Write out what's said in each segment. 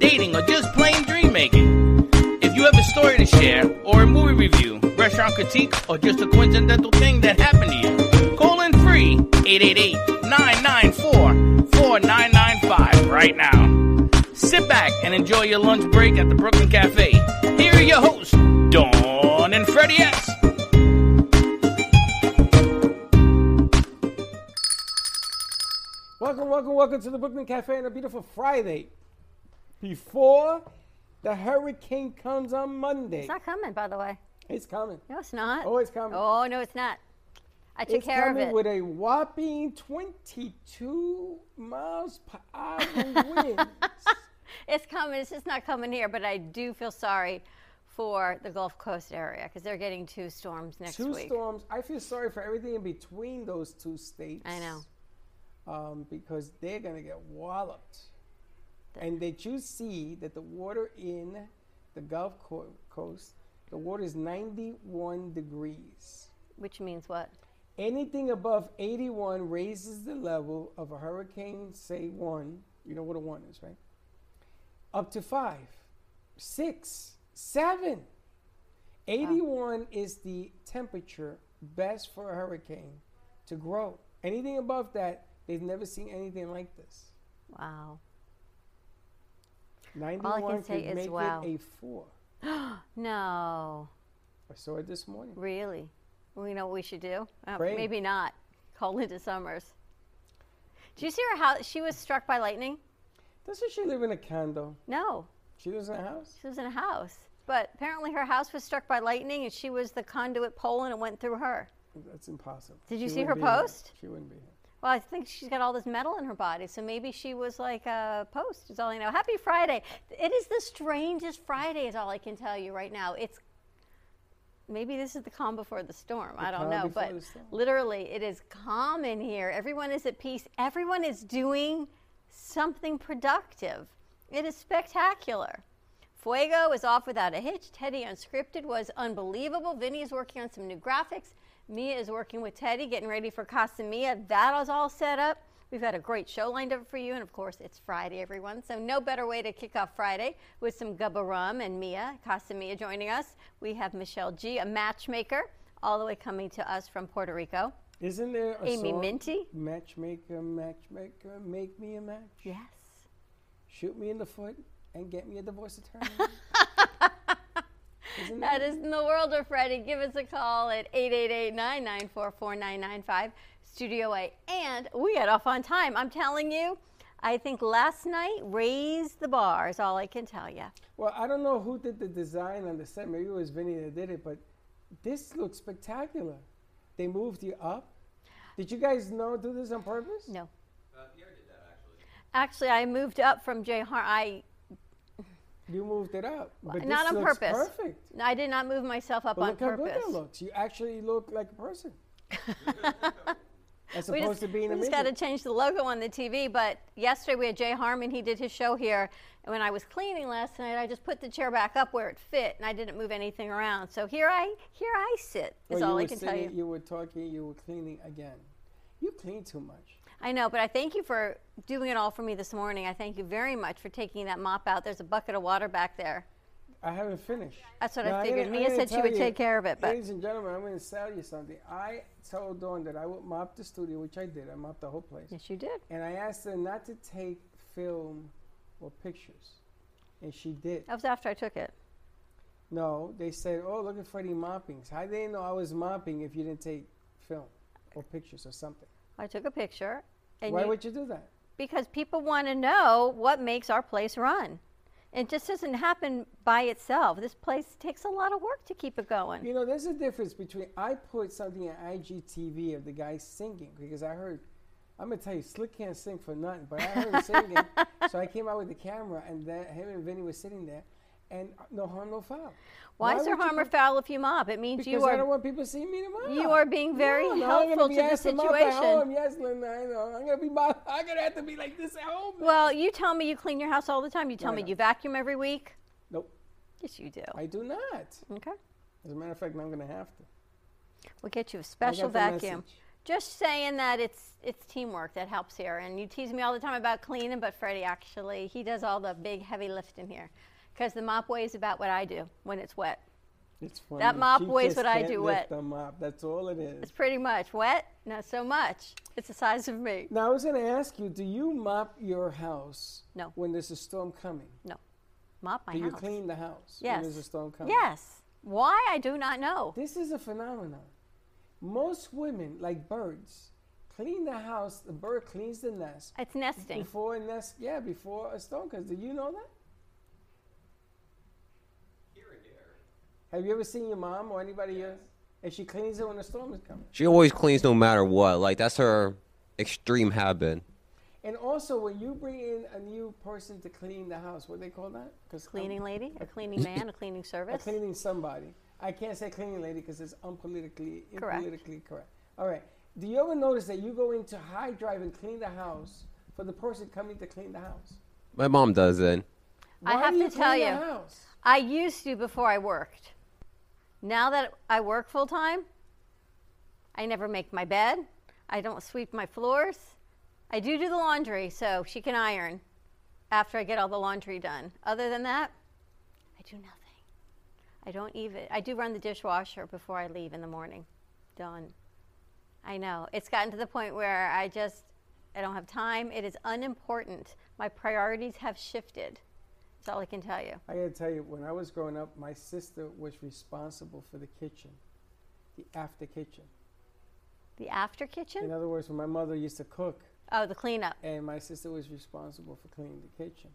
dating, or just plain dream making. If you have a story to share, or a movie review, restaurant critique, or just a coincidental thing that happened to you, call in free 888 994 4995 right now. Sit back and enjoy your lunch break at the Brooklyn Cafe. Here are your hosts, Dawn and Freddie S. Welcome, welcome, welcome to the Brooklyn Cafe on a beautiful Friday. Before the hurricane comes on Monday. It's not coming, by the way. It's coming. No, it's not. Oh, it's coming. Oh, no, it's not. I took it's care of coming it. with a whopping 22 miles per hour winds. It's coming. It's just not coming here, but I do feel sorry for the Gulf Coast area because they're getting two storms next two week. storms. I feel sorry for everything in between those two states. I know. Um, because they're going to get walloped. And that you see that the water in the Gulf Co- Coast, the water is 91 degrees. Which means what? Anything above 81 raises the level of a hurricane, say one, you know what a one is, right? Up to five, six, seven. 81 is the temperature best for a hurricane to grow. Anything above that, they've never seen anything like this. Wow. 91 say could is make wow. it a four. No. I saw it this morning. Really? Well, you know what we should do? Uh, maybe not. Call Linda Summers. Did you see her house? She was struck by lightning? Doesn't she live in a condo? No. She lives in a house? She was in a house. But apparently her house was struck by lightning and she was the conduit pole and it went through her. That's impossible. Did you She see her be here. post? She wouldn't be here. Well, I think she's got all this metal in her body, so maybe she was like a post. Is all I know. Happy Friday! It is the strangest Friday, is all I can tell you right now. It's maybe this is the calm before the storm. I don't know, but literally, it is calm in here. Everyone is at peace. Everyone is doing something productive. It is spectacular. Fuego is off without a hitch. Teddy Unscripted was unbelievable. Vinny is working on some new graphics. Mia is working with Teddy, getting ready for Casa Mia. That is all set up. We've got a great show lined up for you. And of course, it's Friday, everyone. So, no better way to kick off Friday with some Gubba Rum and Mia, Casa Mia joining us. We have Michelle G., a matchmaker, all the way coming to us from Puerto Rico. Isn't there a Amy song? Minty? Matchmaker, matchmaker, make me a match. Yes. Shoot me in the foot and get me a divorce attorney. Isn't That is in the world of Freddie. Give us a call at 888-994-4995, Studio A. And we got off on time. I'm telling you, I think last night raised the bar is all I can tell you. Well, I don't know who did the design on the set. Maybe it was Vinny that did it, but this looks spectacular. They moved you up. Did you guys know do this on purpose? No. Uh, Pierre did that actually. actually, I moved up from Jay Har. I You moved it up. But not on purpose. Perfect. I did not move myself up But on look how good that looks. You actually look like a person. As We opposed just, to being we just got to change the logo on the TV. But yesterday we had Jay Harmon. He did his show here. And when I was cleaning last night, I just put the chair back up where it fit, and I didn't move anything around. So here I here I sit. Is Well, all I can tell you. You were talking, you were cleaning again. You clean too much. I know, but I thank you for doing it all for me this morning. I thank you very much for taking that mop out. There's a bucket of water back there. I haven't finished. That's what Now, I figured. gonna- Mia I'm said she would you, take care of it, but Ladies and gentlemen, I'm going to tell you something. I told Dawn that I would mop the studio, which I did. I mopped the whole place. yes, you did. And I asked her not to take film or pictures. And she did. That was after I took it. No, they said, oh, look at Freddie mopping. How did they know I was mopping if you didn't take film or pictures or something? I took a picture. And Why you- would you do that? because people want to know what makes our place run. It just doesn't happen by itself. This place takes a lot of work to keep it going. You know, there's a difference between I put something on IGTV of the guy singing because I heard. I'm gonna tell you, Slick can't sing for nothing, but I heard him singing, so I came out with the camera, and then him and Vinny was sitting there, and no harm, no foul. Why, is there harm or foul if you mop? It means Because you I don't want people seeing me tomorrow. you are being very no, helpful be to the asked to mop at situation. home. Yes, Linda, I know. I'm gonna be mop. I'm gonna have to be like this at home. man. Well, you tell me you clean your house all the time. You tell I me you vacuum every week. Nope, Yes, you do. I do not. Okay. As a matter of fact, I'm gonna have to. We'll get you a special vacuum. message. Just saying that it's it's teamwork that helps here. And you tease me all the time about cleaning, but Freddie actually he does all the big heavy lifting here, because the mop weighs about what I do when it's wet. It's funny. That mop She weighs what I do wet. The mop. That's all it is. It's pretty much wet, not so much. It's the size of me. Now I was gonna ask you, do you mop your house? No. When there's a storm coming, No, mop my do you clean the house? Yes. When there's a storm coming. Yes. Why I do not know. This is a phenomenon. Most women, like birds, clean the house. The bird cleans the nest It's nesting. before a nest. Yeah, before a storm comes. Do you know that? Have you ever seen your mom or anybody else? And she cleans it when a storm is coming. She always cleans no matter what. Like that's her extreme habit. And also, when you bring in a new person to clean the house, what do they call that? 'Cause I'm- Cleaning lady, a cleaning man, a cleaning service, a service. cleaning somebody. I can't say cleaning lady because it's unpolitically Correct. impolitically correct. All right. Do you ever notice that you go into high drive and clean the house for the person coming to clean the house? My mom does it. I have do to you tell you. house? I used to before I worked. Now that I work full time, I never make my bed. I don't sweep my floors. I do do the laundry so she can iron after I get all the laundry done. Other than that, I do nothing. I don't even, I do run the dishwasher before I leave in the morning. Done. I know. It's gotten to the point where I just, I don't have time. It is unimportant. My priorities have shifted. That's all I can tell you. I gotta tell you, when I was growing up, my sister was responsible for the kitchen, the after kitchen. The after kitchen? In other words, when my mother used to cook, Oh, the cleanup. and my sister was responsible for cleaning the kitchen.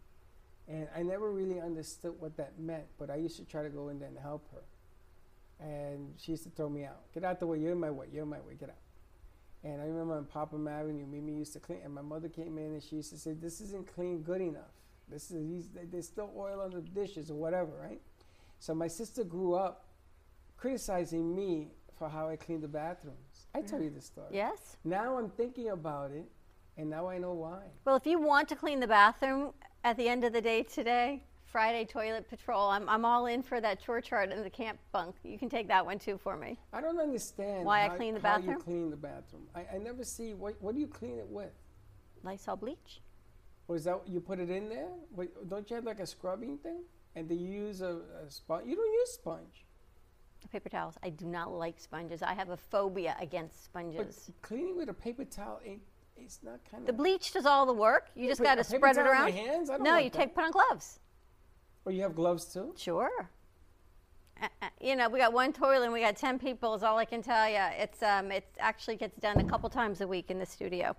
And I never really understood what that meant, but I used to try to go in there and help her. And she used to throw me out. Get out the way, you're in my way, you're in my way, get out. And I remember on Popham Avenue, Mimi used to clean, and my mother came in and she used to say, This isn't clean good enough. This is, he's, there's still oil on the dishes or whatever, right? So my sister grew up criticizing me for how I cleaned the bathrooms. I tell you this story. Yes? Now I'm thinking about it, and now I know why. Well, if you want to clean the bathroom at the end of the day today, Friday toilet patrol, I'm, I'm all in for that chore chart in the camp bunk. You can take that one too for me. I don't understand Why I clean the bathroom. how you clean the bathroom. I, I never see what what do you clean it with? Lysol bleach? Or is that you put it in there? Wait, don't you have like a scrubbing thing? And do you use a, a sponge? You don't use sponge. Paper towels. I do not like sponges. I have a phobia against sponges. But cleaning with a paper towel ain't. It's not kind of. The bleach does all the work. You just got to spread it around. hands? I don't no, want you that. take put on gloves. Or you have gloves too. Sure. Uh, uh, You know, we got one toilet and we got 10 people, is all I can tell you. It's, um, it actually gets done a couple times a week in the studio.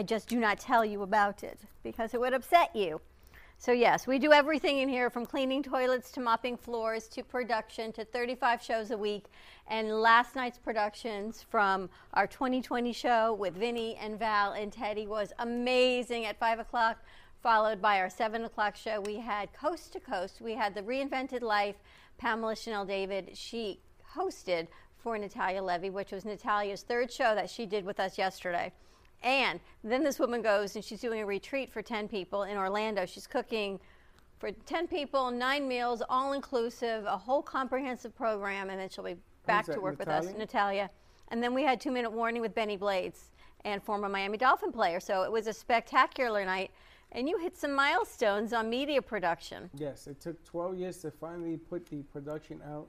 I just do not tell you about it because it would upset you. So, yes, we do everything in here from cleaning toilets to mopping floors to production to 35 shows a week. And last night's productions from our 2020 show with Vinny and Val and Teddy was amazing at 5 o'clock, followed by our 7 o'clock show. We had Coast to Coast. We had The Reinvented Life, Pamela Chanel David. She hosted for Natalia Levy, which was Natalia's third show that she did with us yesterday. And then this woman goes and she's doing a retreat for 10 people in Orlando. She's cooking for 10 people, nine meals, all inclusive, a whole comprehensive program, and then she'll be back to work with us, Natalia? Natalia. And then we had two minute warning with Benny Blades and former Miami Dolphin player. So it was a spectacular night. And you hit some milestones on media production. Yes, it took 12 years to finally put the production out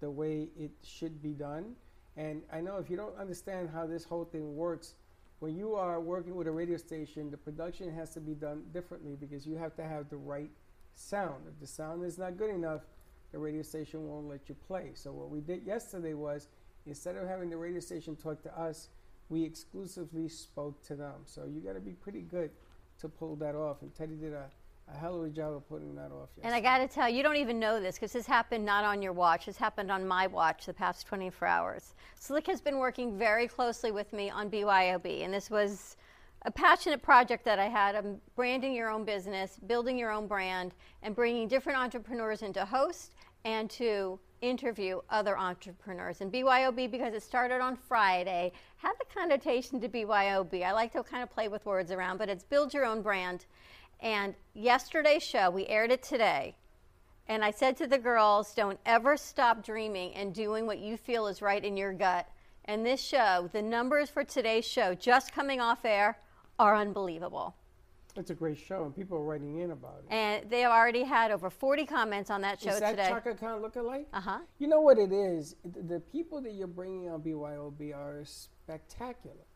the way it should be done. And I know if you don't understand how this whole thing works, when you are working with a radio station, the production has to be done differently because you have to have the right sound. If the sound is not good enough, the radio station won't let you play. So what we did yesterday was instead of having the radio station talk to us, we exclusively spoke to them. So you got to be pretty good to pull that off. And Teddy did a, a hell of a job of putting that off. And I got to tell you, you don't even know this because this happened not on your watch. This happened on my watch the past 24 hours. Slick has been working very closely with me on BYOB, and this was a passionate project that I had of branding your own business, building your own brand, and bringing different entrepreneurs into host and to interview other entrepreneurs. And BYOB, because it started on Friday, had the connotation to BYOB. I like to kind of play with words around, but it's build your own brand. And yesterday's show, we aired it today. And I said to the girls, don't ever stop dreaming and doing what you feel is right in your gut. And this show, the numbers for today's show, just coming off air, are unbelievable. It's a great show, and people are writing in about it. And they have already had over 40 comments on that show Is that today. Chaka Khan look-alike? Uh huh. You know what it is? The the people that you're bringing on BYOB are spectacular.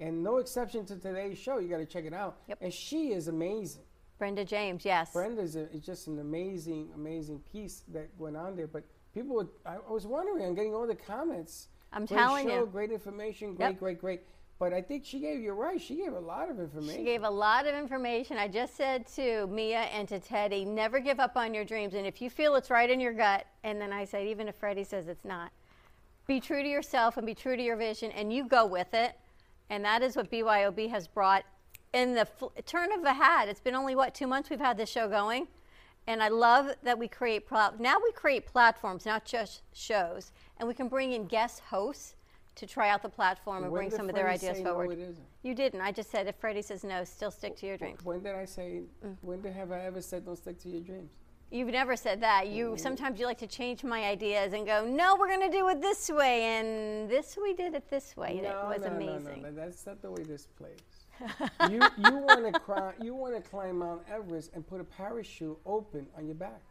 And no exception to today's show. You got to check it out. Yep. And she is amazing. Brenda James, yes. Brenda's a, is just an amazing, amazing piece that went on there. But people, would, I, I was wondering, I'm getting all the comments. I'm great telling show, you. Great information. Great, Yep. great, great. But I think she gave you right. She gave a lot of information. She gave a lot of information. I just said to Mia and to Teddy, never give up on your dreams. And if you feel it's right in your gut, and then I said, even if Freddie says it's not, be true to yourself and be true to your vision, and you go with it. And that is what BYOB has brought in the fl- turn of a hat. It's been only, what, two months we've had this show going? And I love that we create, pla- now we create platforms, not just shows. And we can bring in guest hosts to try out the platform and When bring some of their ideas forward. No. You didn't. I just said if Freddie says no, still stick to your dreams. When did I say? Mm. When did have I ever said don't stick to your dreams? You've never said that. You mm-hmm. sometimes you like to change my ideas and go, no, we're going to do it this way, and this we did it this way. and it was no, amazing. No, no, no, that's not the way this plays. you you want to climb you want to climb Mount Everest and put a parachute open on your back,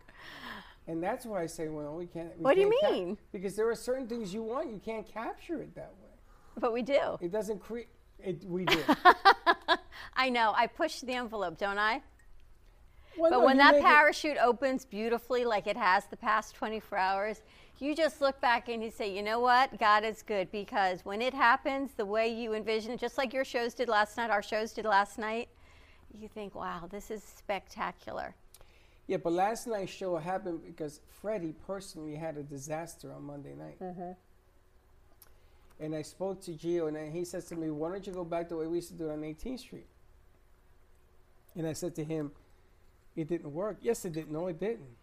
and that's why I say, well, we can't. we What do you can't cap- mean? because there are certain things you want, you can't capture it that way. But we do. It doesn't create. It we do. I know. I push the envelope, don't I? Well, But no, when that make it- parachute opens beautifully, like it has the past 24 hours, you just look back and you say, you know what? God is good because when it happens the way you envision it, just like your shows did last night, our shows did last night, you think, wow, this is spectacular. Yeah, but last night's show happened because Freddie personally had a disaster on Monday night. Mm-hmm. And I spoke to Gio, and he says to me, "Why don't you go back the way we used to do it on 18th Street?" And I said to him, "It didn't work." Yes, it didn't. No, it didn't.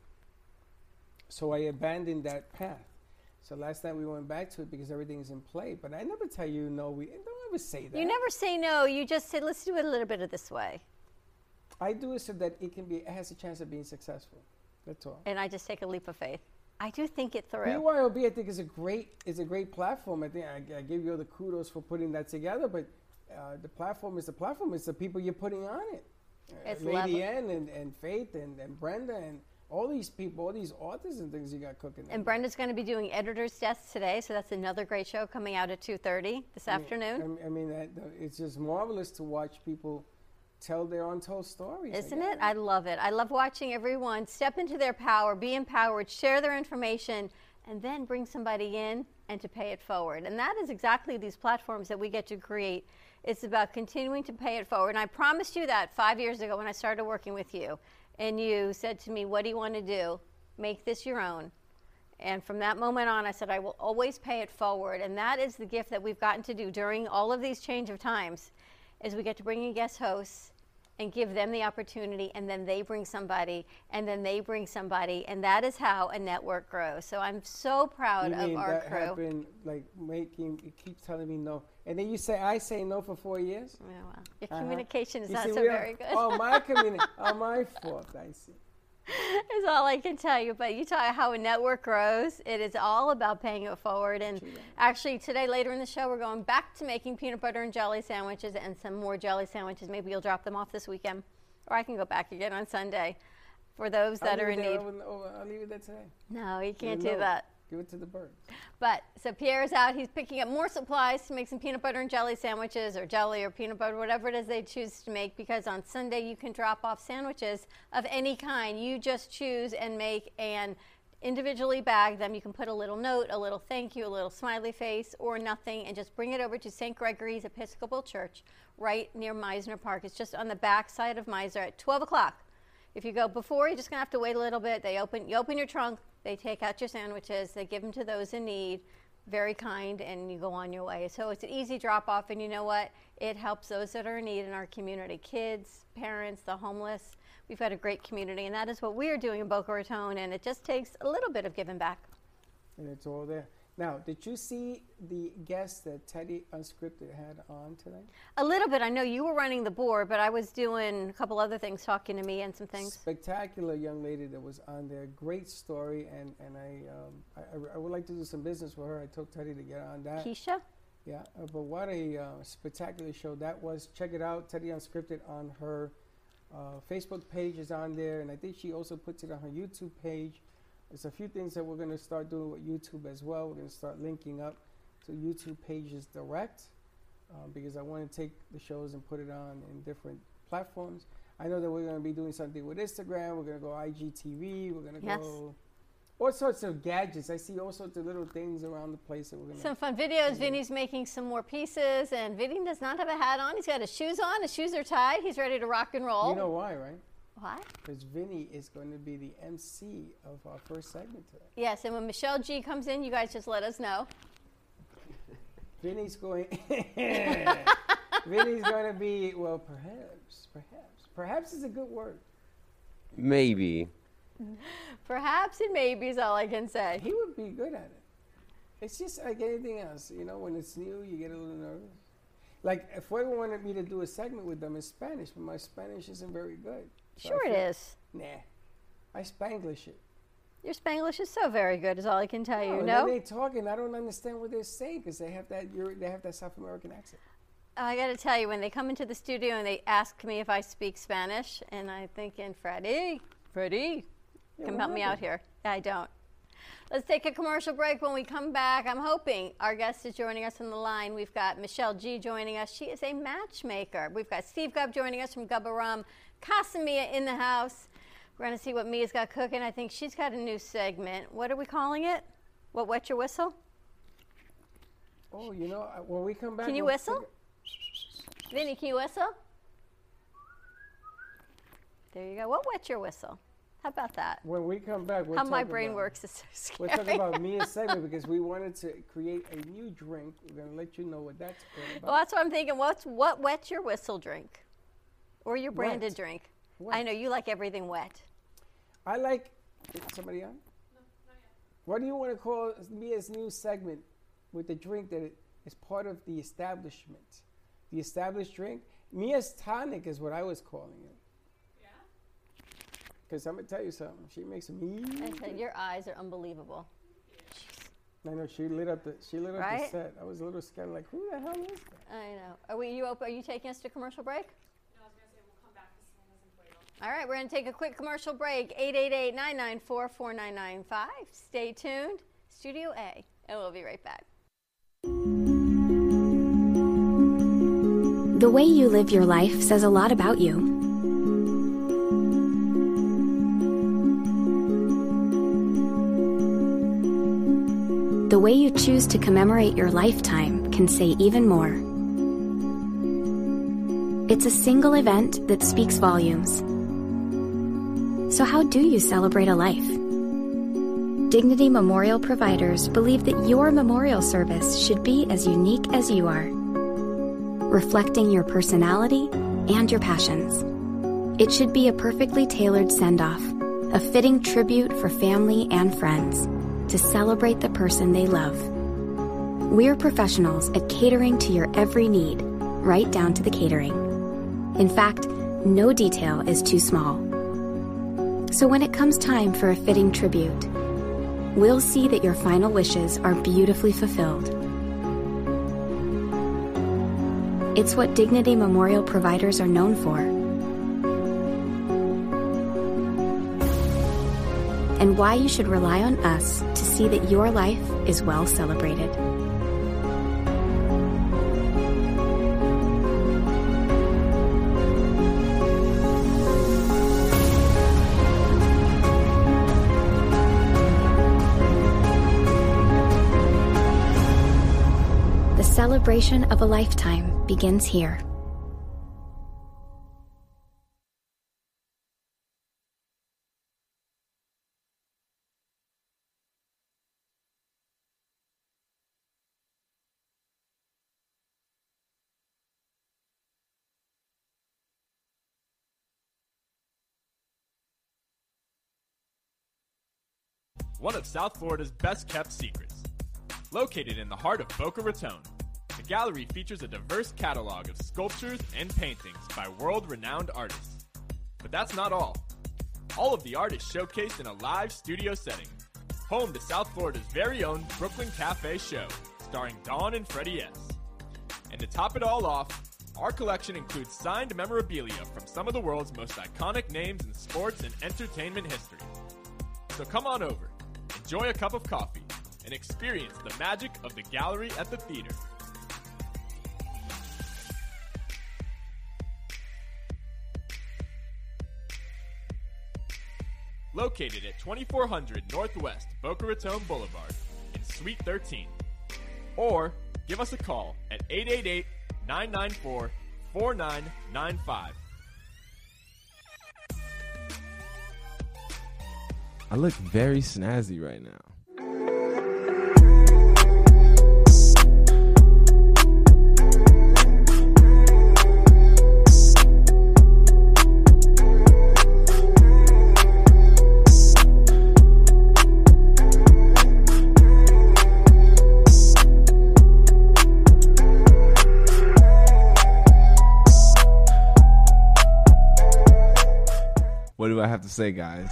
So I abandoned that path. So last night we went back to it because everything's in play. But I never tell you no. We don't ever say that. You never say no. You just say, let's do it a little bit of this way. I do it so that it can be. It has a chance of being successful. That's all. And I just take a leap of faith. I do think it through. BYOB, I think, is a great is a great platform. I think I, I give you all the kudos for putting that together. But uh, the platform is the platform. It's the people you're putting on it. It's Lady lovely. Ann and, and Faith and, and Brenda and all these people, all these authors and things you got cooking. And Brenda's going to be doing editor's desk today, so that's another great show coming out at 2.30 this afternoon. I mean, I mean that, it's just marvelous to watch people tell their untold stories. Isn't guess. it? I love it. I love watching everyone step into their power, be empowered, share their information, and then bring somebody in and to pay it forward. And that is exactly these platforms that we get to create. It's about continuing to pay it forward. And I promised you that five years ago when I started working with you. And you said to me, What do you want to do? Make this your own. And from that moment on, I said, I will always pay it forward. And that is the gift that we've gotten to do during all of these change of times, is we get to bring in guest hosts and give them the opportunity, and then they bring somebody, and then they bring somebody, and that is how a network grows. So I'm so proud You of mean our that crew. happened like making? You keep telling me no, and then you say I say no for four years. Yeah, well, your Uh-huh. communication is You not see, so very good. Oh, my communi- oh, my fault. I see. is all I can tell you. But you talk how a network grows. It is all about paying it forward. And actually, today, later in the show, we're going back to making peanut butter and jelly sandwiches and some more jelly sandwiches. Maybe you'll drop them off this weekend, or I can go back again on Sunday for those that I'll are in need. I'll leave it there today. No, you can't do that. Give it to the birds. But so Pierre's out. He's picking up more supplies to make some peanut butter and jelly sandwiches, or jelly or peanut butter, whatever it is they choose to make. Because on Sunday you can drop off sandwiches of any kind. You just choose and make and individually bag them. You can put a little note, a little thank you, a little smiley face, or nothing, and just bring it over to St. Gregory's Episcopal Church, right near Mizner Park. It's just on the back side of Mizner at 12 o'clock. If you go before, you're just gonna have to wait a little bit. They open, you open your trunk, they take out your sandwiches, they give them to those in need. very kind, and you go on your way. So it's an easy drop off, and you know what? It helps those that are in need in our community kids, parents, the homeless. We've got a great community, and that is what we are doing in Boca Raton, and it just takes a little bit of giving back. And it's all there. Now, did you see the guest that Teddy Unscripted had on today? A little bit. I know you were running the board, but I was doing a couple other things, talking to me and some things. Spectacular young lady that was on there. Great story, and and I, um, I I would like to do some business with her. I told Teddy to get on that. Keisha? Yeah, uh, but what a uh, spectacular show that was. Check it out, Teddy Unscripted on her uh, Facebook page is on there, and I think she also puts it on her YouTube page. There's a few things that we're going to start doing with YouTube as well. We're going to start linking up to YouTube pages direct uh, because I want to take the shows and put it on in different platforms. I know that we're going to be doing something with Instagram. We're going to go IGTV. We're going to Yes. go all sorts of gadgets. I see all sorts of little things around the place that we're going to. Some fun videos. Vinny's making some more pieces, and Vinny does not have a hat on. He's got his shoes on. His shoes are tied. He's ready to rock and roll. You know why, right? What? Because Vinny is going to be the MC of our first segment today. Yes, and when Michelle G comes in, you guys just let us know. Vinny's going. Vinny's going to be well, perhaps, perhaps, perhaps is a good word. Maybe. Perhaps and maybe is all I can say. He would be good at it. It's just like anything else, you know. When it's new, you get a little nervous. Like if Fuego wanted me to do a segment with them in Spanish, but my Spanish isn't very good. So Sure, it feel- Nah, I Spanglish it. Your Spanglish is so very good, is all I can tell Oh, you. No, then they talking. I don't understand what they're saying because they have that. Euro- They have that South American accent. I got to tell you, when they come into the studio and they ask me if I speak Spanish, and I'm thinking, Freddie, Freddie, Yeah, come help me out here. I don't. Let's take a commercial break. When we come back, I'm hoping our guest is joining us on the line. We've got Michelle G joining us. She is a matchmaker. We've got Steve Gubb joining us from Gubba Rum. Casamia in the house. We're going to see what Mia's got cooking. I think she's got a new segment. What are we calling it? What, wet your whistle? Oh, you know, when we come back, Can you we'll whistle? figure- Vinny, can you whistle? There you go. What wet your whistle? How about that? When we come back, we'll How my brain about- works is so We're talking about Mia's segment because we wanted to create a new drink. We're going to let you know what that's about. Well, that's what I'm thinking. What's what wet your whistle drink, or your branded Wet. drink? Wet. I know you like everything wet. I like. Is somebody on? What do you want to call Mia's new segment with the drink that is part of the establishment? The established drink? Mia's tonic is what I was calling it. Yeah? Because I'm going to tell you something. She makes me. Your eyes are unbelievable. I know she lit up the she lit up Right? the set. I was a little scared, like who the hell is that? I know. Are we you? op- Are you taking us to commercial break? All right, we're going to take a quick commercial break. 888-994-4995. Stay tuned. Studio A, and we'll be right back. The way you live your life says a lot about you. The way you choose to commemorate your lifetime can say even more. It's a single event that speaks volumes. So, how do you celebrate a life? Dignity Memorial providers believe that your memorial service should be as unique as you are reflecting your personality and your passions. It should be a perfectly tailored send off, a fitting tribute for family and friends to celebrate the person they love. We're professionals at catering to your every need, right down to the catering. In fact, no detail is too small. So when it comes time for a fitting tribute, we'll see that your final wishes are beautifully fulfilled. It's what Dignity Memorial providers are known for. And why you should rely on us to see that your life is well celebrated. celebration of a lifetime begins here. one of South Florida's best kept secrets. Located in the heart of Boca Raton, the gallery features a diverse catalog of sculptures and paintings by world renowned artists. But that's not all. All of the art is showcased in a live studio setting, home to South Florida's very own Brooklyn Cafe show, starring Dawn and Freddie S. And to top it all off, our collection includes signed memorabilia from some of the world's most iconic names in sports and entertainment history. So come on over, enjoy a cup of coffee, and experience the magic of the gallery at the theater. Located at 2400 Northwest Boca Raton Boulevard in Suite 13. Or give us a call at 888 994 4995. I look very snazzy right now. I have to say, guys?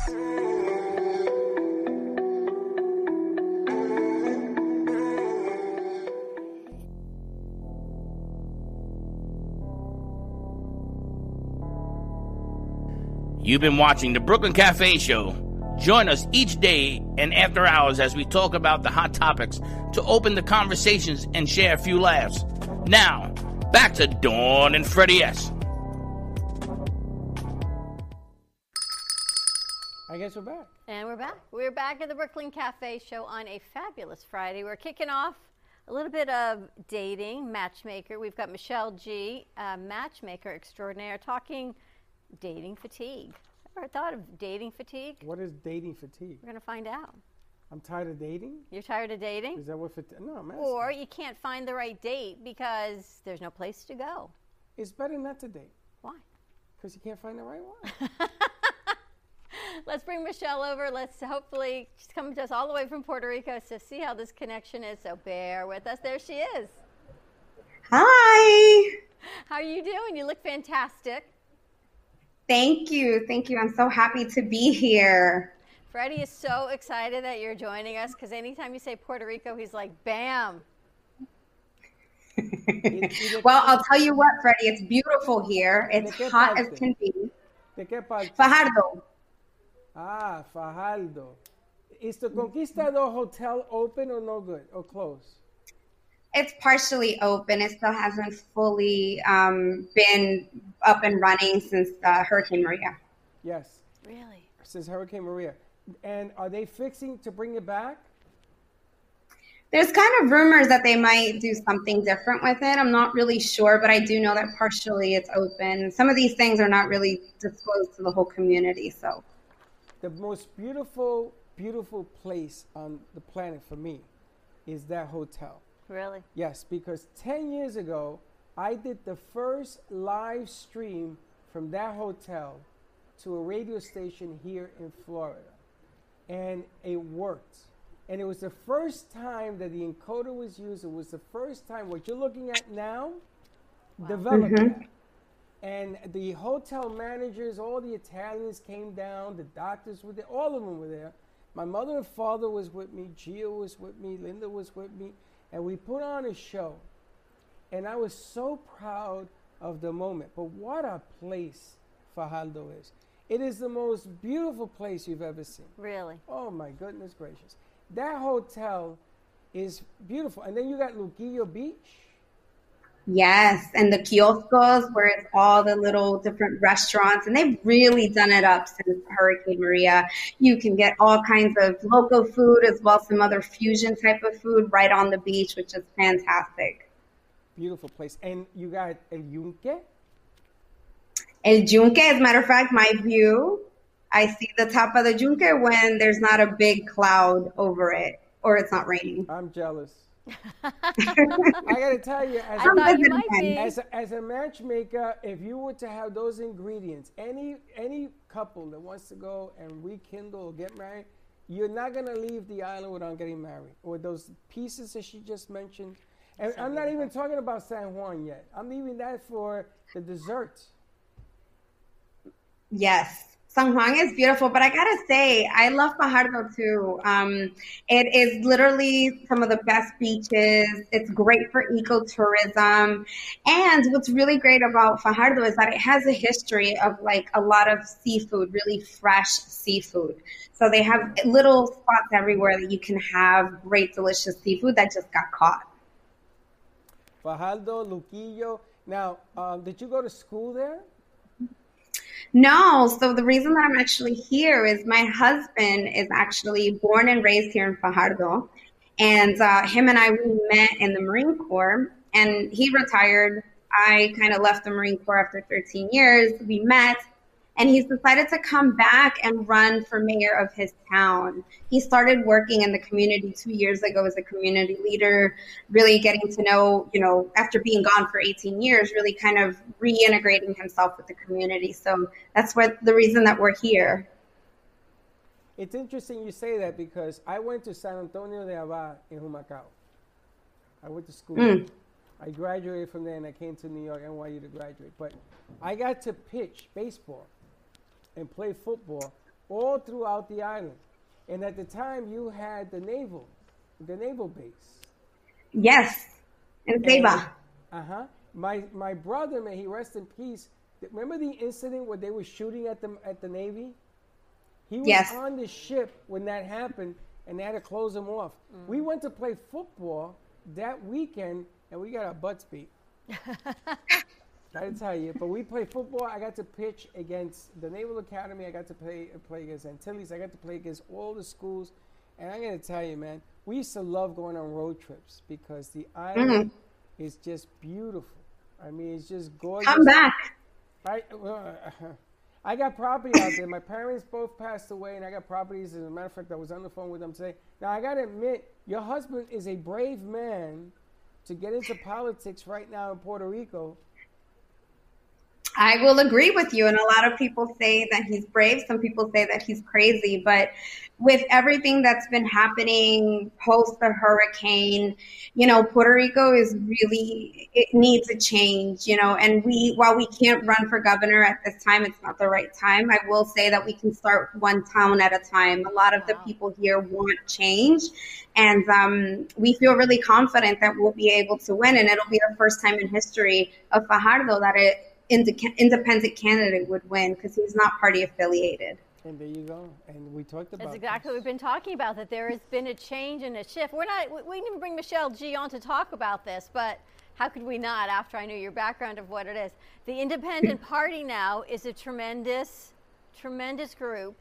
You've been watching the Brooklyn Cafe Show. Join us each day and after hours as we talk about the hot topics to open the conversations and share a few laughs. Now, back to Dawn and Freddie S. guess we're back. And we're back. We're back at the Brooklyn Cafe show on a fabulous Friday. We're kicking off a little bit of dating, matchmaker. We've got Michelle G, uh, matchmaker extraordinaire, talking dating fatigue. Ever thought of dating fatigue? What is dating fatigue? We're going to find out. I'm tired of dating. You're tired of dating? Is that what fatigue? No, I'm asking. Or you can't find the right date because there's no place to go. It's better not to date Why? because you can't find the right one. Let's bring Michelle over. Let's hopefully she's coming to us all the way from Puerto Rico to see how this connection is. So bear with us. There she is. Hi. How are you doing? You look fantastic. Thank you. Thank you. I'm so happy to be here. Freddie is so excited that you're joining us because anytime you say Puerto Rico, he's like, bam. Well, I'll tell you what, Freddie, it's beautiful here. It's ¿De qué hot as can be. ¿De qué parte? Fajardo. Ah, Fajardo. Is the Conquistador Hotel open or no good or closed? It's partially open. It still hasn't fully um, been up and running since uh, Hurricane Maria. Yes, Really? since Hurricane Maria. And are they fixing to bring it back? There's kind of rumors that they might do something different with it. I'm not really sure, but I do know that partially it's open. Some of these things are not really disclosed to the whole community, so. The most beautiful, beautiful place on the planet for me is that hotel. Really? Yes, because 10 years ago, I did the first live stream from that hotel to a radio station here in Florida. And it worked. And it was the first time that the encoder was used. It was the first time what you're looking at now developed mm-hmm. that. And the hotel managers, all the Italians came down, the doctors were there, all of them were there. My mother and father was with me, Gia was with me, Linda was with me, and we put on a show. And I was so proud of the moment. But what a place Fajardo is. It is the most beautiful place you've ever seen. Really? Oh my goodness gracious. That hotel is beautiful. And then you got Luquillo Beach. Yes, and the kioscos where it's all the little different restaurants, and they've really done it up since Hurricane Maria. You can get all kinds of local food as well as some other fusion type of food right on the beach, which is fantastic. Beautiful place. And you got El Yunque. El Yunque, as a matter of fact, my view, I see the top of the Yunque when there's not a big cloud over it or it's not raining. I'm jealous. I gotta tell you, as, I you visited might them. be. as, a, as a matchmaker, if you were to have those ingredients, any any couple that wants to go and rekindle or get married, you're not gonna leave the island without getting married, or those pieces that she just mentioned. And I'm not even talking about San Juan yet. I'm leaving that for the dessert. Yes. San Juan is beautiful, but I gotta say, I love Fajardo too. Um, it is literally some of the best beaches. It's great for ecotourism. And what's really great about Fajardo is that it has a history of like a lot of seafood, really fresh seafood. So they have little spots everywhere that you can have great, delicious seafood that just got caught. Fajardo, Luquillo. Now, um, did you go to school there? No, so the reason that I'm actually here is my husband is actually born and raised here in Fajardo. And uh, him and I, we met in the Marine Corps, and he retired. I kind of left the Marine Corps after 13 years. We met, and he's decided to come back and run for mayor of his town. He started working in the community two years ago as a community leader, really getting to know, you know, after being gone for 18 years, really kind of reintegrating himself with the community. So that's what the reason that we're here. It's interesting you say that because I went to San Antonio de Abad in Humacao. I went to school. Mm. I graduated from there and I came to New York, NYU to graduate. But I got to pitch baseball and play football all throughout the island. And at the time, you had the naval, the naval base. Yes, in Ceiba. Uh huh. My my brother, may he rest in peace. Remember the incident where they were shooting at the at the navy? He was Yes. on the ship when that happened, and they had to close him off. We went to play football that weekend, and we got our butts beat. I didn't tell you, but we played football. I got to pitch against the Naval Academy. I got to play play against Antilles. I got to play against all the schools. And I'm gonna tell you, man, we used to love going on road trips because the island mm-hmm. is just beautiful. I mean, it's just gorgeous. Come back. I, well, uh, I got property out there. My parents both passed away, and I got properties. As a matter of fact, I was on the phone with them today. Now, I got to admit, your husband is a brave man to get into politics right now in Puerto Rico. I will agree with you. And a lot of people say that he's brave. Some people say that he's crazy. But with everything that's been happening post the hurricane, you know, Puerto Rico is really, it needs a change, you know. And we, while we can't run for governor at this time, it's not the right time. I will say that we can start one town at a time. A lot of the people here want change. And um, we feel really confident that we'll be able to win. And it'll be the first time in history of Fajardo that it inde- independent candidate would win because he's not party affiliated. And there you go. And we talked about That's exactly what we've been talking about. That there has been a change and a shift. We're not. We we didn't even bring Michelle G on to talk about this, but how could we not? After I knew your background of what it is, the Independent Party now is a tremendous, tremendous group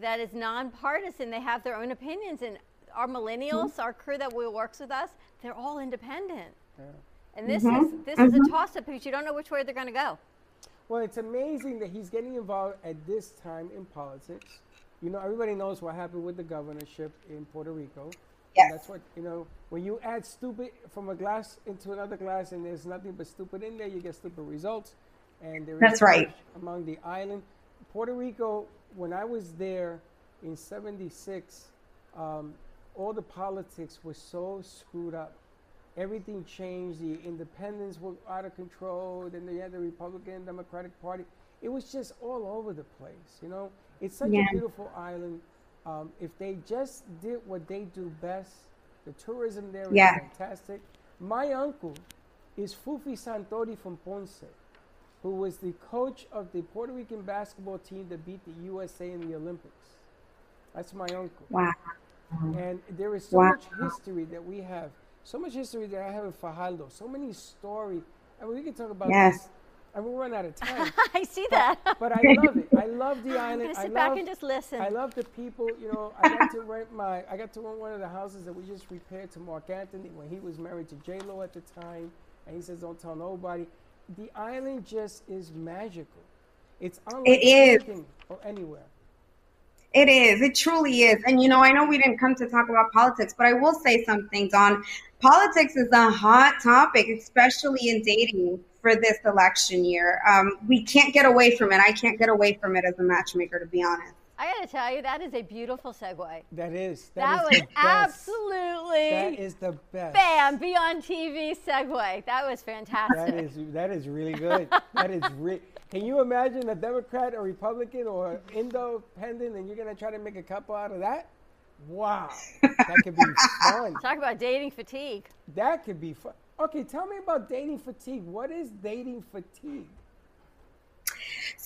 that is nonpartisan. They have their own opinions, and our millennials, hmm? our crew that will works with us, they're all independent. And this is this is a toss up because you don't know which way they're going to go. Well, it's amazing that he's getting involved at this time in politics. You know, everybody knows what happened with the governorship in Puerto Rico. And Yes. That's what, you know, when you add stupid from a glass into another glass and there's nothing but stupid in there, you get stupid results. And there is That's right. Among the island. Puerto Rico, when I was there in 76, um, all the politics was so screwed up everything changed. The independents were out of control. Then they had the Republican Democratic Party. It was just all over the place. You know, it's such Yeah. a beautiful island. Um, if they just did what they do best, the tourism there is Yeah. fantastic. My uncle is Fufi Santori from Ponce, who was the coach of the Puerto Rican basketball team that beat the USA in the Olympics. That's my uncle. Wow. And there is so Wow. much history that we have. So much history that I have in Fajardo. So many stories. I mean, we can talk about Yes. this. I mean, we run out of time. I see that. but I love it. I love the I'm island. gonna I sit back love- and just listen. I love the people. You know, I got to rent my. I got to rent one of the houses that we just repaired to Marc Anthony when he was married to J Lo at the time, and he says, "Don't tell nobody." The island just is magical. It's unlike is. anything or anywhere. It is. It truly is. And you know, I know we didn't come to talk about politics, but I will say something, Dawn. Politics is a hot topic, especially in dating for this election year. Um, we can't get away from it. I can't get away from it as a matchmaker, to be honest. I got to tell you, that is a beautiful segue. That is. That, is was absolutely. That is the best. Bam! Be on TV segue. That was fantastic. That is that is really good. that is re- Can you imagine a Democrat, a Republican, or independent, and you're gonna try to make a couple out of that? Wow, that could be fun. Talk about dating fatigue. That could be fun. Okay, tell me about dating fatigue. What is dating fatigue?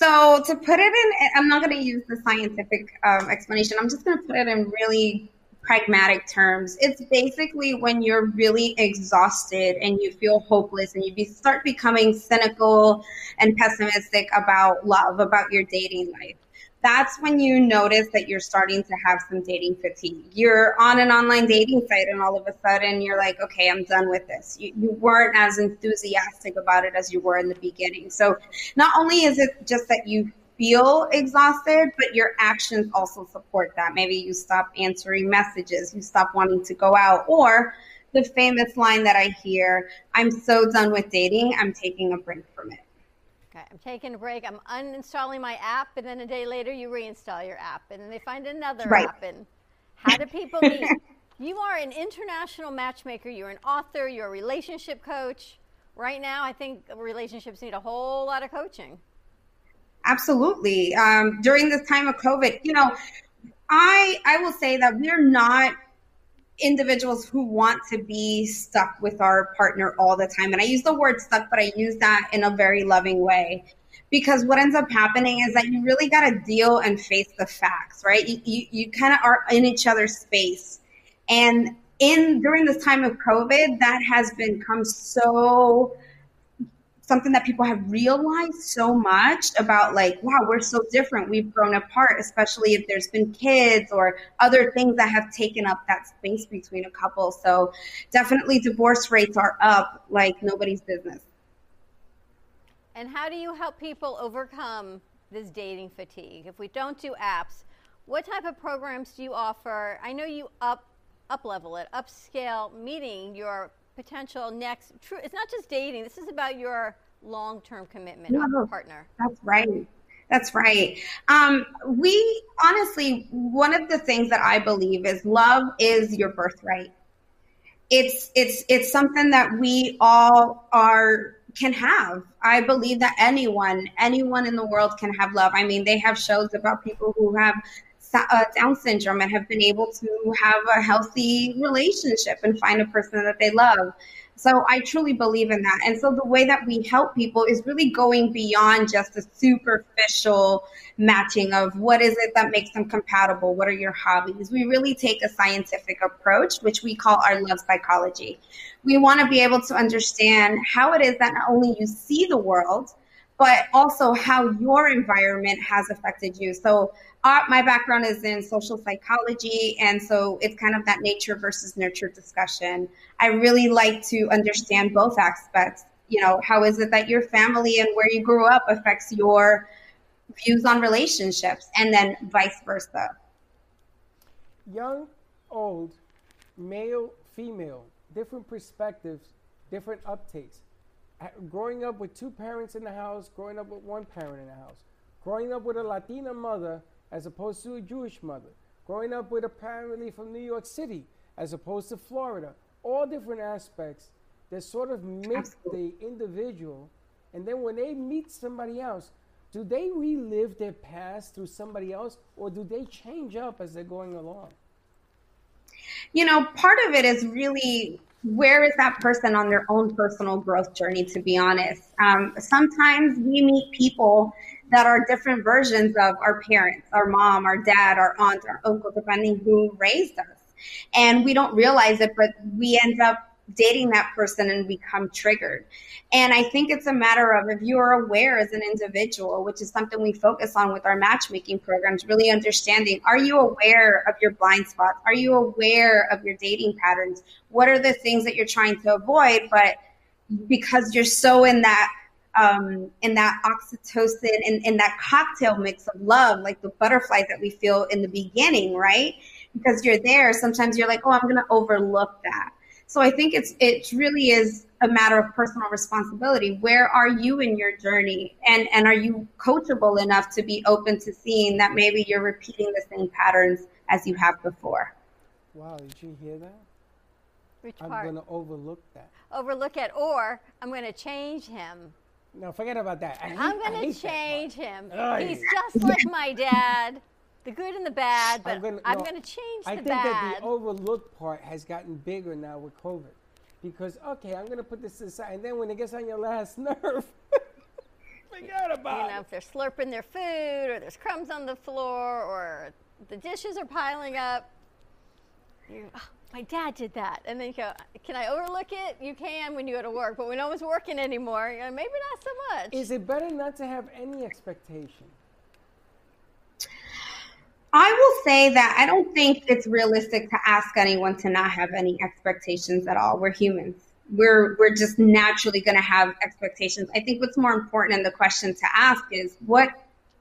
So to put it in, I'm not going to use the scientific um, explanation. I'm just going to put it in really pragmatic terms. It's basically when you're really exhausted and you feel hopeless and you be, start becoming cynical and pessimistic about love, about your dating life that's when you notice that you're starting to have some dating fatigue. You're on an online dating site, and all of a sudden you're like, okay, I'm done with this. You, you, weren't as enthusiastic about it as you were in the beginning. So, not only is it just that you feel exhausted, but your actions also support that. Maybe you stop answering messages, you stop wanting to go out, or the famous line that I hear I'm so done with dating, I'm taking a break from it. Okay, I'm taking a break. I'm uninstalling my app, and then a day later you reinstall your app, and then they find another right. app. And how do people meet? you are an international matchmaker. You're an author. You're a relationship coach. Right now, I think relationships need a whole lot of coaching. Absolutely. Um, during this time of COVID, you know, I I will say that we're not individuals who want to be stuck with our partner all the time. And I use the word stuck, but I use that in a very loving way. Because what ends up happening is that you really got to deal and face the facts, right? You, you, you kind of are in each other's space. And in during this time of COVID, that has become so something that people have realized so much about like wow we're so different. We've grown apart especially if there's been kids or other things that have taken up that space between a couple. So definitely divorce rates are up like nobody's business. And how do you help people overcome this dating fatigue? If we don't do apps what type of programs do you offer? I know you up up level it upscale meeting your potential next true it's not just dating this is about your long-term commitment no, partner. that's right. That's right. Um, we honestly one of the things that i believe is love is your birthright. It's it's it's something that we all are can have. I believe that anyone anyone in the world can have love. I mean they have shows about people who have uh, Down syndrome and have been able to have a healthy relationship and find a person that they love. So I truly believe in that. And so the way that we help people is really going beyond just a superficial matching of what is it that makes them compatible? What are your hobbies? We really take a scientific approach, which we call our love psychology. We want to be able to understand how it is that not only you see the world, but also how your environment has affected you. So uh, my background is in social psychology, and so it's kind of that nature versus nurture discussion. I really like to understand both aspects. You know, how is it that your family and where you grew up affects your views on relationships, and then vice versa. Young, old, male, female, different perspectives, different uptakes. Growing up with two parents in the house, growing up with one parent in the house, growing up with a Latina mother as opposed to a Jewish mother, growing up with a family from New York City as opposed to Florida, all different aspects that sort of make the individual. And then when they meet somebody else, do they relive their past through somebody else or do they change up as they're going along? You know, part of it is really where is that person on their own personal growth journey, to be honest. Um, sometimes we meet people that are different versions of our parents, our mom, our dad, our aunt, our uncle, depending who raised us. And we don't realize it, but we end up dating that person and become triggered. And I think it's a matter of if you are aware as an individual, which is something we focus on with our matchmaking programs, really understanding are you aware of your blind spots? Are you aware of your dating patterns? What are the things that you're trying to avoid? But because you're so in that um, in that oxytocin and in that cocktail mix of love, like the butterflies that we feel in the beginning, right? Because you're there, sometimes you're like, oh, I'm going to overlook that. So I think it's it really is a matter of personal responsibility. Where are you in your journey? And and are you coachable enough to be open to seeing that maybe you're repeating the same patterns as you have before? Wow, did you hear that? Which I'm going to overlook that. Overlook it, or I'm going to change him. No, forget about that. I I'm going to hate that part. change him. Ay. He's just like my dad, the good and the bad, but I'm going no, to change I the think bad. that the overlooked part has gotten bigger now with COVID. Because, okay, I'm going to put this aside. And then when it gets on your last nerve, forget about you know, it. if they're slurping their food or there's crumbs on the floor or the dishes are piling up, you, "Oh, my dad did that. And then you go, can I overlook it? You can when you go to work, but when no one's working anymore, you know, maybe not so much. Is it better not to have any expectation? I will say that I don't think it's realistic to ask anyone to not have any expectations at all. We're humans. We're we're just naturally going to have expectations. I think what's more important in the question to ask is what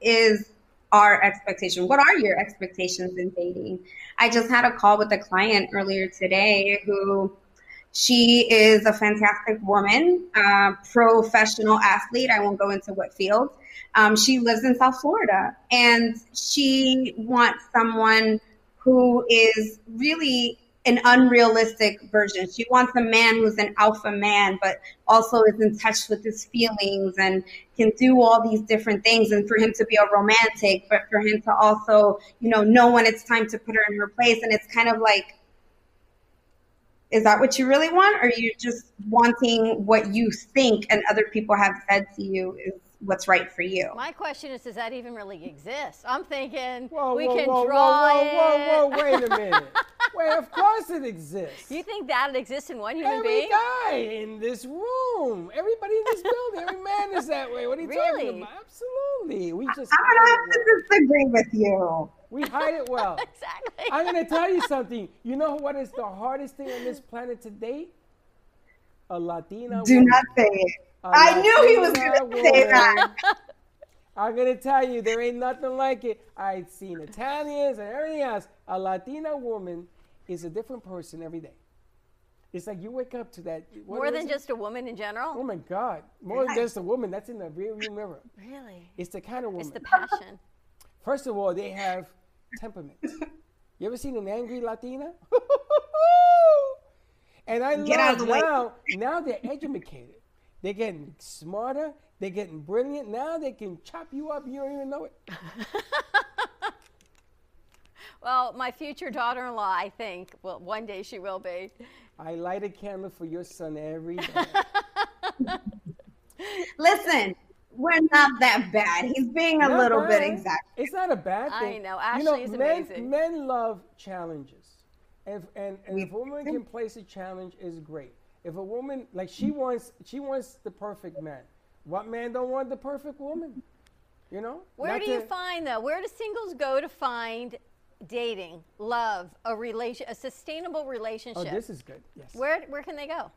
is our expectation? What are your expectations in dating? I just had a call with a client earlier today who she is a fantastic woman, uh, professional athlete. I won't go into what field. Um, she lives in South Florida and she wants someone who is really an unrealistic version. She wants a man who's an alpha man, but also is in touch with his feelings and can do all these different things. And for him to be a romantic, but for him to also, you know, know when it's time to put her in her place. And it's kind of like, is that what you really want? Or are you just wanting what you think and other people have said to you is what's right for you? My question is, does that even really exist? I'm thinking Whoa, we whoa, can whoa, draw whoa, it. whoa, whoa, whoa, wait a minute. wait, of course it exists. You think that it exists in one human Every being? guy in this room, everybody in this building, every man is that way. What are you Really? talking about? Absolutely. We just I'm hide gonna have to disagree with you. We hide it well. Exactly. I'm gonna tell you something. You know what is the hardest thing on this planet to date? A Latina Do woman. not say it. A I knew he was going to say that. I'm gonna tell you, there ain't nothing like it. I've seen Italians and everything else. A Latina woman is a different person every day. It's like you wake up to that. what More than it? just a woman in general? Oh my God! More than just a woman. That's in the rearview mirror. Really? It's the kind of woman. It's the passion. First of all, they have temperament. You ever seen an angry Latina? and I Get out love of the way. now. Now they're educated. They're getting smarter. They're getting brilliant. Now they can chop you up. You don't even know it. Well, my future daughter in law, I think, well, one day she will be. I light a candle for your son every day. Listen, we're not that bad. He's being a Not little bit bad. exact. It's not a bad I thing. know. you know, Ashley is men, amazing. Men love challenges. And, and, and We if a woman can place a challenge, is great. If a woman like she wants, she wants the perfect man. What man don't want the perfect woman? You know. Where Not do you to- find though? Where do singles go to find dating, love, a relation, a sustainable relationship? Oh, relationship? this is good. Yes. where where can they go?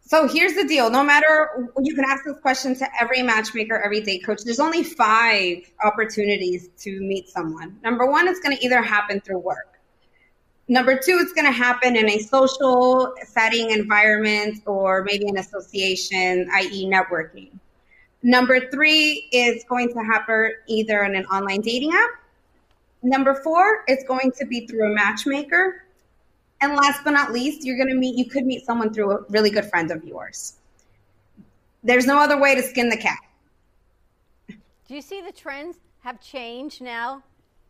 So here's the deal. No matter, you can ask this question to every matchmaker, every date coach. There's only five opportunities to meet someone. Number one, it's going to either happen through work. Number two, it's going to happen in a social setting, environment, or maybe an association, i.e., networking. Number three is going to happen either in an online dating app. Number four, it's going to be through a matchmaker. And last but not least, you're going to meet, you could meet someone through a really good friend of yours. There's no other way to skin the cat. Do you see the trends have changed now?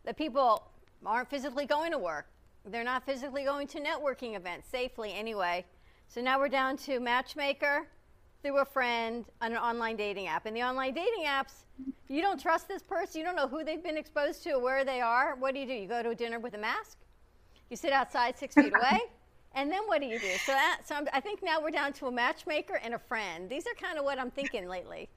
That people aren't physically going to work. They're not physically going to networking events safely anyway. So now we're down to matchmaker through a friend on an online dating app. And the online dating apps, you don't trust this person, you don't know who they've been exposed to or where they are. What do you do? You go to a dinner with a mask? You sit outside six feet away? And then what do you do? So, that, so I'm, I think now we're down to a matchmaker and a friend. These are kind of what I'm thinking lately.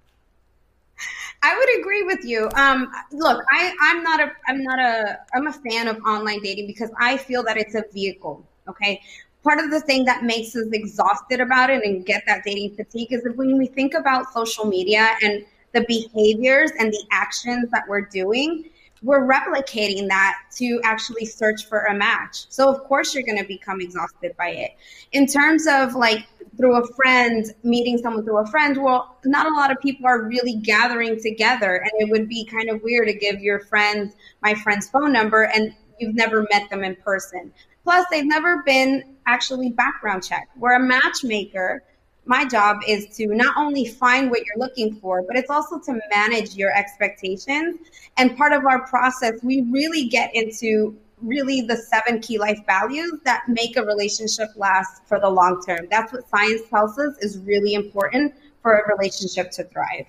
I would agree with you. Um, look, I, I'm not a, I'm not a, I'm a fan of online dating because I feel that it's a vehicle. Okay. Part of the thing that makes us exhausted about it and get that dating fatigue is that when we think about social media and the behaviors and the actions that we're doing, we're replicating that to actually search for a match. So of course you're going to become exhausted by it. In terms of like through a friend, meeting someone through a friend, well, not a lot of people are really gathering together and it would be kind of weird to give your friend my friend's phone number and you've never met them in person. Plus they've never been actually background checked. We're a matchmaker my job is to not only find what you're looking for, but it's also to manage your expectations. And part of our process, we really get into really the seven key life values that make a relationship last for the long term. That's what science tells us is really important for a relationship to thrive.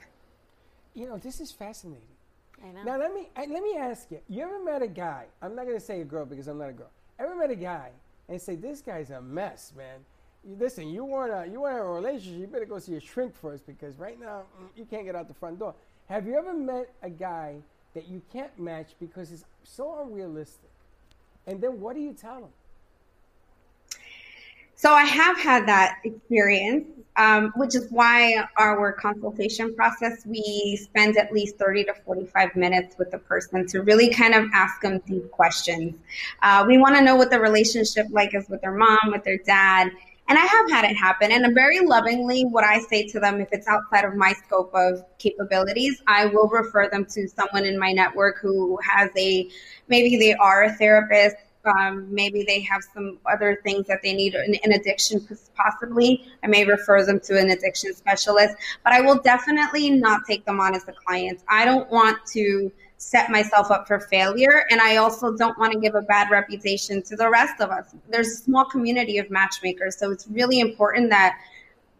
You know, this is fascinating. I know. Now let me let me ask you. You ever met a guy? I'm not gonna say a girl because I'm not a girl. Ever met a guy and say this guy's a mess, man? You, listen, you want a you wanna a relationship? You better go see a shrink first because right now mm, you can't get out the front door. Have you ever met a guy that you can't match because it's so unrealistic? And then what do you tell them? So I have had that experience, um, which is why our consultation process, we spend at least 30 to 45 minutes with the person to really kind of ask them deep questions. Uh, we want to know what the relationship like is with their mom, with their dad. And I have had it happen. And very lovingly, what I say to them, if it's outside of my scope of capabilities, I will refer them to someone in my network who has a, maybe they are a therapist, um, maybe they have some other things that they need an, an addiction possibly i may refer them to an addiction specialist but i will definitely not take them on as a client i don't want to set myself up for failure and i also don't want to give a bad reputation to the rest of us there's a small community of matchmakers so it's really important that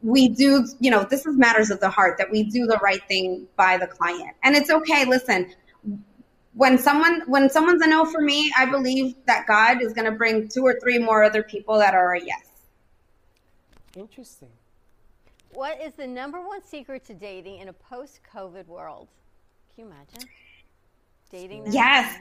we do you know this is matters of the heart that we do the right thing by the client and it's okay listen when someone when someone's a no for me, I believe that God is going to bring two or three more other people that are a yes. Interesting. What is the number one secret to dating in a post-COVID world? Can you imagine dating? Yes.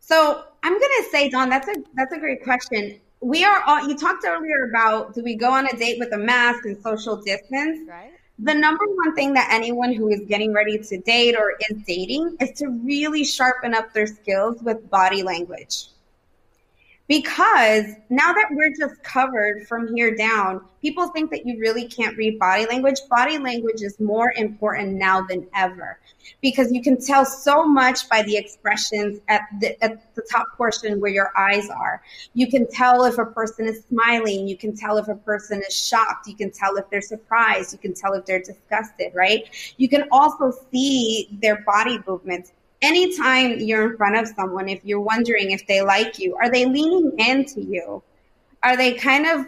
So I'm gonna say, Dawn, that's a that's a great question. We are all. You talked earlier about do we go on a date with a mask and social distance? Right the number one thing that anyone who is getting ready to date or is dating is to really sharpen up their skills with body language because now that we're just covered from here down, people think that you really can't read body language. Body language is more important now than ever because you can tell so much by the expressions at the, at the top portion where your eyes are. You can tell if a person is smiling. You can tell if a person is shocked. You can tell if they're surprised. You can tell if they're disgusted, right? You can also see their body movements anytime you're in front of someone, if you're wondering if they like you, are they leaning into you? Are they kind of,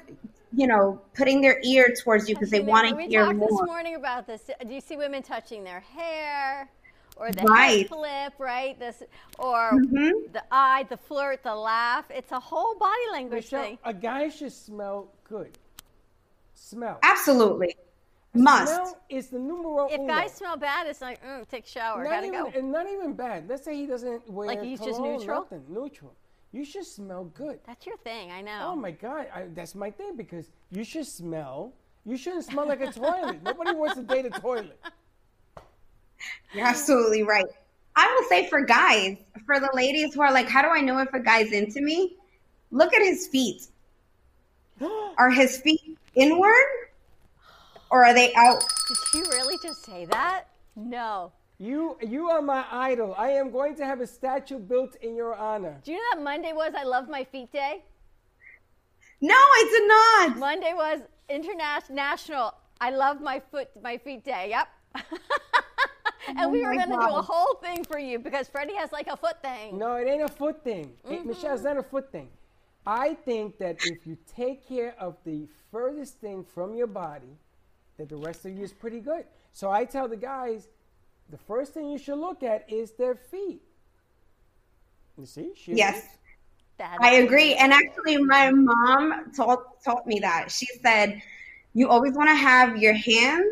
you know, putting their ear towards you because they want to hear more? We talked this morning about this. Do you see women touching their hair? Or the right. flip, right? This, or mm-hmm. the eye, the flirt, the laugh. It's a whole body language Michelle, thing. A guy should smell good. Smell. Absolutely. Must. Smell is the numero If uno. guys smell bad, it's like, mm, take a shower, not gotta even, go. And not even bad. Let's say he doesn't wear Like he's just cologne, neutral? Nothing. Neutral. You should smell good. That's your thing, I know. Oh my God, I, that's my thing because you should smell. You shouldn't smell like a toilet. Nobody wants to date a toilet. You're absolutely right. I will say for guys, for the ladies who are like, how do I know if a guy's into me? Look at his feet. are his feet inward or are they out? Did you really just say that? No. You you are my idol. I am going to have a statue built in your honor. Do you know that Monday was I Love My Feet Day? No, I did not. Monday was international I Love My Foot My Feet Day. Yep. and Oh we were going to do a whole thing for you because Freddie has like a foot thing. No, it ain't a foot thing. It- Mm-hmm. Michelle, it's not a foot thing. I think that if you take care of the furthest thing from your body, that the rest of you is pretty good. So I tell the guys, the first thing you should look at is their feet. You see? She Yes. That's I agree. And actually, my mom taught taught me that. She said, "You always want to have your hands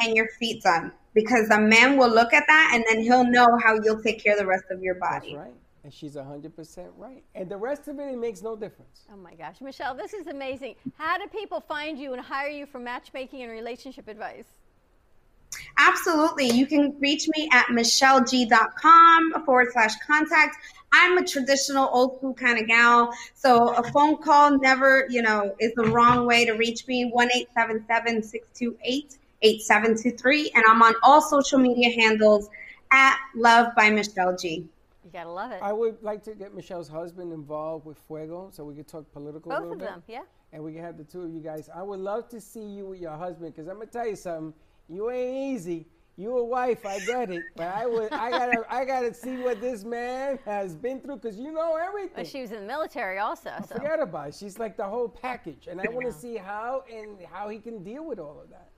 and your feet done because a man will look at that and then he'll know how you'll take care of the rest of your That's body." right. And she's 100% right. And the rest of it, it makes no difference. Oh my gosh, Michelle, this is amazing. How do people find you and hire you for matchmaking and relationship advice? Absolutely. You can reach me at michelleg.com forward slash contact. I'm a traditional old school kind of gal. So a phone call never, you know, is the wrong way to reach me. 1 628 8723. And I'm on all social media handles at Love by Michelle G. You gotta love it. I would like to get Michelle's husband involved with Fuego so we could talk political a Both little of bit. them, yeah. And we can have the two of you guys. I would love to see you with your husband because I'm gonna tell you something. You ain't easy. You a wife, I get it, but I would, I gotta, I gotta see what this man has been through because you know everything. But she was in the military also, so Forget about it. She's like the whole package, and I want to see how and how he can deal with all of that.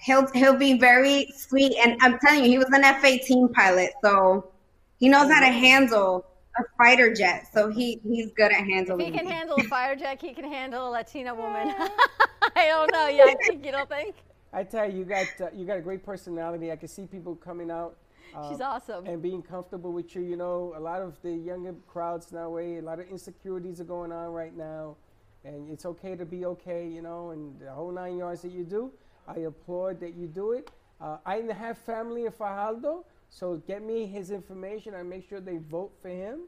He'll he'll be very sweet, and I'm telling you, he was an F-18 pilot, so he knows how to handle a fighter jet. So he he's good at if handling. he can it. handle a fighter jet, he can handle a Latina woman. I don't know. Yeah, I think you don't think? I tell you, you got uh, you got a great personality. I can see people coming out. She's um, awesome. And being comfortable with you. You know, a lot of the younger crowds now, way a lot of insecurities are going on right now, and it's okay to be okay. You know, and the whole nine yards that you do. I applaud that you do it. Uh, I have family in Fajardo, so get me his information. I make sure they vote for him,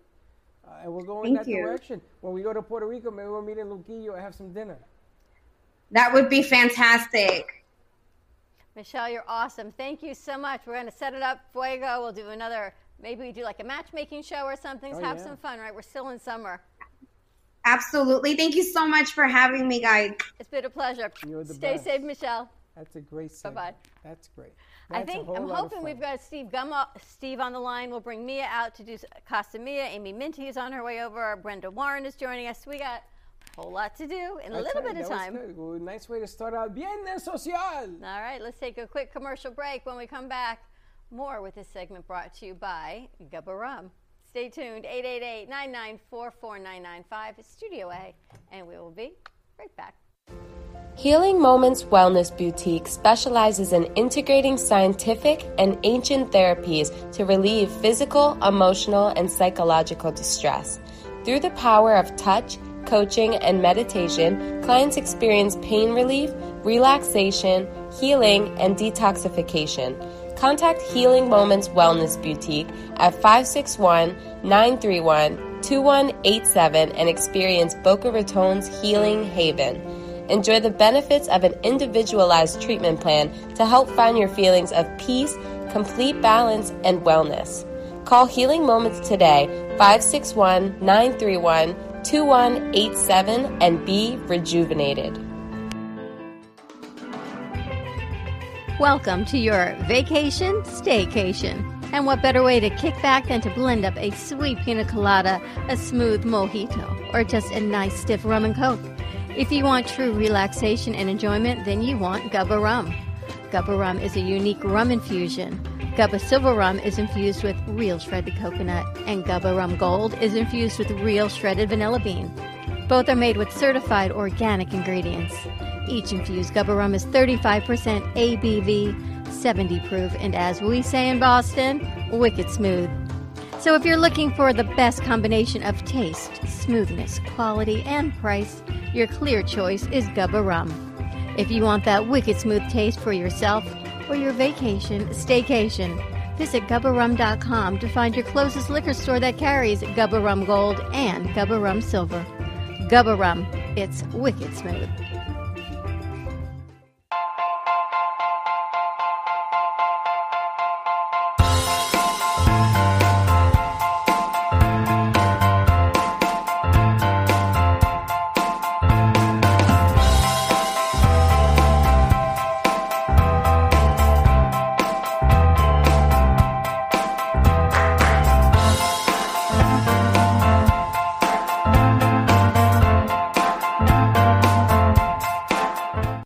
uh, and we'll go in Thank that you. direction. When we go to Puerto Rico, maybe we'll meet in Luquillo and have some dinner. That would be fantastic. Michelle, you're awesome. Thank you so much. We're going to set it up. Fuego. We'll do another, maybe we do like a matchmaking show or something. Oh, have yeah. some fun, right? We're still in summer. Absolutely. Thank you so much for having me, guys. It's been a pleasure. You're the Stay best. safe, Michelle. That's a great segment. Bye-bye. That's great. I That's a think I'm hoping we've got Steve Gumma, uh, Steve on the line. We'll bring Mia out to do s- Costa Mia. Amy Minty is on her way over. Brenda Warren is joining us. We got a whole lot to do in a I little tell bit of time. good. Nice way to start out. Viernes social. All right, let's take a quick commercial break. When we come back, more with this segment brought to you by Gubba Rum. Stay tuned, 888-994-4995, Studio A, and we will be right back. Healing Moments Wellness Boutique specializes in integrating scientific and ancient therapies to relieve physical, emotional, and psychological distress. Through the power of touch, coaching, and meditation, clients experience pain relief, relaxation, healing, and detoxification. Contact Healing Moments Wellness Boutique at 561 931 2187 and experience Boca Raton's Healing Haven. Enjoy the benefits of an individualized treatment plan to help find your feelings of peace, complete balance, and wellness. Call Healing Moments today, 561 931 2187, and be rejuvenated. Welcome to your vacation staycation. And what better way to kick back than to blend up a sweet pina colada, a smooth mojito, or just a nice stiff rum and coke? If you want true relaxation and enjoyment, then you want Gubba Rum. Gubba Rum is a unique rum infusion. Gubba Silver Rum is infused with real shredded coconut, and Gubba Rum Gold is infused with real shredded vanilla bean. Both are made with certified organic ingredients. Each infused Gubba Rum is 35% ABV, 70 proof, and as we say in Boston, wicked smooth. So if you're looking for the best combination of taste, smoothness, quality, and price, your clear choice is Gubba Rum. If you want that wicked smooth taste for yourself or your vacation, staycation, visit gubbarum.com to find your closest liquor store that carries Gubba Rum Gold and Gubba Rum Silver. Gubba Rum, it's wicked smooth.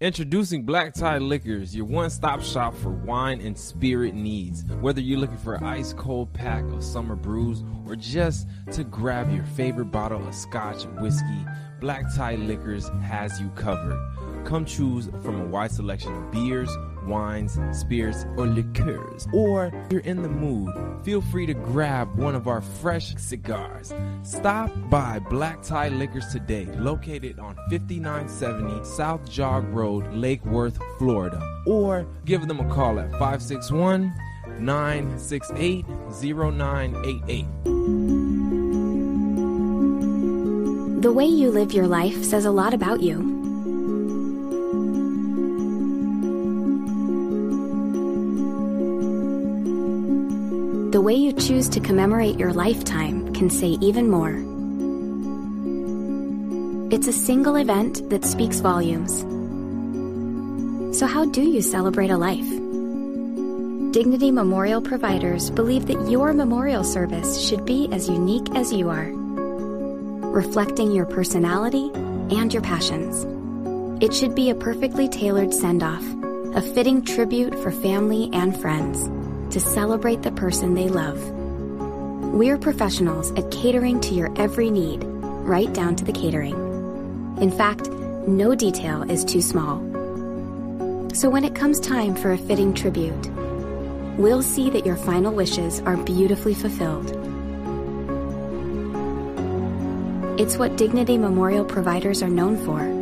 Introducing Black Tie Liquors, your one stop shop for wine and spirit needs. Whether you're looking for an ice cold pack of summer brews or just to grab your favorite bottle of scotch whiskey, Black Tie Liquors has you covered. Come choose from a wide selection of beers, wines, spirits, or liqueurs, or you're in the mood, feel free to grab one of our fresh cigars. Stop by Black Tie Liquors today, located on 5970 South Jog Road, Lake Worth, Florida, or give them a call at 561 968 0988. The way you live your life says a lot about you. The way you choose to commemorate your lifetime can say even more. It's a single event that speaks volumes. So, how do you celebrate a life? Dignity Memorial providers believe that your memorial service should be as unique as you are, reflecting your personality and your passions. It should be a perfectly tailored send off, a fitting tribute for family and friends to celebrate the person they love. We're professionals at catering to your every need, right down to the catering. In fact, no detail is too small. So when it comes time for a fitting tribute, we'll see that your final wishes are beautifully fulfilled. It's what Dignity Memorial providers are known for.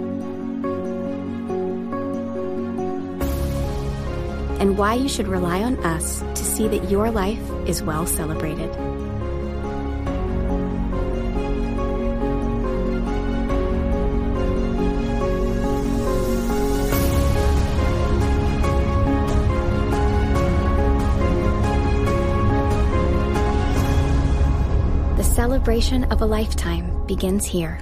And why you should rely on us to see that your life is well celebrated. The celebration of a lifetime begins here.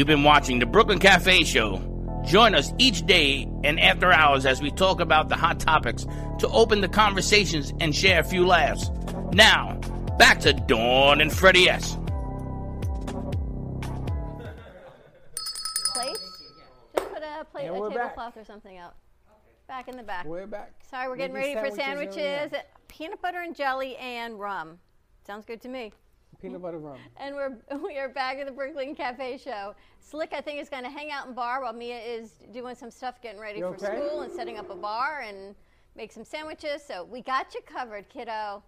You've been watching the Brooklyn Cafe Show. Join us each day and after hours as we talk about the hot topics to open the conversations and share a few laughs. Now, back to Dawn and Freddie S. Plates? Just put a plate, And a tablecloth or something out. Back in the back. We're back. Sorry, we're getting ready Making for sandwiches sandwiches. Peanut butter and jelly and rum. Sounds good to me. Peanut butter rum. And we're we are back at the Brooklyn Cafe show. Slick, I think, is going to hang out in bar while Mia is doing some stuff, getting ready You for okay? school and setting up a bar and make some sandwiches. So we got you covered, kiddo.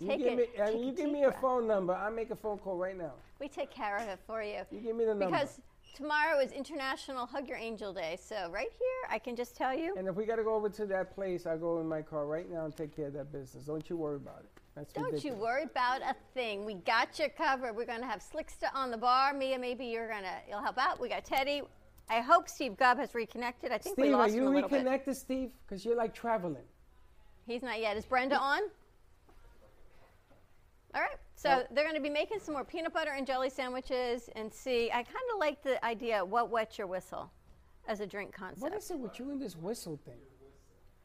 You Take give it. me, uh, take you give me a phone number. I make a phone call right now. We take care of it for you. You give me the number. Because tomorrow is International Hug Your Angel Day. So right here, I can just tell you. And if we got to go over to that place, I'll go in my car right now and take care of that business. Don't you worry about it. That's Don't ridiculous. you worry about a thing. We got you covered. We're going to have Slicksta on the bar. Mia, maybe you're going to you'll help out. We got Teddy. I hope Steve Gubb has reconnected. I think we Steve, are you him a little bit. reconnected, Steve? Because you're like traveling. He's not yet. Is Brenda on? All right. So they're going to be making some more peanut butter and jelly sandwiches and see. I kind of like the idea what wets your whistle as a drink concept. What is it with you and this whistle thing?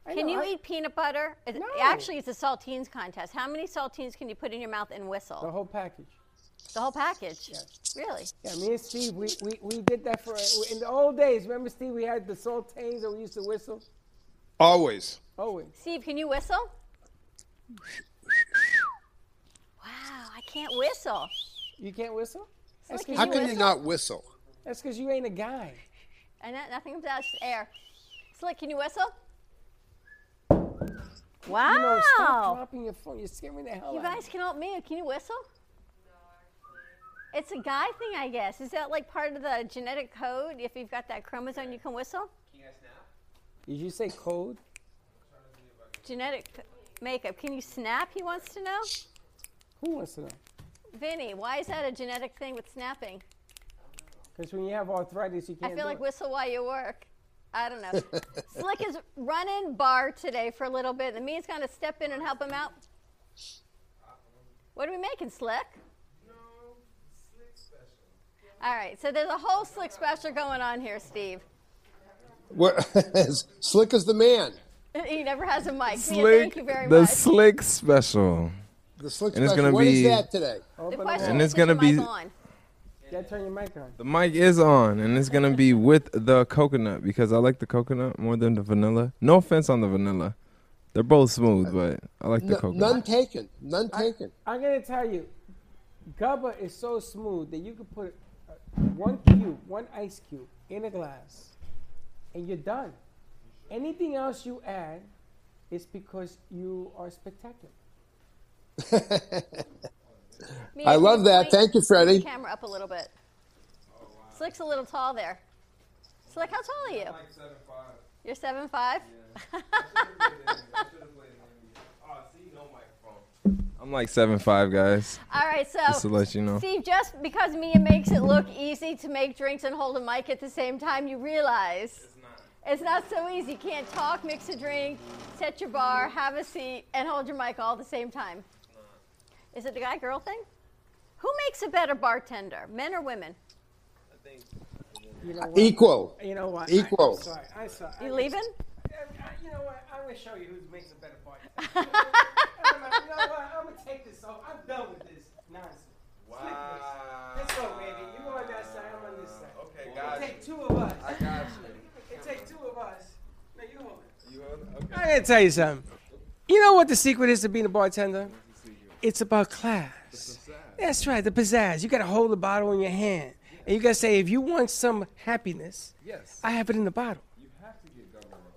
I Can know, you I- eat peanut butter? No. Actually, it's a saltines contest. How many saltines can you put in your mouth and whistle? the whole package? The whole package. Yes. Really? Yeah, me and Steve, we, we, we did that for in the old days. Remember, Steve, we had the saltines that we used to whistle. Always. Always. Steve, can you whistle? Wow, I can't whistle. You can't whistle? That's Slick, because How you can you not whistle? That's because you ain't a guy. And that, nothing about out, it's just air. Slick, can you whistle? Wow. You know, stop dropping your phone. You're scaring the hell You out of You guys me. can help me. Can you whistle? It's a guy thing, I guess. Is that like part of the genetic code? If you've got that chromosome, you can whistle? Can you guys now? Did you say code? Genetic makeup. Can you snap? He wants to know. Who wants to know? Vinny, why is that a genetic thing with snapping? Because when you have arthritis, you can't. I feel do like it. whistle while you work. I don't know. Slick is running bar today for a little bit. and me's going to step in and help him out. What are we making, Slick? All right, so there's a whole Slick special going on here, Steve. What, slick as the man. He never has a mic. Mia, Slick, thank you very the much. slick special. The slick And it's special. gonna What is be- that today? the question And is, it's gonna be- on? Yeah, turn your mic on. The mic is on, and it's gonna be with the coconut because I like the coconut more than the vanilla. No offense on the vanilla, they're both smooth, but I like the No, coconut. none taken. None taken. I'm gonna tell you, Gubba is so smooth that you could put uh, one cube, one ice cube in a glass, and you're done. Anything else you add is because you are spectacular. Mia, I love that. point Thank you, Freddie. The camera up a little bit. Slick's a little tall there. Slick, how tall are you? I'm seven five. You're seven five. I'm like seven five, guys. All right, so Just to let you know. Steve, just because Mia makes it look easy to make drinks and hold a mic at the same time, you realize it's not so easy. You can't talk, mix a drink, set your bar, have a seat, and hold your mic all at the same time. Is it the guy girl thing? Who makes a better bartender, men or women? You know what? Equal. You know what? Equal. I, am sorry. I'm sorry. You I- leaving? I- You know what? I'm gonna show you who makes a better part. you know what? I'm gonna take this off. I'm done with this nonsense. Wow. Let's go, baby. You on that side. I'm on this side. Okay, got it take two of us. I got you. It take two of us. No, you hold it. You hold- okay. I'm gonna tell you something. You know what the secret is to being a bartender? It's about class. That's right, the pizzazz. You gotta hold the bottle in your hand. And you gotta say, if you want some happiness, Yes. I have it in the bottle.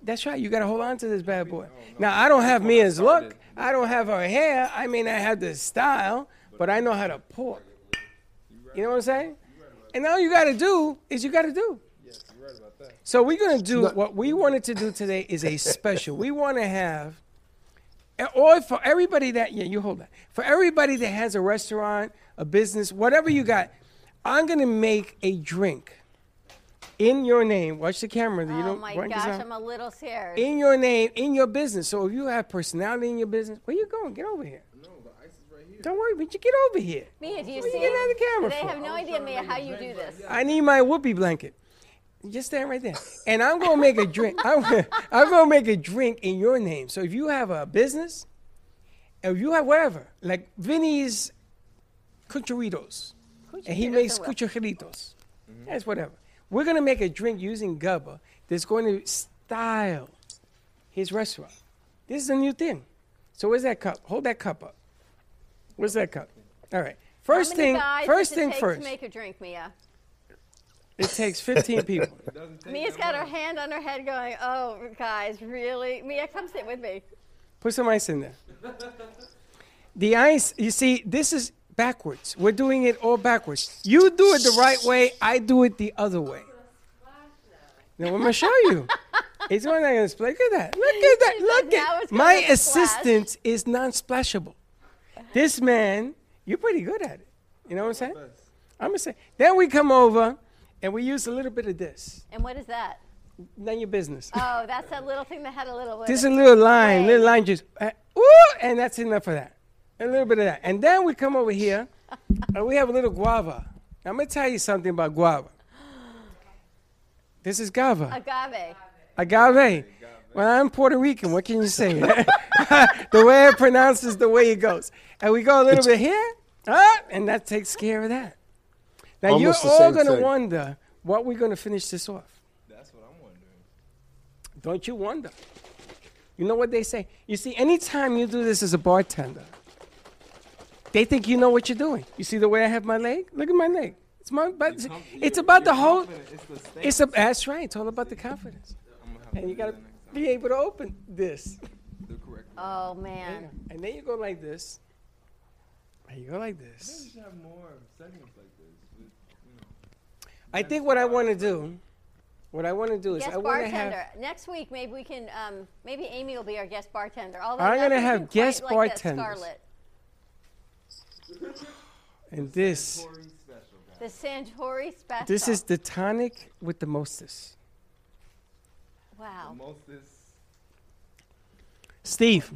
That's right. You got to hold on to this bad boy. Now, I don't have Mia's look. I don't have her hair. I may not have the style, but I know how to pour. You know what I'm saying? And all you got to do is you got to do. Yes, you read about that. So we're going to do what we wanted to do today is a special. We want to have, or for everybody that, yeah, you hold that. For everybody that has a restaurant, a business, whatever you got, I'm going to make a drink in your name. Watch the camera. You oh don't my write gosh, out I'm a little scared. in your name, in your business. So if you have personality in your business, where you going? Get over here. No, the ice is right here. Don't worry, but you get over here. Mia, do you What are see? you getting on the camera they for? have no idea, Mia, how you do this. I need my whoopee blanket. Just stand right there. And I'm gonna make a drink. I'm, I'm gonna make a drink in your name. So if you have a business, if you have whatever, like Vinny's Cucharitos, and he Cucharitos makes are what? cucharitos. Mm-hmm. That's whatever. We're gonna make a drink using Gubba that's going to style his restaurant. This is a new thing. So where's that cup? Hold that cup up. Where's that cup? All right. First how many thing. guys First thing first. To make a drink, Mia. It takes 15 people. Mia's got her hand on her head, going, "Oh, guys, really? Mia, come sit with me." Put some ice in there. The ice, you see, this is backwards. We're doing it all backwards. You do it the right way, I do it the other way. Now I'm gonna show you. It's one I'm gonna splash. Look at that. Look at that. She Look at my gonna splash. assistant is non-splashable. This man, you're pretty good at it. You know what I'm saying? I'm gonna say. Then we come over and we use a little bit of this. And what is that? None of your business. Oh, that's that little thing that had a little. bit Just of a little lime, spray. little lime juice. Uh, ooh, and that's enough of that. A little bit of that. And then we come over here and we have a little guava. I'm going to tell you something about guava. This is guava. Agave. Agave. Well, I'm Puerto Rican. What can you say? the way I pronounce is the way it goes. And we go a little bit here, ah, and that takes care of that. Now, Almost you're all going to thing. wonder what we're going to finish this off. That's what I'm wondering. Don't you wonder? You know what they say? You see, anytime you do this as a bartender, they think you know what you're doing. You see the way I have my leg? Look at my leg. It's my, but it's, it's about the whole. It's the a. That's right. It's all about the confidence, and you gotta be able to open this. Oh man. And then you go like this. And you go like this. have more segments like this. I think what I want to do, what I want to do is Guest I want to have guest bartender. have. Next week, maybe we can. Um, maybe Amy will be our guest bartender. Although I'm gonna have quite guest like that bartenders. Scarlet. And this, The Santori special. this is the tonic with the mostest. wow. The mostis. Steve,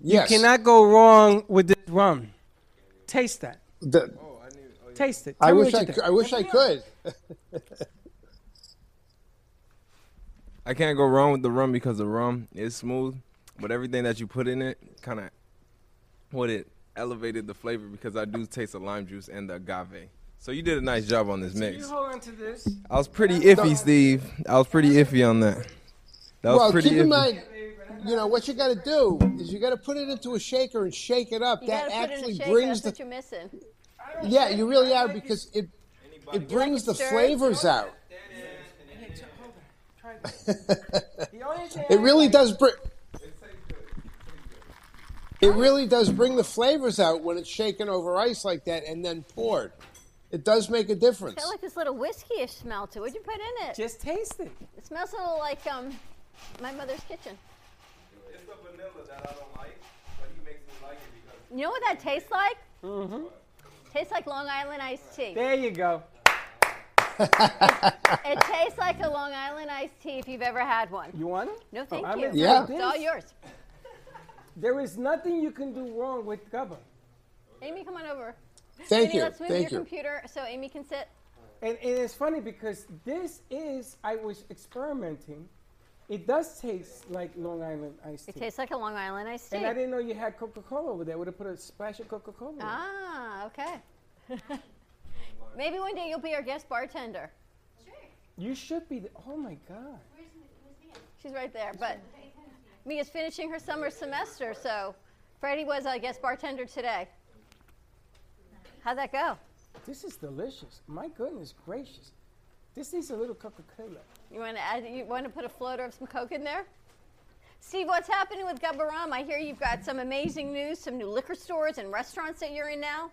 Yes. you cannot go wrong with this rum. Taste that. The- Taste it. I Tell me wish what I, you cou- think. I wish I could. I can't go wrong with the rum because the rum is smooth, but everything that you put in it kind of what it elevated the flavor because I do taste the lime juice and the agave. So you did a nice job on this You mix. hold on to this. I was pretty iffy, Steve. I was pretty iffy on that. That was well, pretty keep in iffy. mind, you know what you got to do is you got to put it into a shaker and shake it up. You that gotta put it in a actually brings That's the. what you're missing. Yeah, you really are because it it brings the stirred? flavors out. Hey, ch- hold on. Try this. The only thing It really does bring. It really does bring the flavors out when it's shaken over ice like that and then poured. It does make a difference. Got like this little whiskey-ish smell to it. What'd you put in it? Just taste it. It smells a little like um my mother's kitchen. It's the vanilla that I don't like, but he makes me like it because You know what that tastes like? Mm-hmm. Tastes like Long Island iced tea. There you go. It tastes like a Long Island iced tea if you've ever had one. You want it? No, oh, thank I'm you. Yeah. It's all yours. There is nothing you can do wrong with Gubba. Amy, come on over. Thank Amy, you. let's move Thank your you. computer so Amy can sit. And, and it's funny because this is, I was experimenting. It does taste like Long Island iced tea. It tastes like a Long Island iced tea. and I didn't know you had Coca Cola over there. Would have put a splash of Coca Cola. Ah, okay. Maybe one day you'll be our guest bartender. Sure. You should be. The, oh my God. She's right there. But Mia's finishing her summer semester, so Freddie was our guest bartender today. How'd that go? This is delicious. My goodness gracious. This needs a little Coca Cola. You want to add? You want to put a floater of some Coke in there? Steve, what's happening with Gubba Rum? I hear you've got some amazing news, some new liquor stores and restaurants that you're in now.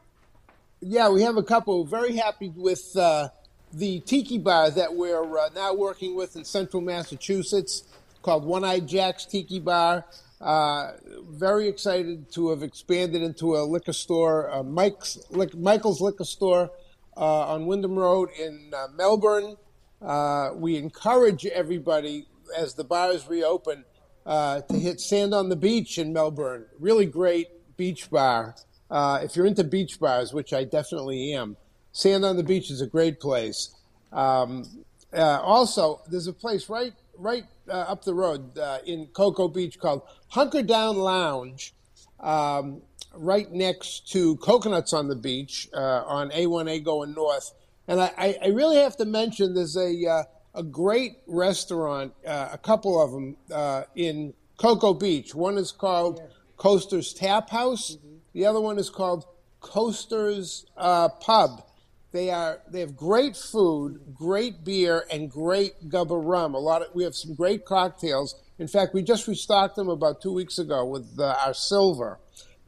Yeah, we have a couple. Very happy with uh, the tiki bar that we're uh, now working with in central Massachusetts called One Eye Jack's Tiki Bar. Uh, very excited to have expanded into a liquor store, uh, Mike's Michael's Liquor Store uh, on Wickham Road in uh, Melbourne. Uh, we encourage everybody as the bars reopen uh, to hit Sand on the Beach in Melbourne. Really great beach bar. Uh, if you're into beach bars, which I definitely am, Sand on the Beach is a great place. Um, uh, also, there's a place right right uh, up the road in Cocoa Beach called Hunker Down Lounge, um, right next to Coconuts on the Beach on A1A going north. And I, I, really have to mention there's a uh, a great restaurant, uh, a couple of them uh, in Cocoa Beach. One is called Coaster's Tap House. The other one is called Coaster's uh, Pub. They are they have great food, great beer, and great gubba rum. A lot of we have some great cocktails. In fact, we just restocked them about two weeks ago with uh, our silver.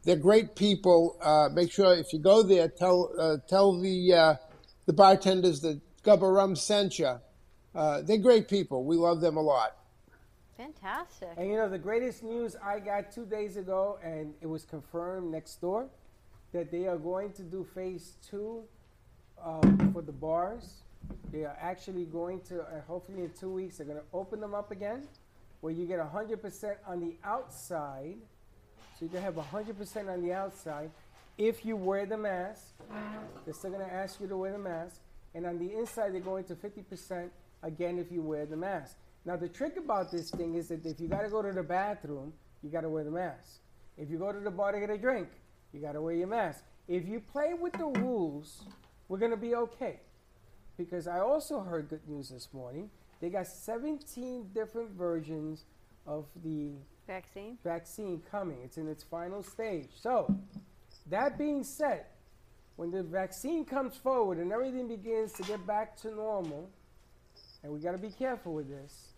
They're great people. Uh, make sure if you go there, tell uh, tell the uh, the bartenders the gubba rum sent you. Uh, they're great people. We love them a lot. Fantastic. And you know, the greatest news I got two days ago, and it was confirmed next door, that they are going to do phase two um, for the bars. They are actually going to, uh, hopefully in two weeks, they're going to open them up again, where you get 100% on the outside. So you can have 100% on the outside if you wear the mask. They're still going to ask you to wear the mask. And on the inside, they're going to 50% again if you wear the mask. Now, the trick about this thing is that if you got to go to the bathroom, you got to wear the mask. If you go to the bar to get a drink, you got to wear your mask. If you play with the rules, we're going to be okay. Because I also heard good news this morning. They got 17 different versions of the Vaccine. vaccine coming. It's in its final stage. So, that being said, when the vaccine comes forward and everything begins to get back to normal, and we got to be careful with this,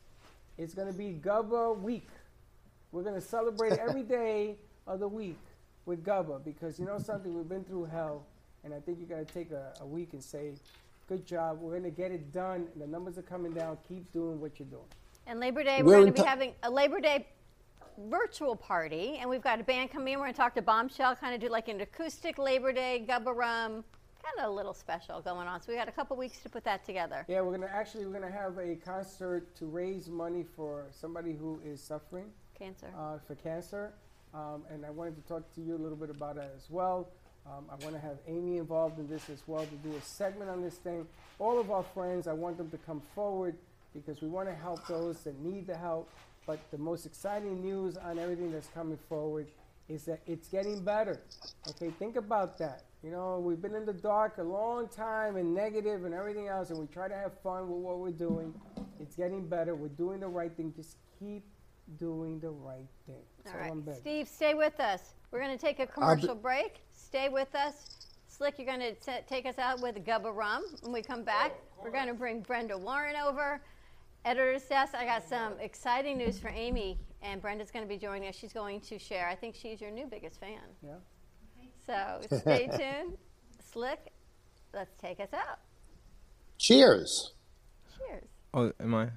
it's going to be Gubba Week. We're going to celebrate every day of the week with Gubba because you know something, we've been through hell, and I think you got to take a, a week and say, good job, we're going to get it done, and the numbers are coming down, keep doing what you're doing. And Labor Day, We're we're going to be ti- having a Labor Day virtual party, and we've got a band coming in. We're going to talk to Bombshell, kind of do like an acoustic Labor Day, Gubba Rum, kind of a little special going on. So we got a couple weeks to put that together. Yeah, we're gonna actually we're gonna have a concert to raise money for somebody who is suffering Cancer. uh, for cancer, um, and I wanted to talk to you a little bit about that as well. Um, I want to have Amy involved in this as well to do a segment on this thing. All of our friends, I want them to come forward because we want to help those that need the help. But the most exciting news on everything that's coming forward is that it's getting better. Okay, think about that. You know, we've been in the dark a long time and negative and everything else, and we try to have fun with what we're doing. It's getting better. We're doing the right thing. Just keep doing the right thing. That's All all, I'm right. begging. Steve, stay with us. We're going to take a commercial break. Stay with us. Slick, you're going to take us out with Gubba Rum. When we come back, we're going to bring Brenda Warren over. Editor's desk, I got some exciting news for Amy, and Brenda's going to be joining us. She's going to share. I think she's your new biggest fan. Yeah. So stay tuned. Slick, let's take us out. Cheers. Cheers. Oh, am I?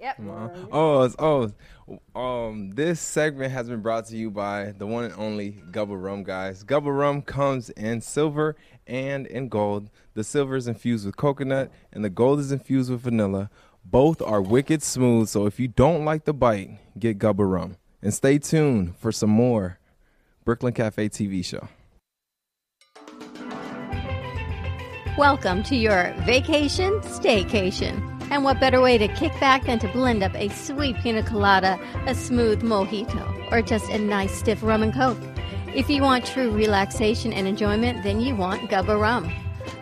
Yep. Am I- Oh, oh, um, this segment has been brought to you by the one and only Gubba Rum, guys. Gubba Rum comes in silver and in gold. The silver is infused with coconut, and the gold is infused with vanilla. Both are wicked smooth, so if you don't like the bite, get Gubba Rum. And stay tuned for some more Brooklyn Cafe TV show. Welcome to your vacation staycation. And what better way to kick back than to blend up a sweet pina colada, a smooth mojito, or just a nice stiff rum and coke? If you want true relaxation and enjoyment, then you want Gubba Rum.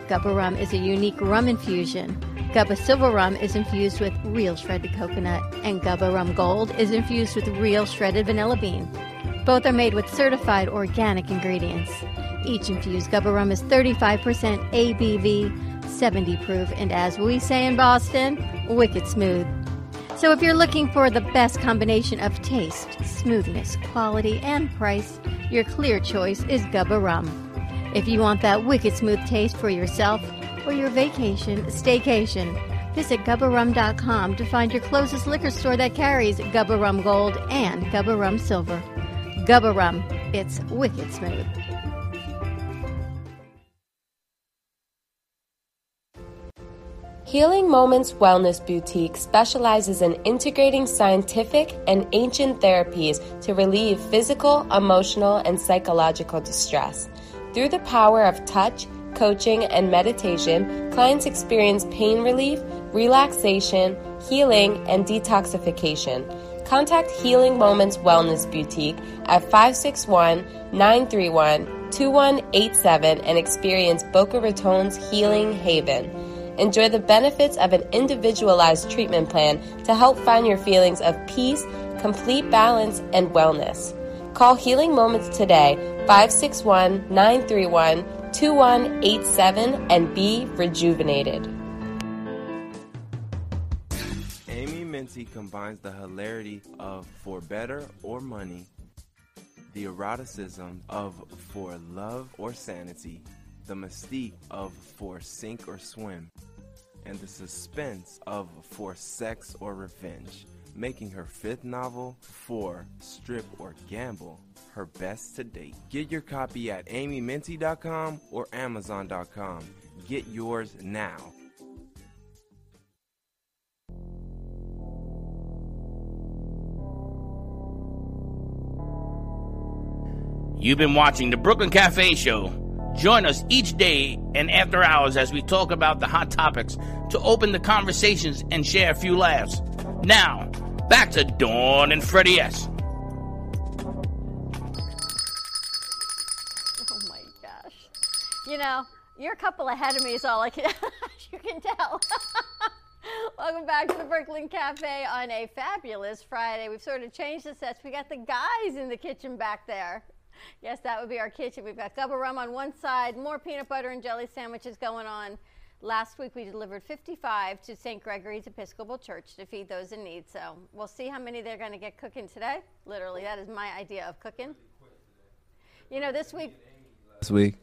Gubba Rum is a unique rum infusion. Gubba Silver Rum is infused with real shredded coconut, and Gubba Rum Gold is infused with real shredded vanilla bean. Both are made with certified organic ingredients. Each infused Gubba Rum is 35% ABV, 70 proof, and as we say in Boston, wicked smooth. So if you're looking for the best combination of taste, smoothness, quality, and price, your clear choice is Gubba Rum. If you want that wicked smooth taste for yourself or your vacation, staycation, visit gubbarum.com to find your closest liquor store that carries Gubba Rum Gold and Gubba Rum Silver. Gubba Rum, it's wicked smooth. Healing Moments Wellness Boutique specializes in integrating scientific and ancient therapies to relieve physical, emotional, and psychological distress. Through the power of touch, coaching, and meditation, clients experience pain relief, relaxation, healing, and detoxification. Contact Healing Moments Wellness Boutique at 561 931 2187 and experience Boca Raton's Healing Haven. Enjoy the benefits of an individualized treatment plan to help find your feelings of peace, complete balance, and wellness. Call Healing Moments today, 561 931 2187, and be rejuvenated. Amy Minty combines the hilarity of For Better or Money, the eroticism of For Love or Sanity, the mystique of For Sink or Swim, and the suspense of For Sex or Revenge, making her fifth novel, For Strip or Gamble, her best to date. Get your copy at amyminty.com or amazon.com. Get yours now. You've been watching the Brooklyn Cafe Show. Join us each day and after hours as we talk about the hot topics to open the conversations and share a few laughs. Now, back to Dawn and Freddie S. You know, you're a couple ahead of me, is all I can, you can tell. Welcome back to the Brooklyn Cafe on a fabulous Friday. We've sort of changed the sets. We got the guys in the kitchen back there. Yes, that would be our kitchen. We've got Gubba Rum on one side, more peanut butter and jelly sandwiches going on. Last week we delivered 55 to St. Gregory's Episcopal Church to feed those in need. So we'll see how many they're going to get cooking today. Literally, that is my idea of cooking. You know, this week, This week.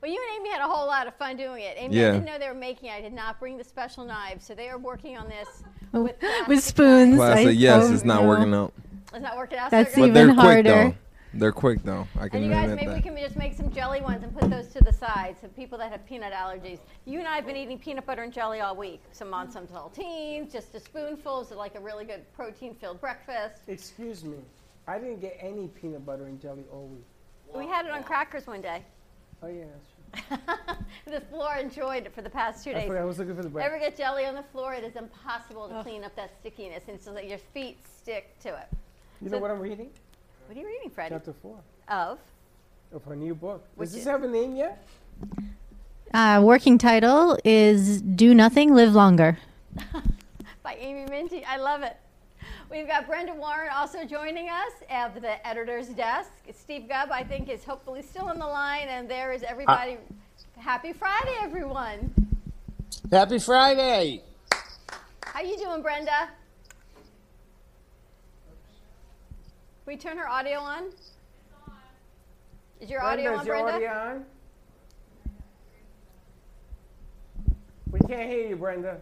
Well, you and Amy had a whole lot of fun doing it. Amy, Yeah. I didn't know they were making. it. I did not bring the special knives, so they are working on this oh, with, with spoons. Class I yes, don't it's not know. working out. It's not working out. That's so But even they're quick harder. though. They're quick though. I can And you guys, maybe that. we can just make some jelly ones and put those to the side. So people that have peanut allergies. You and I have been eating peanut butter and jelly all week. Some on some saltines, just a spoonful, so like a really good protein-filled breakfast. Excuse me. I didn't get any peanut butter and jelly all week. We had it on crackers one day. Oh yeah, that's true. the floor enjoyed it for the past two I days. forgot I was looking for the bread. Ever get jelly on the floor? It is impossible to clean up that stickiness, and so that your feet stick to it. You So- know what I'm reading? What are you reading, Freddie? Chapter four Of of her new book. Which Does this have a name yet? Uh, working title is Do Nothing, Live Longer. by Amy Minty. I love it. We've got Brenda Warren also joining us at the editor's desk. Steve Gubb, I think, is hopefully still on the line, and there is everybody. Happy Friday, everyone. Happy Friday. How you doing, Brenda? we turn her audio on? Is your audio Brenda, on, is your Brenda? audio on? We can't hear you, Brenda.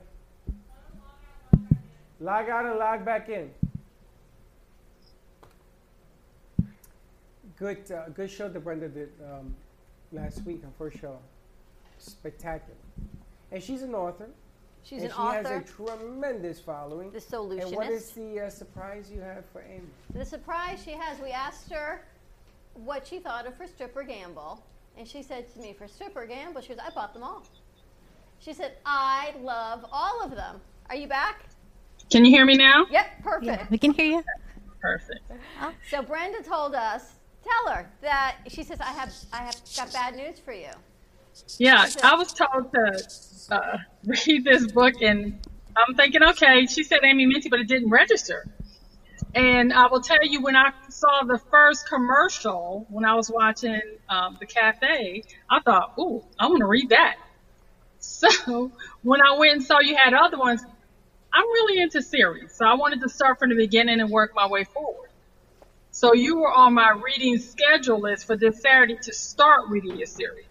Log out and log back in. Good, uh, good show that Brenda did um, last week, her first show. Spectacular. And she's an author. She's and an she author. has a tremendous following. The solutionist. And what is the uh, surprise you have for Amy? The surprise she has, we asked her what she thought of her Strip or Gamble, and she said to me, for Strip or Gamble, she goes, I bought them all. She said, I love all of them. Are you back? Can you hear me now? Yep, perfect. We can hear you. Perfect. So Brenda told us, tell her that she says, I have, I have got bad news for you. Yeah, I was told to uh, read this book, and I'm thinking, okay, she said Amy Minty, but it didn't register. And I will tell you, when I saw the first commercial, when I was watching um, the cafe, I thought, ooh, I'm going to read that. So when I went and saw you had other ones, I'm really into series. So I wanted to start from the beginning and work my way forward. So you were on my reading schedule list for this Saturday to start reading your series.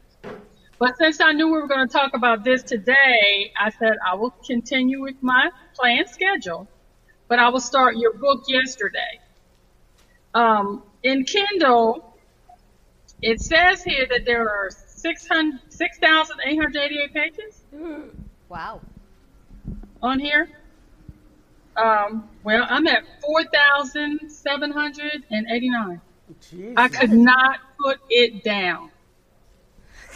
But since I knew we were going to talk about this today, I said I will continue with my planned schedule, but I will start your book yesterday. Um, in Kindle, it says here that there are 600 6,888 pages Wow. on here. Um, well, I'm at 4,789. I could not put it down.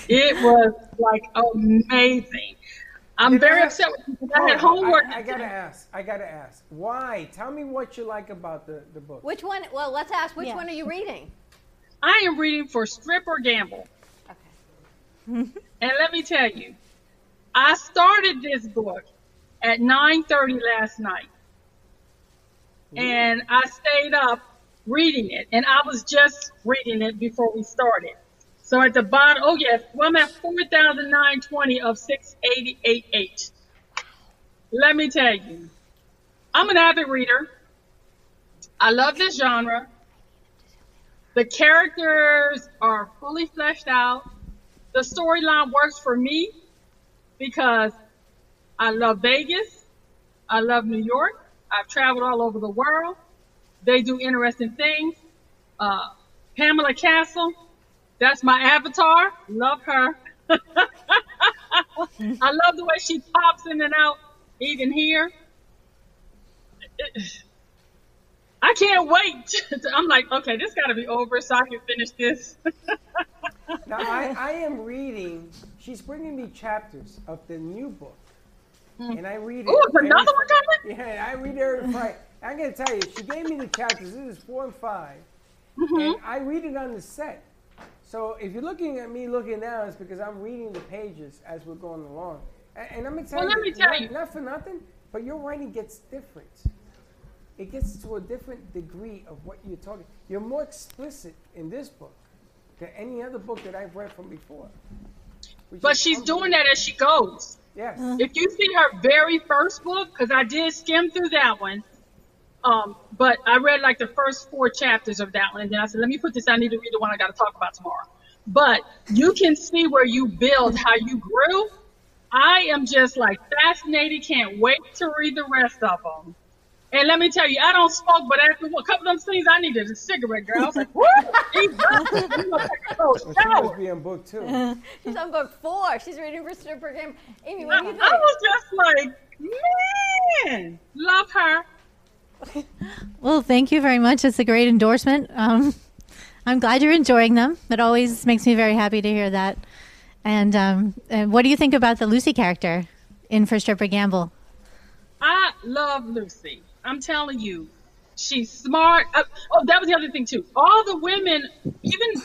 It was like amazing. I'm Did very ask- upset with you because I had homework. I, I gotta ask. I gotta ask. Why? Tell me what you like about the, the book. Which one? Well, let's ask, which Yeah. one are you reading? I am reading for Strip or Gamble. Okay. And let me tell you, I started this book at 9:30 last night. And I stayed up reading it. And I was just reading it before we started. So at the bottom, oh yes, well, I'm at 4,920 of 688H. Let me tell you, I'm an avid reader. I love this genre. The characters are fully fleshed out. The storyline works for me because I love Vegas. I love New York. I've traveled all over the world. They do interesting things. Uh, Pamela Castle, that's my avatar. Love her. I love the way she pops in and out, even here. I can't wait. I'm like, okay, this got to be over so I can finish this. Now I, I am reading. She's bringing me chapters of the new book, and I read it. Is every another one Friday. Yeah, I read it every Friday. I'm gonna tell you, she gave me the chapters. This is four and 5 Mm-hmm. and I read it on the set. So if you're looking at me looking down, it's because I'm reading the pages as we're going along. And, and I'm gonna tell Well, you, let me tell not, you. not for nothing, but your writing gets different. It gets to a different degree of what you're talking. You're more explicit in this book than any other book that I've read from before. Which But she's doing that as she goes. Yes. If you see her very first book, because I did skim through that one, um, but I read like the first four chapters of that one, and then I said, let me put this. I need to read the one I got to talk about tomorrow. But you can see where you build, how you grew. I am just like fascinated. Can't wait to read the rest of them. And let me tell you, I don't smoke, but after a couple of them scenes, I needed a cigarette, girl. I was like, woo, Jesus, I'm gonna take a cold Well, she shower. must be in book two. She's on book four. She's reading for stripper game. Amy, I, what do you think? I was just like, man, love her. Well, thank you very much. It's a great endorsement. Um, I'm glad you're enjoying them. It always makes me very happy to hear that. And, um, and what do you think about the Lucy character in For Strip or Gamble? I love Lucy. I'm telling you, she's smart. Uh, oh, that was the other thing too. All the women, even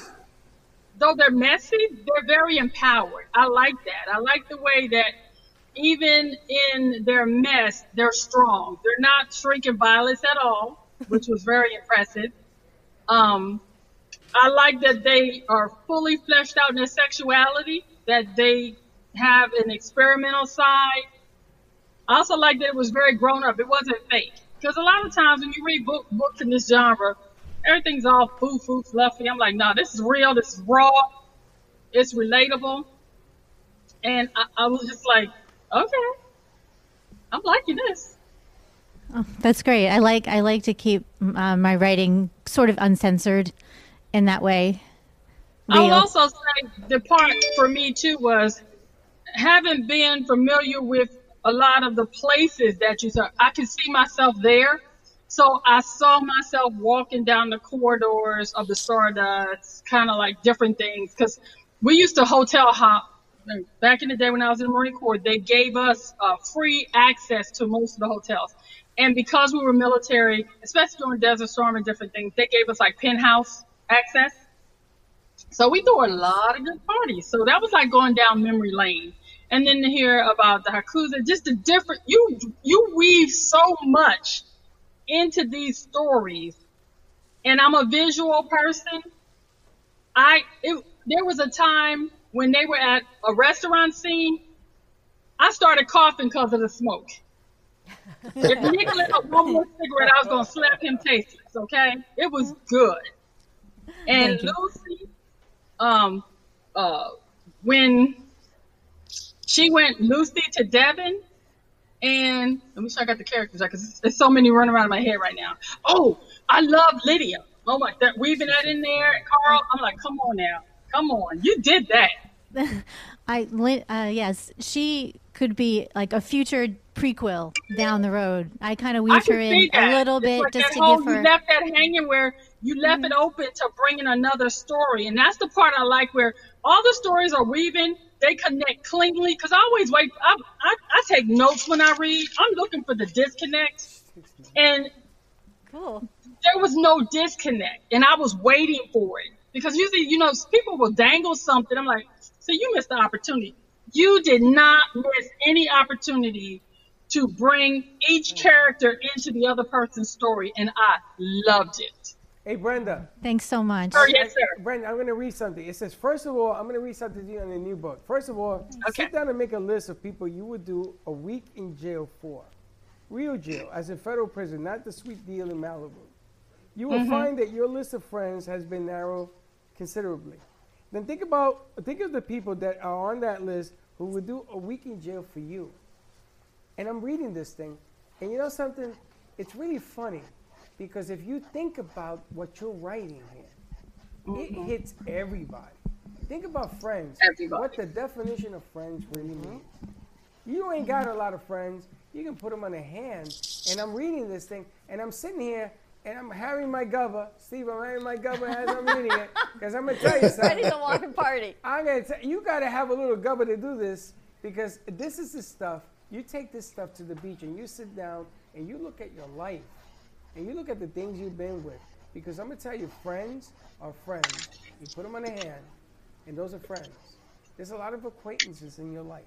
though they're messy, they're very empowered. I like that. I like the way that even in their mess, they're strong. They're not shrinking violets at all, which was very impressive. Um, I like that they are fully fleshed out in their sexuality, that they have an experimental side. I also like that it was very grown up. It wasn't fake. Because a lot of times when you read book, books in this genre, everything's all foo foo fluffy. I'm like, no, this is real. This is raw. It's relatable. And I, I was just like, okay, I'm liking this. Oh, that's great. I like I like to keep uh, my writing sort of uncensored in that way. I will also say the part for me too was having been familiar with a lot of the places that you saw. I could see myself there. So I saw myself walking down the corridors of the Stardust, kind of like different things. Because we used to hotel hop back in the day when I was in the Marine Corps. They gave us uh, free access to most of the hotels. And because we were military, especially during Desert Storm and different things, they gave us like penthouse access. So we threw a lot of good parties. So that was like going down memory lane. And then to hear about the Yakuza, just the different, you, you weave so much into these stories. And I'm a visual person. I, it, there was a time when they were at a restaurant scene. I started coughing because of the smoke. if Nick lit up one more cigarette, I was going to slap him tasteless, okay? It was good. And Lucy, um, uh, when she went Lucy to Devin, and let me sure I got the characters right because there's so many running around in my head right now. Oh, I love Lydia. Oh my, that weaving that in there, Carl. I'm like, come on now, come on, you did that. I uh, yes, she could be like a future prequel down the road. I kind of weaved her in a little It's bit like just to whole, give her. You left that hanging where you left mm-hmm. it open to bring in another story, and that's the part I like where all the stories are weaving. They connect cleanly because I always wait. I, I I take notes when I read. I'm looking for the disconnect, and Cool. there was no disconnect, and I was waiting for it because usually, you know, people will dangle something. I'm like, so you missed the opportunity. You did not miss any opportunity to bring each character into the other person's story, and I loved it. Hey, Brenda. Thanks so much. Oh, yes, sir. Brenda, I'm going to read something. It says, first of all, I'm going to read something to you in the new book. First of all, sit down and make a list of people you would do a week in jail for. Real jail, as in federal prison, not the sweet deal in Malibu. You will Mhm. find that your list of friends has been narrowed considerably. Then think about think of the people that are on that list who would do a week in jail for you. And I'm reading this thing, and you know something? It's really funny because if you think about what you're writing here, it mm-hmm. hits everybody. Think about friends. Everybody. What the definition of friends really means. You ain't got a lot of friends. You can put them on a hand. And I'm reading this thing, and I'm sitting here, and I'm having my gubba. Steve, I'm having my gubba as I'm reading it, because I'm gonna tell you something. Ready to walk and party. I'm gonna tell you you gotta have a little gubba to do this because this is the stuff. You take this stuff to the beach and you sit down and you look at your life and you look at the things you've been with. Because I'm gonna tell you, friends are friends. You put them on a hand, and those are friends. There's a lot of acquaintances in your life,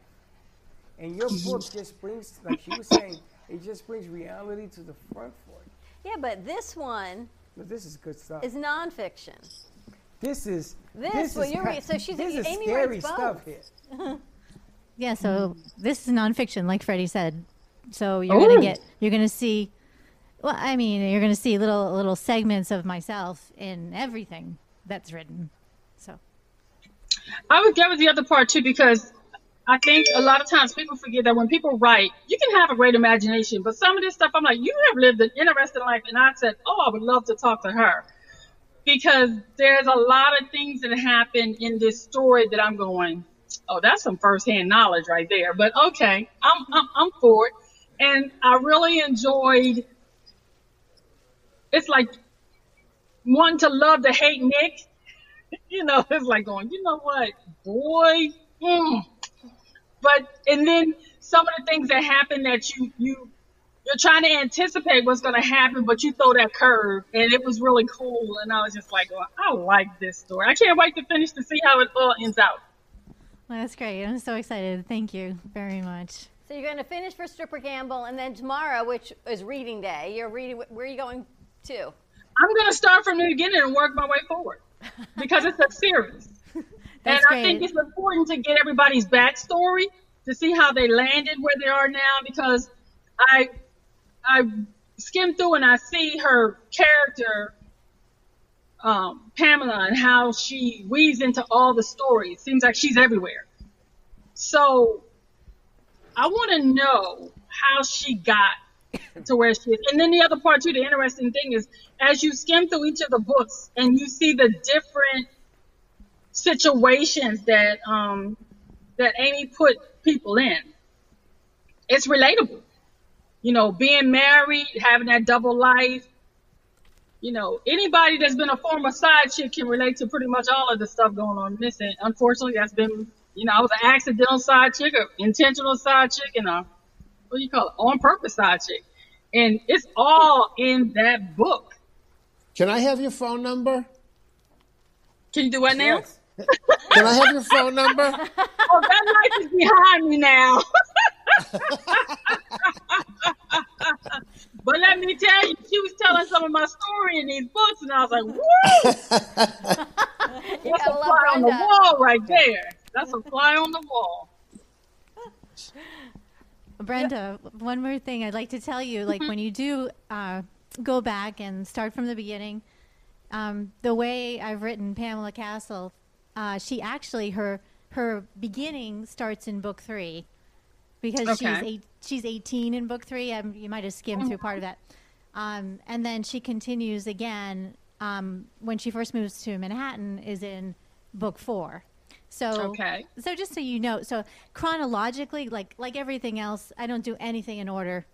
and your book just brings, like she was saying, it just brings reality to the front for you. Yeah, but this one But this is good stuff. is nonfiction. This is This, well, is you're ha- re- so she's this is Amy scary writes stuff here. Yeah, so this is nonfiction, like Freddie said. So you're oh. gonna get, you're gonna see. Well, I mean, you're gonna see little little segments of myself in everything that's written. So I would get with the other part too because I think a lot of times people forget that when people write, you can have a great imagination, but some of this stuff I'm like, you have lived an interesting life, and I said, oh, I would love to talk to her because there's a lot of things that happen in this story that I'm going, oh, that's some firsthand knowledge right there. But okay, I'm I'm, I'm for it, and I really enjoyed. It's like wanting to love to hate Nick you know, it's like going, you know what, boy. Mm. But and then some of the things that happen that you you you're trying to anticipate what's going to happen, but you throw that curve, and it was really cool. And I was just like, well, I like this story. I can't wait to finish to see how it all ends out. well, that's great. I'm so excited. Thank you very much. So you're going to finish for Strip or Gamble, and then tomorrow, which is reading day, you're reading. Where are you going to? I'm going to start from the beginning and work my way forward because it's a series. and I think it's important to get everybody's backstory to see how they landed where they are now because I I skim through and I see her character um, Pamela and how she weaves into all the stories. Seems like she's everywhere. So I want to know how she got to where she is. And then the other part too, the interesting thing is as you skim through each of the books and you see the different situations that um that Amy put people in, it's relatable. You know, being married, having that double life. You know, anybody that's been a former side chick can relate to pretty much all of the stuff going on in this. Unfortunately, that's been, you know, I was an accidental side chick, an intentional side chick, and a what do you call it, on purpose side chick. And it's all in that book. Can I have your phone number? Can you do what now? Yes. Can I have your phone number? Oh, that life is behind me now. but let me tell you, she was telling some of my story in these books, and I was like, woo! You That's a fly on the wall right there. That's a fly on the wall. Brenda, one more thing I'd like to tell you. Like when you do uh, go back and start from the beginning, um, the way I've written Pamela Castle, uh, she actually her her beginning starts in book three because she's eight, she's 18 in book three. Um, you might have skimmed through part of that, um, and then she continues again um, when she first moves to Manhattan is in book four. So Okay. so just so you know, so chronologically, like like everything else, I don't do anything in order.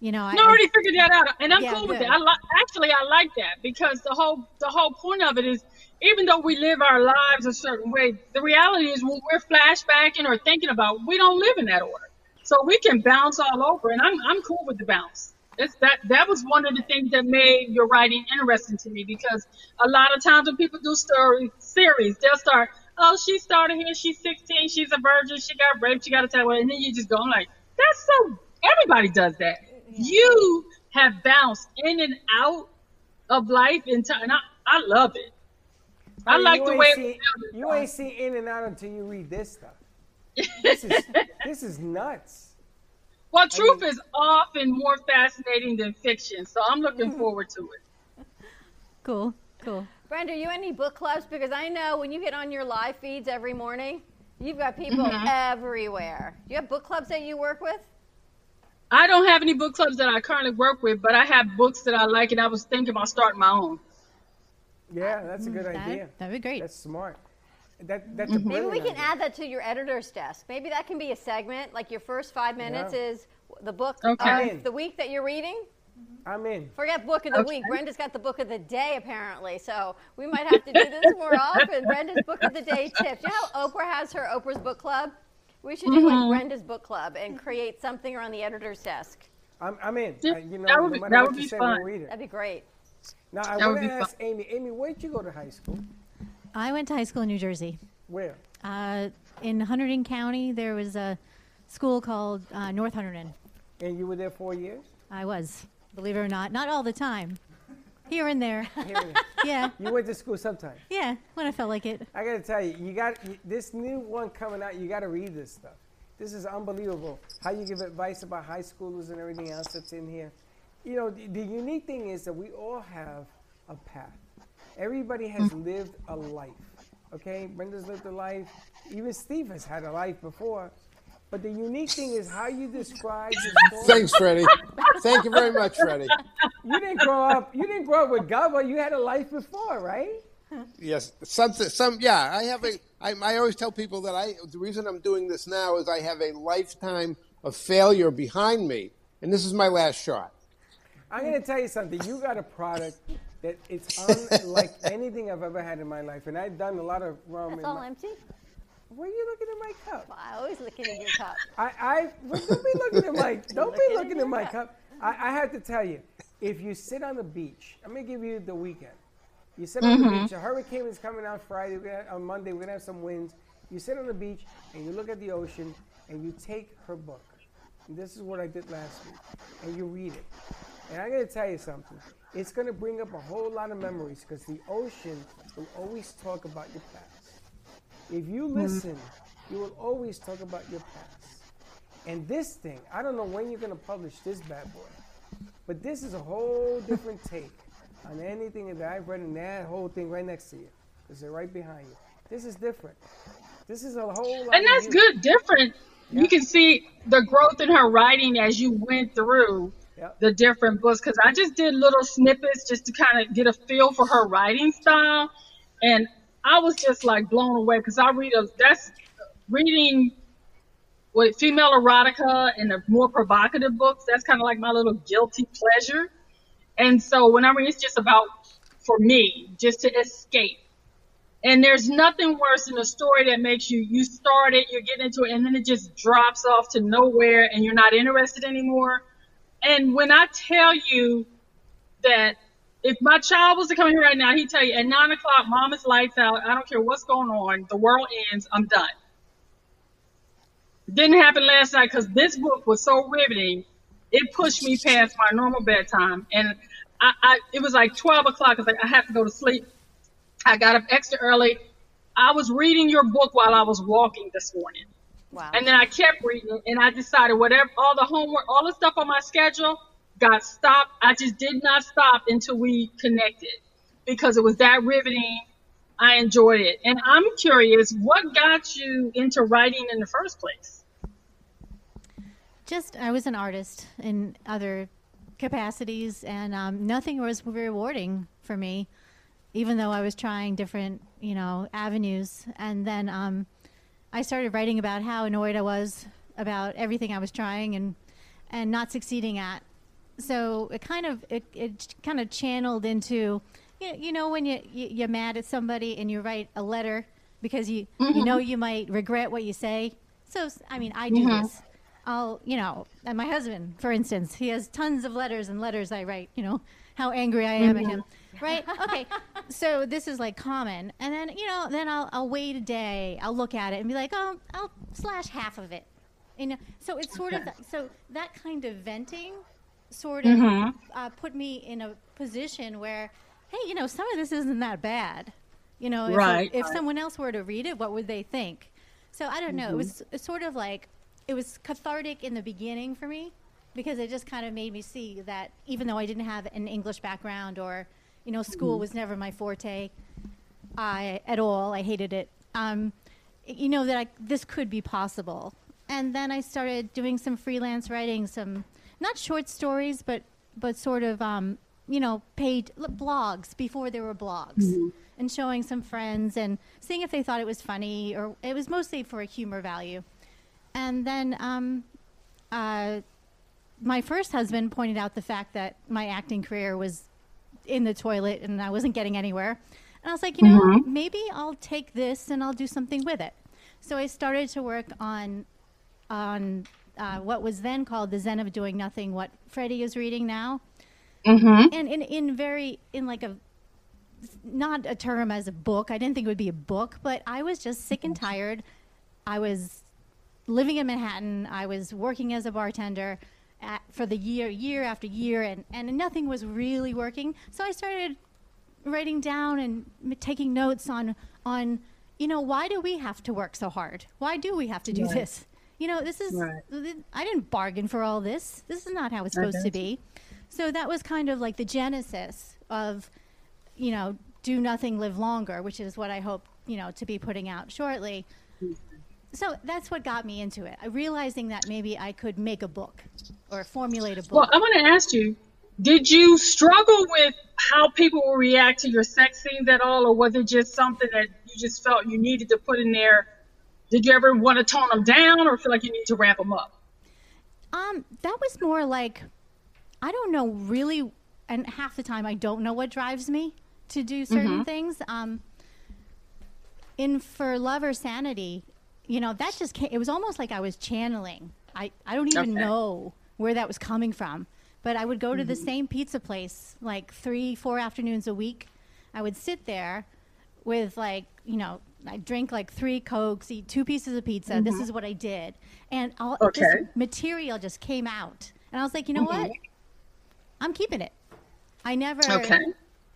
You know, I, No, I already figured that out, and I'm Yeah, cool with good. it. I li- actually I like that because the whole the whole point of it is, even though we live our lives a certain way, the reality is when we're flashbacking or thinking about, we don't live in that order. So we can bounce all over, and I'm I'm cool with the bounce. It's that that was one of the things that made your writing interesting to me because a lot of times when people do story series, they'll start, oh, she started here, she's 16, she's a virgin, she got raped, she got attacked, and then you just go I'm like, that's so. Everybody does that. You have bounced in and out of life in time, and I, I love it. I mean, like the way see, you ain't see in and out until you read this stuff. This is this is nuts. Well, truth is often more fascinating than fiction, so I'm looking Mm. forward to it. cool, cool. Brenda, are you any book clubs? Because I know when you get on your live feeds every morning, you've got people Mhm. everywhere. Do you have book clubs that you work with? I don't have any book clubs that I currently work with, but I have books that I like, and I was thinking about starting my own. Yeah, that's a good That- idea. That'd be great. That's smart. That that's a Maybe we can idea. add that to your editor's desk. Maybe that can be a segment. Like your first five minutes Yeah. is the book Okay. of the week that you're reading. I'm in. Forget book of the Okay. week. Brenda's got the book of the day apparently, so we might have to do this more often. Brenda's book of the day tips. You know how Oprah has her Oprah's book club? We should do Mm-hmm. like Brenda's book club and create something around the editor's desk. I'm, I'm in. Yeah, Uh, you know, that would no be- matter that what would be say, fun. we'll. That'd be great. Now I want to be fun. ask Amy. Amy, where'd you go to high school? I went to high school in New Jersey. Where? Uh, in Hunterdon County, there was a school called uh, North Hunterdon. And you were there four years. I was, believe it or not, not all the time, here and there. Here and there. yeah, You went to school sometime. yeah, when I felt like it. I gotta tell you, you got you, this new one coming out. You gotta read this stuff. This is unbelievable. How you give advice about high schoolers and everything else that's in here. You know, the, the unique thing is that we all have a path. Everybody has mm-hmm. lived a life. Okay, Brenda's lived a life. Even Steve has had a life before. But the unique thing is how you describe your story. Thanks, Freddie. Thank you very much, Freddie. You didn't grow up. You didn't grow up with Gubba. You had a life before, right? Yes, something, some, yeah. I have a. I, I always tell people that I. The reason I'm doing this now is I have a lifetime of failure behind me, and this is my last shot. I'm going to tell you something. You got a product that it's unlike anything I've ever had in my life, and I've done a lot of rum. That's all my, empty. Why are you looking at my cup? I always look at your cup. I, I well, don't be looking at my don't be Looking in looking at my cup. cup. I, I have to tell you, if you sit on the beach, I'm gonna give you the weekend. You sit on the mm-hmm. beach. A hurricane is coming on Friday. We're gonna, on Monday, we're gonna have some winds. You sit on the beach and you look at the ocean and you take her book. and this is what I did last week, and you read it. And I'm going to tell you something. It's going to bring up a whole lot of memories because the ocean will always talk about your past. If you hmm. listen, you will always talk about your past. And this thing, I don't know when you're going to publish this bad boy, but this is a whole different take on anything that I've read in that whole thing right next to you because they're right behind you. This is different. This is a whole And that's good, different. You can see the growth in her writing as you went through Yep. the different books. Because I just did little snippets just to kind of get a feel for her writing style, and I was just like blown away because I read a that's reading with female erotica and the more provocative books. That's kind of like my little guilty pleasure. And so whenever it's just about for me, just to escape. And there's nothing worse than a story that makes you you start it, you're getting into it, and then it just drops off to nowhere and you're not interested anymore. And when I tell you that if my child was to come here right now, he'd tell you at nine o'clock, mom is lights out. I don't care what's going on. The world ends. I'm done. It didn't happen last night because this book was so riveting. It pushed me past my normal bedtime. And I, I it was like 12 o'clock. I was like, I have to go to sleep. I got up extra early. I was reading your book while I was walking this morning. Wow. And then I kept reading and I decided whatever, all the homework, all the stuff on my schedule got stopped. I just did not stop until we connected because it was that riveting. I enjoyed it. And I'm curious, what got you into writing in the first place? Just I was an artist in other capacities, and um, nothing was rewarding for me, even though I was trying different, you know, avenues. And then um, I started writing about how annoyed I was about everything I was trying and and not succeeding at. So it kind of it, it kind of channeled into you know, you know when you, you you're mad at somebody and you write a letter because you you know you might regret what you say. So I mean I do Mhm. this. I'll you know and my husband for instance he has tons of letters and letters I write you know how angry I am at him right? Okay. So this is like common. And then you know then I'll, I'll wait a day. I'll look at it and be like oh I'll slash half of it. You know so it's sort of that, so that kind of venting sort of Mhm. uh, put me in a position where hey you know some of this isn't that bad you know if, Right, if right. someone else were to read it what would they think so i don't know it Mhm. was sort of like it was cathartic in the beginning for me because it just kind of made me see that even though i didn't have an english background or you know school Mhm. was never my forte I at all. I hated it. Um, you know that I, this could be possible. And then I started doing some freelance writing, some not short stories, but but sort of um, you know paid blogs before there were blogs, Mhm. and showing some friends and seeing if they thought it was funny or it was mostly for a humor value. And then um, uh, my first husband pointed out the fact that my acting career was in the toilet and I wasn't getting anywhere. And I was like, you know, Mhm. maybe I'll take this and I'll do something with it. So I started to work on on uh, what was then called the Zen of Doing Nothing, what Freddie is reading now, Mhm. and in in very in like a not a term as a book. I didn't think it would be a book, but I was just sick and tired. I was living in Manhattan. I was working as a bartender at, for the year, year after year, and, and nothing was really working. So I started writing down and m- taking notes on on you know why do we have to work so hard? Why do we have to do Right. this? You know, this is, right. I didn't bargain for all this. This is not how it's supposed to be. So that was kind of like the genesis of you know, do nothing, live longer, which is what I hope, you know, to be putting out shortly. Mm-hmm. So that's what got me into it. I realizing that maybe I could make a book or formulate a book. Well, I want to ask you, did you struggle with how people will react to your sex scenes at all, or was it just something that you just felt you needed to put in there? Did you ever want to tone them down, or feel like you need to ramp them up? Um, that was more like I don't know really, and half the time I don't know what drives me to do certain Mhm. things. Um, in for love or sanity, you know, that just came, it was almost like I was channeling. I I don't even Okay. know where that was coming from, but I would go to the Mhm. same pizza place like three, four afternoons a week. I would sit there with like you know I drink like three cokes, eat two pieces of pizza. This Mhm. is what I did, and all Okay. this material just came out, and I was like, you know what? Mhm. I'm keeping it. I never. Okay.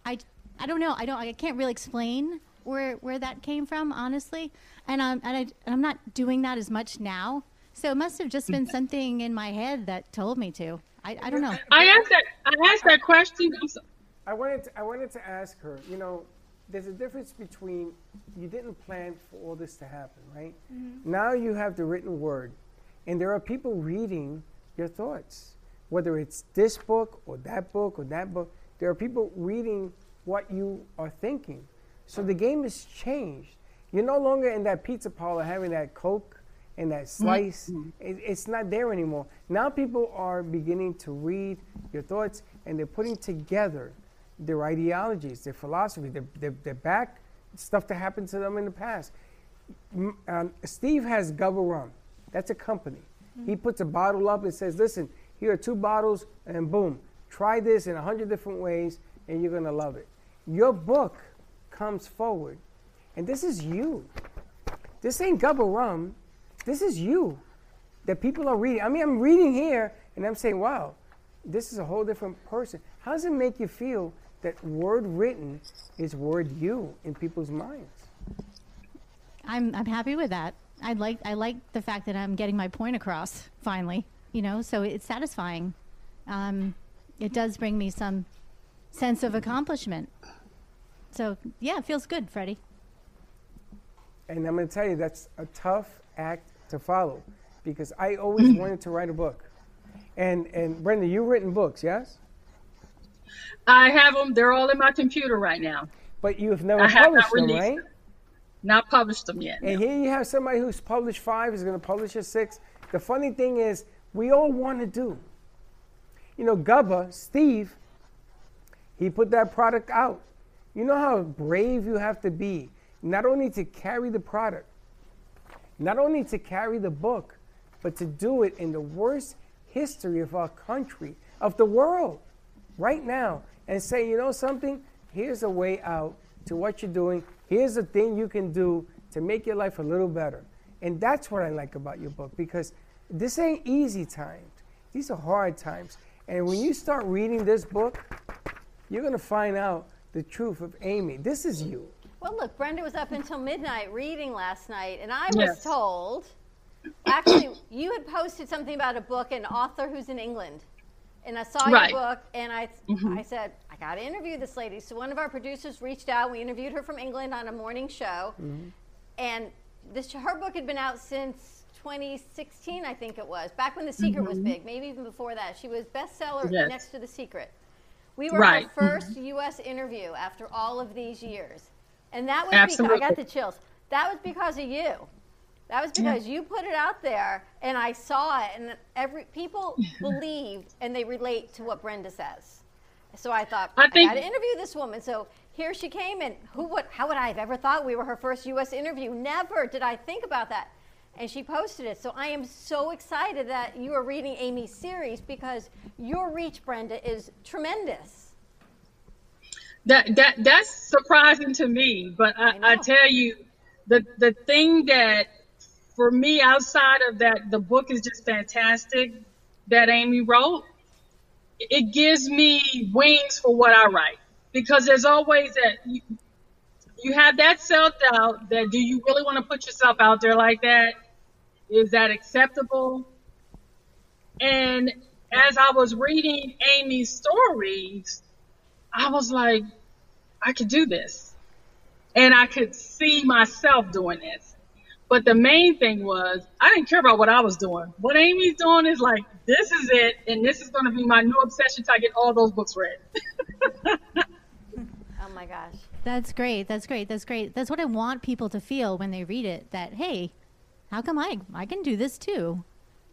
I I don't know. I don't. I can't really explain where where that came from, honestly. And I'm and, I, and I'm not doing that as much now. So it must have just been something in my head that told me to. I, I don't know. I asked that. I asked that question. I'm I wanted to, I wanted to ask her. You know, there's a difference between you didn't plan for all this to happen, right? Mm-hmm. Now you have the written word, and there are people reading your thoughts, whether it's this book or that book or that book. There are people reading what you are thinking. So the game has changed. You're no longer in that pizza parlor having that Coke and that mm-hmm. slice. It, it's not there anymore. Now people are beginning to read your thoughts and they're putting together their ideologies, their philosophy, their, their, their back stuff that happened to them in the past. Um, Steve has Gubba Rum. That's a company. He puts a bottle up and says, listen, here are two bottles, and boom, try this in a hundred different ways, and you're going to love it. Your book comes forward, and this is you. This ain't Gubba Rum. This is you that people are reading. I mean, I'm reading here, and I'm saying, wow, this is a whole different person. How does it make you feel that word written is word you in people's minds? I'm I'm happy with that. I like I like the fact that I'm getting my point across finally. You know, so it's satisfying. Um, it does bring me some sense of accomplishment. So yeah, it feels good, Freddie. And I'm going to tell you, that's a tough act to follow because I always wanted to write a book. And, and Brenda, you've written books, yes? I have them. They're all in my computer right now. But you've never I have not published them, right? them. Not published them yet. And here you have somebody who's published five, is going to publish a six. The funny thing is, we all want to do. You know, Gubba, Steve, he put that product out. You know how brave you have to be, not only to carry the product, not only to carry the book, but to do it in the worst history of our country, of the world, right now, and say, you know something? Here's a way out to what you're doing. Here's a thing you can do to make your life a little better. And that's what I like about your book because this ain't easy times. These are hard times. And when you start reading this book, you're going to find out the truth of Amy. This is you. Well, look, Brenda was up until midnight reading last night, and I was Yes. told actually, you had posted something about a book, an author who's in England. And I saw Right. your book, and I, Mhm. I said, I got to interview this lady. So one of our producers reached out. We interviewed her from England on a morning show. And this her book had been out since 2016, I think it was, back when The Secret was Mhm. big, maybe even before that. She was bestseller Yes. next to The Secret. We were Right. her 1st U.S. interview after all of these years, and that was Absolutely. because I got the chills. That was because of you. That was Yeah. because you put it out there, and I saw it, and every people believe and they relate to what Brenda says. So I thought I I, think- got to interview this woman. So here she came, and who would? How would I have ever thought we were her first U.S. interview? Never did I think about that. And she posted it. So I am so excited that you are reading Amy's series because your reach, Brenda, is tremendous. That that that's surprising to me, but I, I tell you, the the thing that for me outside of that, the book is just fantastic that Amy wrote. It gives me wings for what I write because there's always that you, you have that self doubt that do you really want to put yourself out there like that? Is that acceptable? And as I was reading Amy's stories, I was like, I could do this. And I could see myself doing this. But the main thing was, I didn't care about what I was doing. What Amy's doing is like, this is it, and this is going to be my new obsession till I get all those books read. Oh my gosh. That's great. That's great. That's great. That's what I want people to feel when they read it. That hey, how come I I can do this too?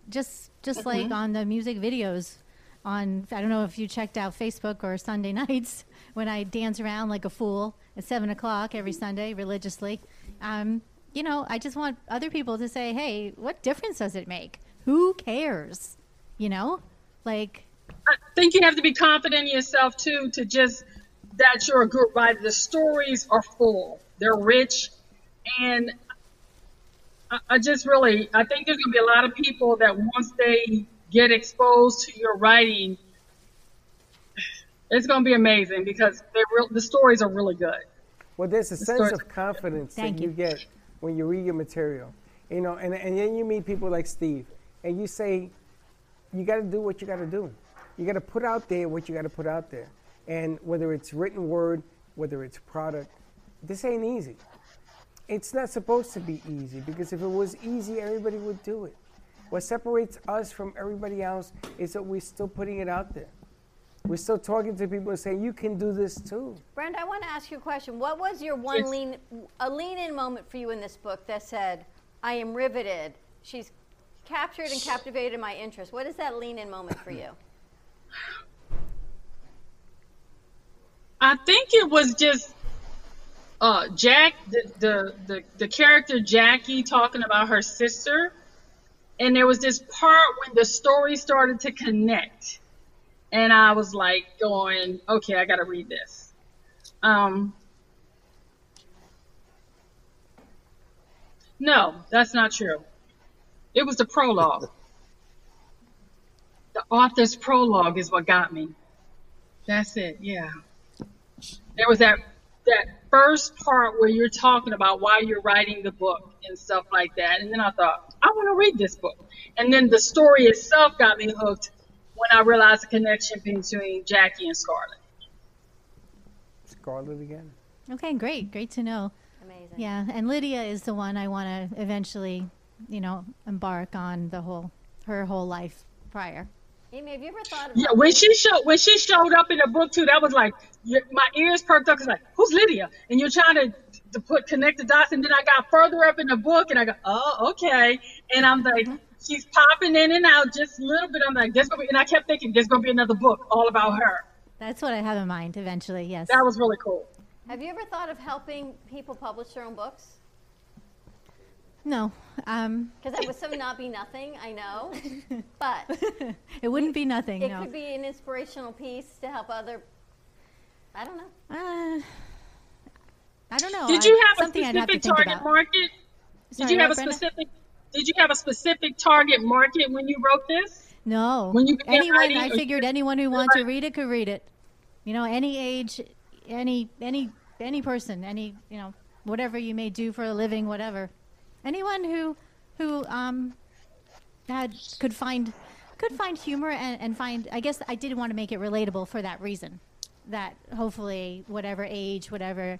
Just just like Mhm. on the music videos. On I don't know if you checked out Facebook or Sunday nights when I dance around like a fool at seven o'clock every Sunday religiously. Um, you know, I just want other people to say, hey, what difference does it make? Who cares? You know, like I think you have to be confident in yourself too, to just that you're a good writer. The stories are full, they're rich, And I, I just really, I think there's going to be a lot of people that once they get exposed to your writing, it's going to be amazing because they're real, the stories are really good. Well, there's a The sense stories- of confidence Thank that you you. get when you read your material, you know, and, and then you meet people like Steve, and you say, you got to do what you got to do. You got to put out there what you got to put out there, and whether it's written word, whether it's product, this ain't easy. It's not supposed to be easy because if it was easy, everybody would do it. What separates us from everybody else is that we're still putting it out there. We're still talking to people and saying, you can do this too. Brenda, I want to ask you a question. What was your one Yes. lean, a lean in moment for you in this book that said, I am riveted? She's captured and captivated my interest. What is that lean in moment for you? I think it was just uh, Jack, the, the the the character Jackie talking about her sister, and there was this part when the story started to connect, and I was like going, okay, I got to read this. Um, no, that's not true. It was the prologue. The author's prologue is what got me. That's it. Yeah there was that that first part where you're talking about why you're writing the book and stuff like that and then i thought i want to read this book and then the story itself got me hooked when i realized the connection between jackie and scarlett Scarlet again. Okay, great. Great to know. Amazing. Yeah, and Lydia is the one I want to eventually, you know, embark on the whole her whole life prior. Amy, have you ever thought of yeah when she showed when she showed up in the book too that was like my ears perked up it's like who's lydia and you're trying to to put connect the dots and then i got further up in the book and i go oh okay and i'm like mm-hmm. She's popping in and out just a little bit i'm like there's gonna be and i kept thinking there's gonna be another book all about her That's what I have in mind eventually. Yes. that was really cool Have you ever thought of helping people publish their own books? No. Um, Because that would so not be nothing, I know. But it wouldn't be nothing. it no. could be an inspirational piece to help other. I don't know. Uh, I don't know. did you have a something I'd have specific target about. market Sorry, did you have a Brenda? specific did you have a specific target market when you wrote this No. When you anyone, writing, I figured anyone who wants to read it could read it. You know, any age, any any any person, any you know, whatever you may do for a living, whatever. Anyone who who um had could find could find humor and, and find. I guess I did want to make it relatable for that reason. That hopefully, whatever age, whatever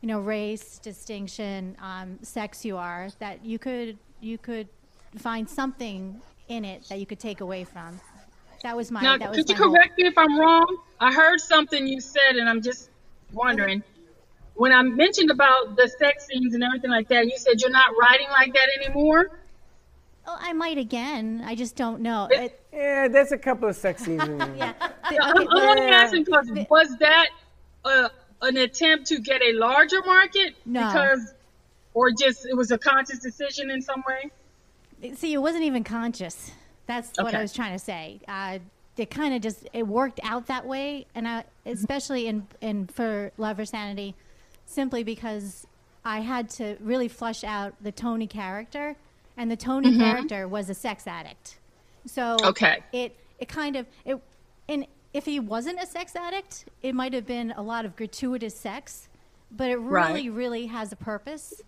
you know, race, distinction, um, sex you are, that you could you could find something in it that you could take away from. That was my. Now, that was could you my whole- correct me if I'm wrong? I heard something you said, and I'm just wondering. When I mentioned about the sex scenes and everything like that, you said you're not writing like that anymore. Oh, I might again. I just don't know. It, Yeah, there's a couple of sex scenes in there. yeah. I'm, I'm only asking because was that uh, an attempt to get a larger market? No. Because, or just it was a conscious decision in some way. See, it wasn't even conscious. That's what I was trying to say. Uh, it kind of just it worked out that way, and I, especially in in for Love or Sanity, simply because I had to really flush out the Tony character, and the Tony Mhm. character was a sex addict. So Okay. it it kind of it, and if he wasn't a sex addict, it might have been a lot of gratuitous sex, but it Right. really really has a purpose.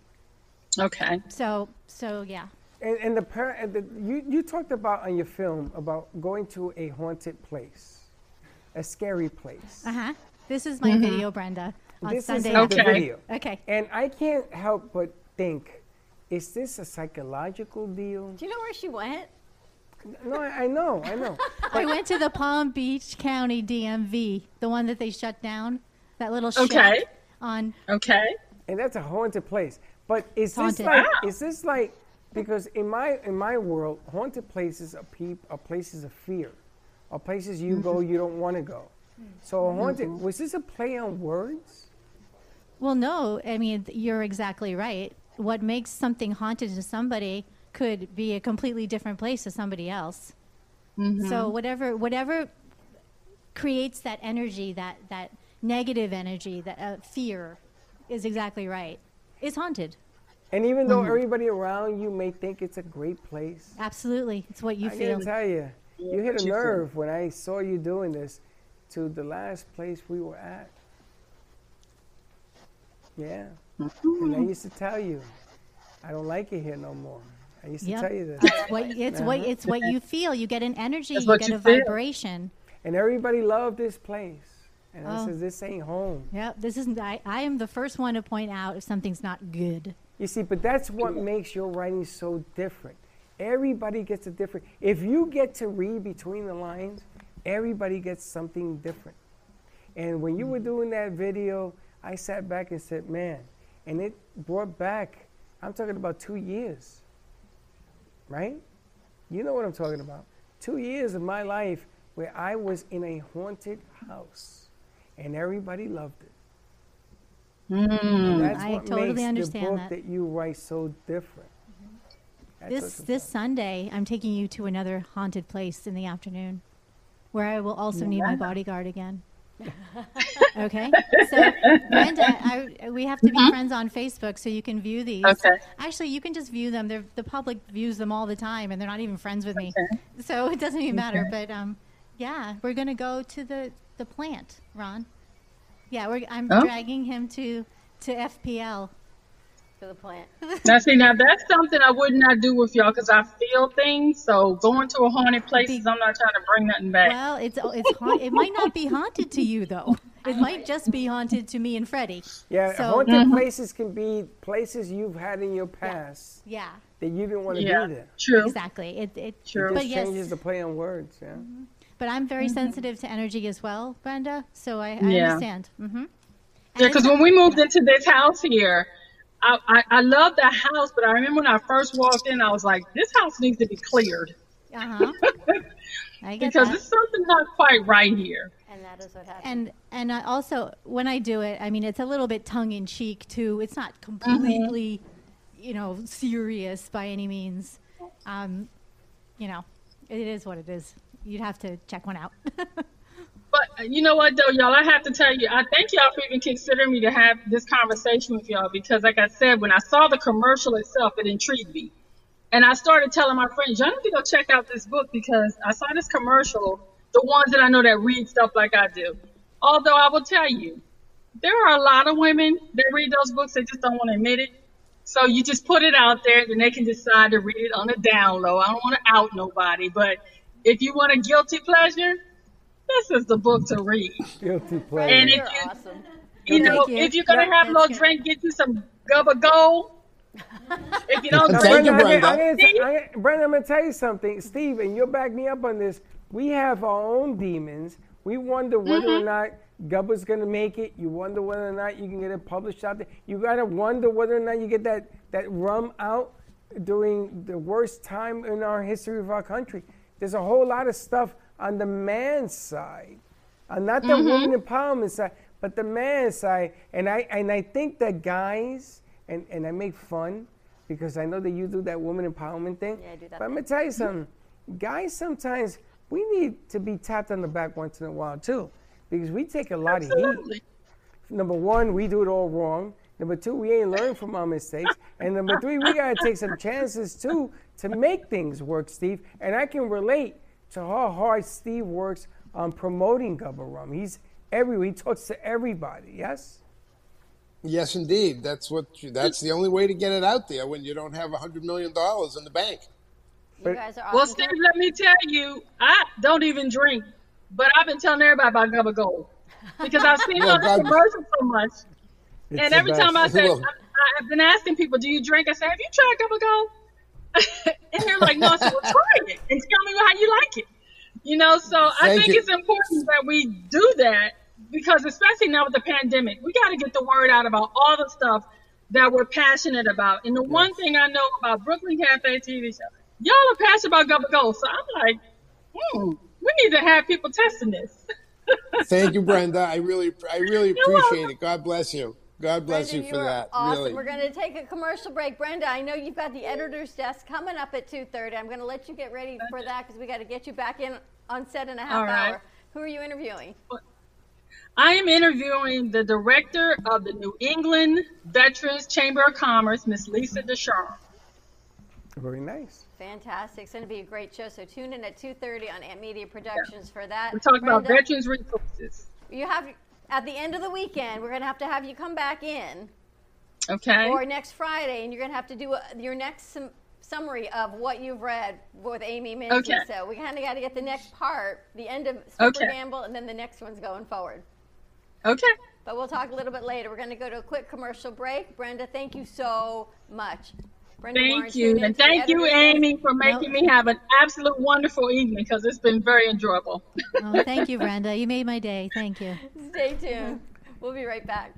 Okay. So so yeah. And, and the, parent, and the you, you talked about on your film about going to a haunted place, a scary place. Uh huh. This is my Mhm. video, Brenda. On this Sunday is after- the video. Okay. And I can't help but think, is this a psychological deal? Do you know where she went? No, I, I know, I know. I went to the Palm Beach County DMV, the one that they shut down, that little shack Okay. on. Okay. And that's a haunted place. But is this like Wow. is this like because in my in my world, haunted places are peop, are places of fear, are places you go you don't want to go. So a haunted Mhm. was this a play on words? Well, no, I mean you're exactly right. What makes something haunted to somebody could be a completely different place to somebody else. Mm-hmm. So whatever whatever creates that energy, that that negative energy, that uh, fear, is exactly right. Is haunted. And even though Mhm. everybody around you may think it's a great place, Absolutely. It's what you I feel. gotta tell you, you hit a nerve when I saw you doing this to the last place we were at. Yeah. And I used to tell you, I don't like it here no more. I used to tell you this. It's what it's what Uh-huh. it's what you feel. You get an energy, That's you what get you a feel. vibration. And everybody loved this place. And I Oh. says, this ain't home. Yeah, this isn't I, I am the first one to point out if something's not good. You see, but that's what mm. makes your writing so different. Everybody gets a different. If you get to read between the lines, everybody gets something different. And when you were mm. doing that video, I sat back and said, man, and it brought back, I'm talking about two years, right? You know what I'm talking about. Two years of my life where I was in a haunted house and everybody loved it. And that's I what totally makes understand the book that. that. you write so different. That's This what's this Sunday, I'm taking you to another haunted place in the afternoon, where I will also need my bodyguard again. okay, so Brenda, I, we have to be friends on Facebook so you can view these. Okay. Actually, you can just view them. They're, the public views them all the time, and they're not even friends with me, so it doesn't even matter. Okay. But um, yeah, we're gonna go to the the plant, Ron. Yeah, we're, I'm Oh. dragging him to to FPL. To the plant. Now, see, now that's something I would not do with y'all because I feel things. So going to a haunted place, I'm not trying to bring nothing back. Well, it's it's ha- it might not be haunted to you though. It might just be haunted to me and Freddie. Yeah, So- haunted Mhm. places can be places you've had in your past Yeah. that you didn't want to Yeah, be there. True. Exactly. It it It just But yes, changes the play on words. Yeah. But I'm very sensitive to energy as well, Brenda. So I, I Yeah. understand. hmm Yeah, because when we moved into this house here, I, I, I love the house, but I remember when I first walked in, I was like, this house needs to be cleared Uh huh. I get because that. there's something not quite right here. And that is what happened. And and I also when I do it, I mean it's a little bit tongue in cheek too. It's not completely, you know, serious by any means. Um, you know, it is what it is. You'd have to check one out. But uh, you know what, though, y'all, I have to tell you, I thank y'all for even considering me to have this conversation with y'all because, like I said, when I saw the commercial itself, it intrigued me. And I started telling my friends, y'all need to go check out this book because I saw this commercial, the ones that I know that read stuff like I do. Although I will tell you, there are a lot of women that read those books, they just don't want to admit it. So you just put it out there, then they can decide to read it on the down low. I don't want to out nobody, but if you want a guilty pleasure, this is the book to read. Guilty pleasure. And if You're you, awesome. you know, you. if you're gonna Yeah, have a little that's drink, get you some Gubba Go. If you don't Now, drink, Brenda, I'm Brenda. gonna- I'm gonna t- I'm gonna- Brenda, I'm going to tell you something. Steve, and you'll back me up on this. We have our own demons. We wonder whether or Mhm. not Gubba's going to make it. You wonder whether or not you can get it published out there. You got to wonder whether or not you get that, that rum out during the worst time in our history of our country. There's a whole lot of stuff on the man's side, uh, not the Mhm. woman empowerment side, but the man's side. And I and I think that guys and, and I make fun because I know that you do that woman empowerment thing. Yeah, I do that But I'm gonna tell you something. Guys sometimes we need to be tapped on the back once in a while too. Because we take a lot of heat. Absolutely. Number one, we do it all wrong. Number two, we ain't learned from our mistakes. And number three, we gotta take some chances too to make things work, Steve. And I can relate to how hard Steve works on promoting Gubba Rum. He's everywhere. He talks to everybody. Yes. Yes, indeed. That's what. You, that's the only way to get it out there when you don't have a hundred million dollars in the bank. You guys are Well. Steve, let me tell you, I don't even drink, but I've been telling everybody about Gubba Gold because I've seen Well, all the God- commercials so much. It's and every time I say, I, I've been asking people, "Do you drink?" I say, "Have you tried Gold?" and they're like, "No." I said, "Well, try it and tell me how you like it." You know, so I think you. it's important that we do that because, especially now with the pandemic, we got to get the word out about all the stuff that we're passionate about. And the one thing I know about Brooklyn Cafe TV show, y'all are passionate about Gold. So I'm like, hmm, we need to have people testing this. Thank you, Brenda. I really, I really appreciate it. God bless you. God bless Brenda, you for are that. Awesome. Really. We're going to take a commercial break. Brenda, I know you've got the editor's desk coming up at 2.30. I'm going to let you get ready for that because we got to get you back in on set in a half All right. hour. Who are you interviewing? I am interviewing the director of the New England Veterans Chamber of Commerce, Miss Lisa Deschamps. Very nice. Fantastic. It's going to be a great show. So tune in at 2.30 on Amp Media Productions for that. We're talking about Brenda, veterans resources. You have, at the end of the weekend, we're going to have to have you come back in. Okay. Or next Friday, and you're going to have to do a, your next sum, summary of what you've read with Amy Mincy. Okay. So we kind of got to get the next part, the end of Super Okay. Gamble, and then the next one's going forward. Okay. But we'll talk a little bit later. We're going to go to a quick commercial break. Brenda, thank you so much. Brenda Thank Lawrence, you. And thank you, Amy, for making me have an absolute wonderful evening because it's been very enjoyable. Oh, thank you, Brenda. You made my day. Thank you. Stay tuned. We'll be right back.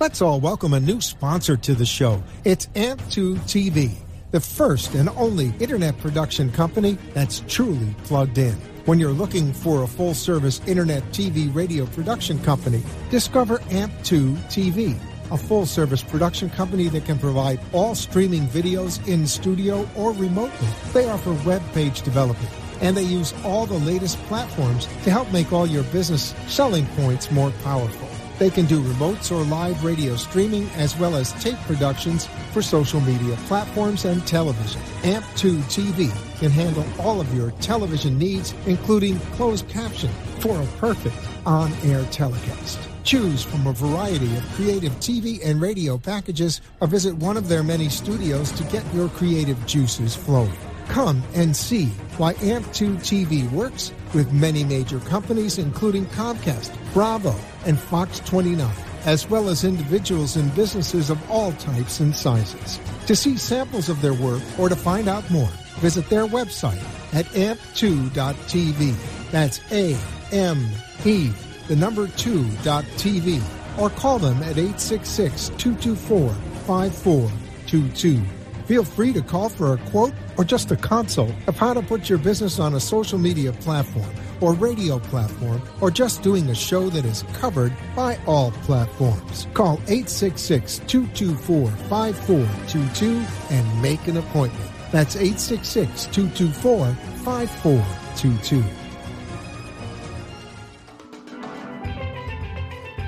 Let's all welcome a new sponsor to the show. It's Amp2 TV, the first and only internet production company that's truly plugged in. When you're looking for a full service internet TV radio production company, discover Amp2 TV, a full service production company that can provide all streaming videos in studio or remotely. They offer web page development and they use all the latest platforms to help make all your business selling points more powerful. They can do remotes or live radio streaming as well as tape productions for social media platforms and television. AMP2 TV can handle all of your television needs, including closed caption for a perfect on air telecast. Choose from a variety of creative TV and radio packages or visit one of their many studios to get your creative juices flowing. Come and see why AMP2 TV works with many major companies, including Comcast, Bravo, and Fox 29, as well as individuals and businesses of all types and sizes. To see samples of their work or to find out more, visit their website at amp2.tv. That's A M E, the number 2.tv, or call them at 866 224 5422. Feel free to call for a quote or just a consult of how to put your business on a social media platform or radio platform or just doing a show that is covered by all platforms. Call 866 224 5422 and make an appointment. That's 866 224 5422.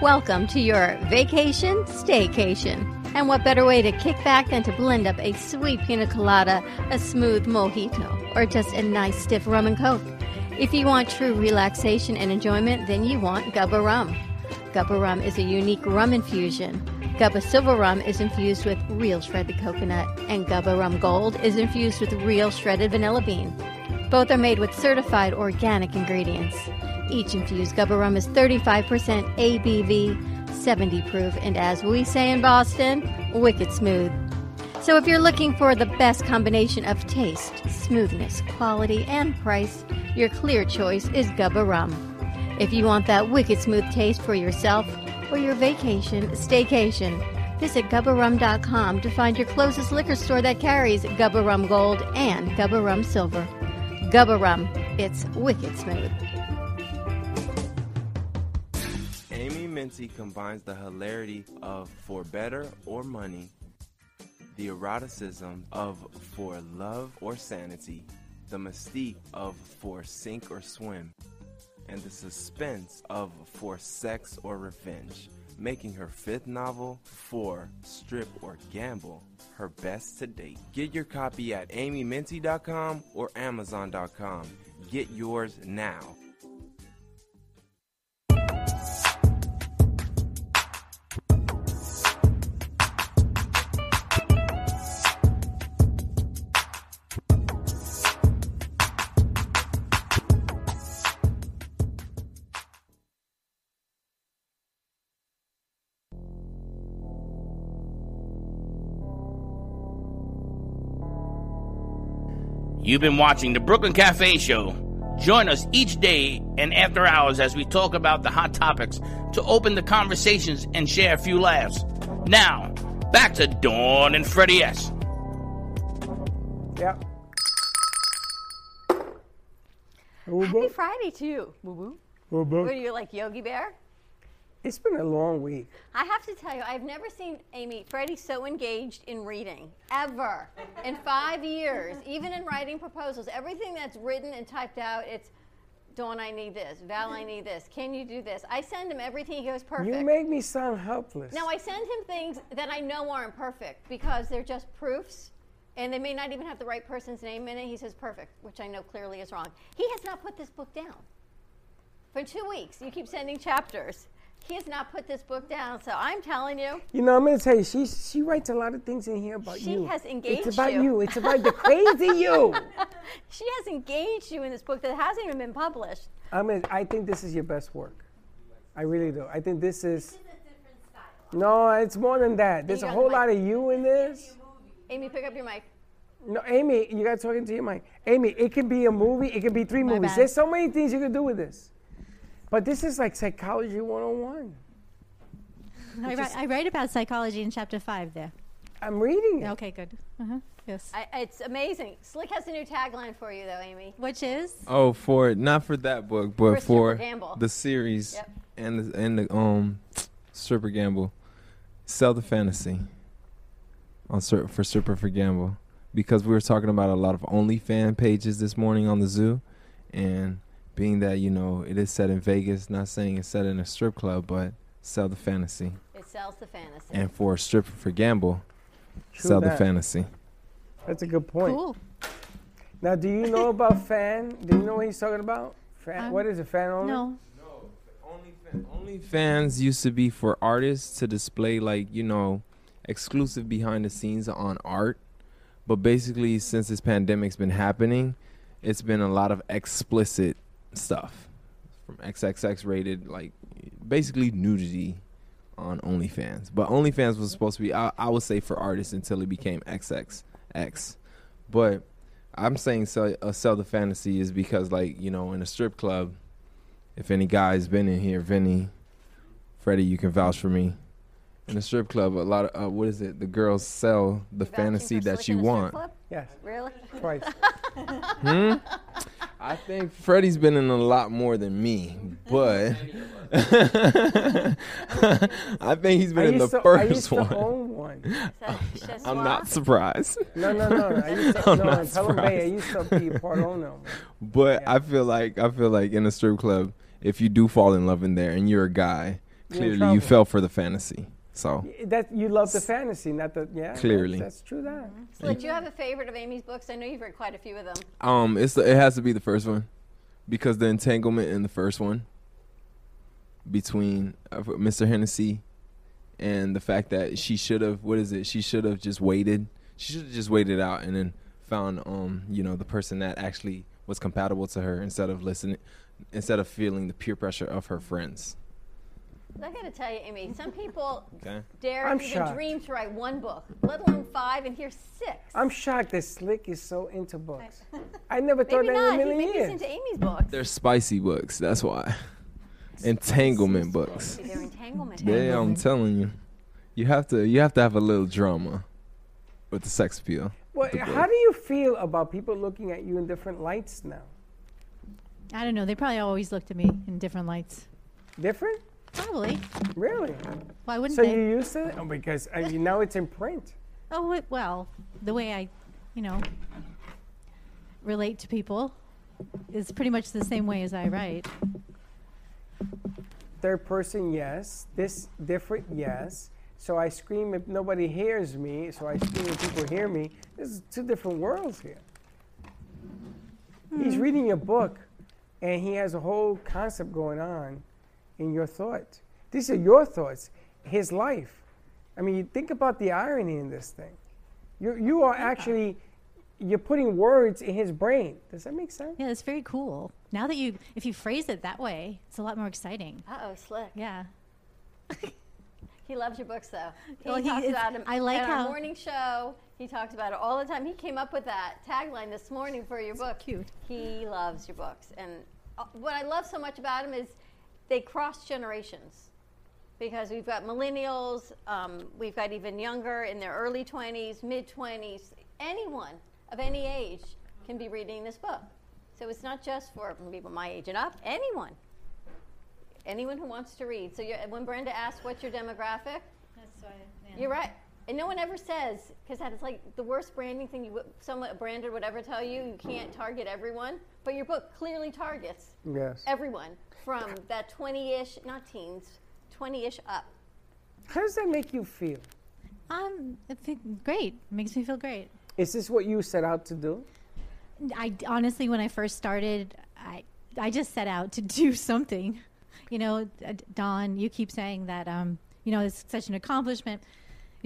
Welcome to your vacation staycation. And what better way to kick back than to blend up a sweet pina colada, a smooth mojito, or just a nice stiff rum and coke? If you want true relaxation and enjoyment, then you want Gubba Rum. Gubba Rum is a unique rum infusion. Gubba Silver Rum is infused with real shredded coconut, and Gubba Rum Gold is infused with real shredded vanilla bean. Both are made with certified organic ingredients. Each infused Gubba Rum is 35% ABV, 70 proof, and as we say in Boston, wicked smooth. So if you're looking for the best combination of taste, smoothness, quality, and price, your clear choice is Gubba Rum. If you want that wicked smooth taste for yourself or your vacation, staycation, visit gubbarum.com to find your closest liquor store that carries Gubba Rum Gold and Gubba Rum Silver. Gubba Rum, it's wicked smooth. Amy Mincy combines the hilarity of For Better or Money, the eroticism of For Love or Sanity, the mystique of For Sink or Swim, and the suspense of For Sex or Revenge, making her fifth novel, For Strip or Gamble, her best to date. Get your copy at amymincy.com or amazon.com. Get yours now. You've been watching the Brooklyn Cafe Show. Join us each day and after hours as we talk about the hot topics to open the conversations and share a few laughs. Now, back to Dawn and Freddie S. Yeah. Happy Friday to you. Woo woo. Woo What are you like, Yogi Bear? It's been a long week. I have to tell you, I've never seen Amy Freddie so engaged in reading ever in five years. Even in writing proposals, everything that's written and typed out, it's Dawn, I need this. Val, I need this. Can you do this? I send him everything. He goes perfect. You make me sound helpless. Now I send him things that I know aren't perfect because they're just proofs, and they may not even have the right person's name in it. He says perfect, which I know clearly is wrong. He has not put this book down for two weeks. You keep sending chapters. He has not put this book down, so I'm telling you. You know, I'm going to tell you, she she writes a lot of things in here about She you. has engaged It's about you. you. It's about the crazy you. She has engaged you in this book that hasn't even been published. I mean, I think this is your best work. I really do. I think this is. No, it's more than that. There's a whole the lot of you in this. Amy, pick up your mic. No, Amy, you got to talking to your mic. Amy, it could be a movie. It could be three My movies. bad. There's so many things you could do with this. But this is like psychology 101. I, write, I write about psychology in chapter five there. I'm reading it. Okay, good. Uh-huh. Yes. I, it's amazing. Slick has a new tagline for you, though, Amy. Which is? Oh, for not for that book, but For for, Gamble. the series Yep. and the, and the um Strip or Gamble, sell the fantasy on Stri- for Strip or for gamble because we were talking about a lot of OnlyFan pages this morning on the zoo, and being that you know it is set in Vegas, not saying it's set in a strip club, but sell the fantasy, It sells the fantasy. and for a stripper for gamble, True sell the fantasy. That's a good point. Cool. Now, do you know about fan? Do you know what he's talking about? Fan, Um, what is a Fan only? No. OnlyFans used to be for artists to display like you know exclusive behind the scenes on art, but basically since this pandemic's been happening, it's been a lot of explicit stuff from XXX rated like basically nudity on OnlyFans. But OnlyFans was supposed to be I, I would say for artists until it became XXX. But I'm saying sell, uh, sell the fantasy is because like you know in a strip club if any guy's been in here, Vinny, Freddie, you can vouch for me. In a strip club, a lot of uh, what is it? The girls sell the fantasy that you want. Yes. Really? Twice. Hmm? I think Freddie's been in a lot more than me, but I think he's been I in the used to- first used to one. own one. I'm not surprised. No, no, no. I used to, I'm no, not in Pelham Bay, I used to be a part owner. But I feel like I feel like in a strip club, if you do fall in love in there and you're a guy, You're clearly you fell for the fantasy. So That you love the fantasy, not the yeah. Clearly. that's, true. That Slick, do you have a favorite of Amy's books? I know you've read quite a few of them. Um, it's the, it has to be the first one because the entanglement in the first one between uh, Mr. Hennessy and the fact that she should have what is it? She should have just waited. She should have just waited out and then found um you know the person that actually was compatible to her instead of listening instead of feeling the peer pressure of her friends. I got to tell you, Amy, some people Okay. dare I'm even shocked. dream to write one book, let alone five, and here's six. I'm shocked that Slick is so into books. I never thought Maybe that in not. a He million maybe he's years. into Amy's books. They're spicy books. That's why. Entanglement books. They're entanglement. Yeah, I'm telling you, you have to you have to have a little drama with the sex appeal. Well, how do you feel about people looking at you in different lights now? I don't know. They probably always looked at me in different lights. Different? Probably. Really? Why wouldn't so they? you used to it? Oh, because I mean, now it's in print. Oh wait, well, the way I, you know, relate to people is pretty much the same way as I write. Third person, yes. This different, yes. So I scream if nobody hears me. So I scream if people hear me. This is two different worlds here. He's Mhm. reading your book, and he has a whole concept going on in your thought. These are your thoughts, his life. I mean, you think about the irony in this thing. You you are actually you're putting words in his brain. Does that make sense? Yeah, it's very cool. Now that you, if you phrase it that way, it's a lot more exciting. Uh oh, Slick. Yeah. He loves your books, though. He Well, he talks is- about them I like at our morning show. He talks about it all the time. He came up with that tagline this morning for your book. cute. He loves your books, and uh, what I love so much about him is they cross generations. Because we've got millennials, um, we've got even younger in their early 20s, mid 20s. Anyone of any age can be reading this book. So it's not just for people my age and up, anyone. Anyone who wants to read. So when Brenda asked, "What's your demographic?" That's why. You're right. And no one ever says because that is like the worst branding thing. You would- someone a brander would ever tell you. You can't target everyone, but your book clearly targets Yes. everyone from that 20-ish, not teens, 20-ish up. How does that make you feel? Um, it fe- great. Makes me feel great. Is this what you set out to do? I honestly, when I first started, I I just set out to do something. You know, uh, Dawn, you keep saying that um, you know, it's such an accomplishment.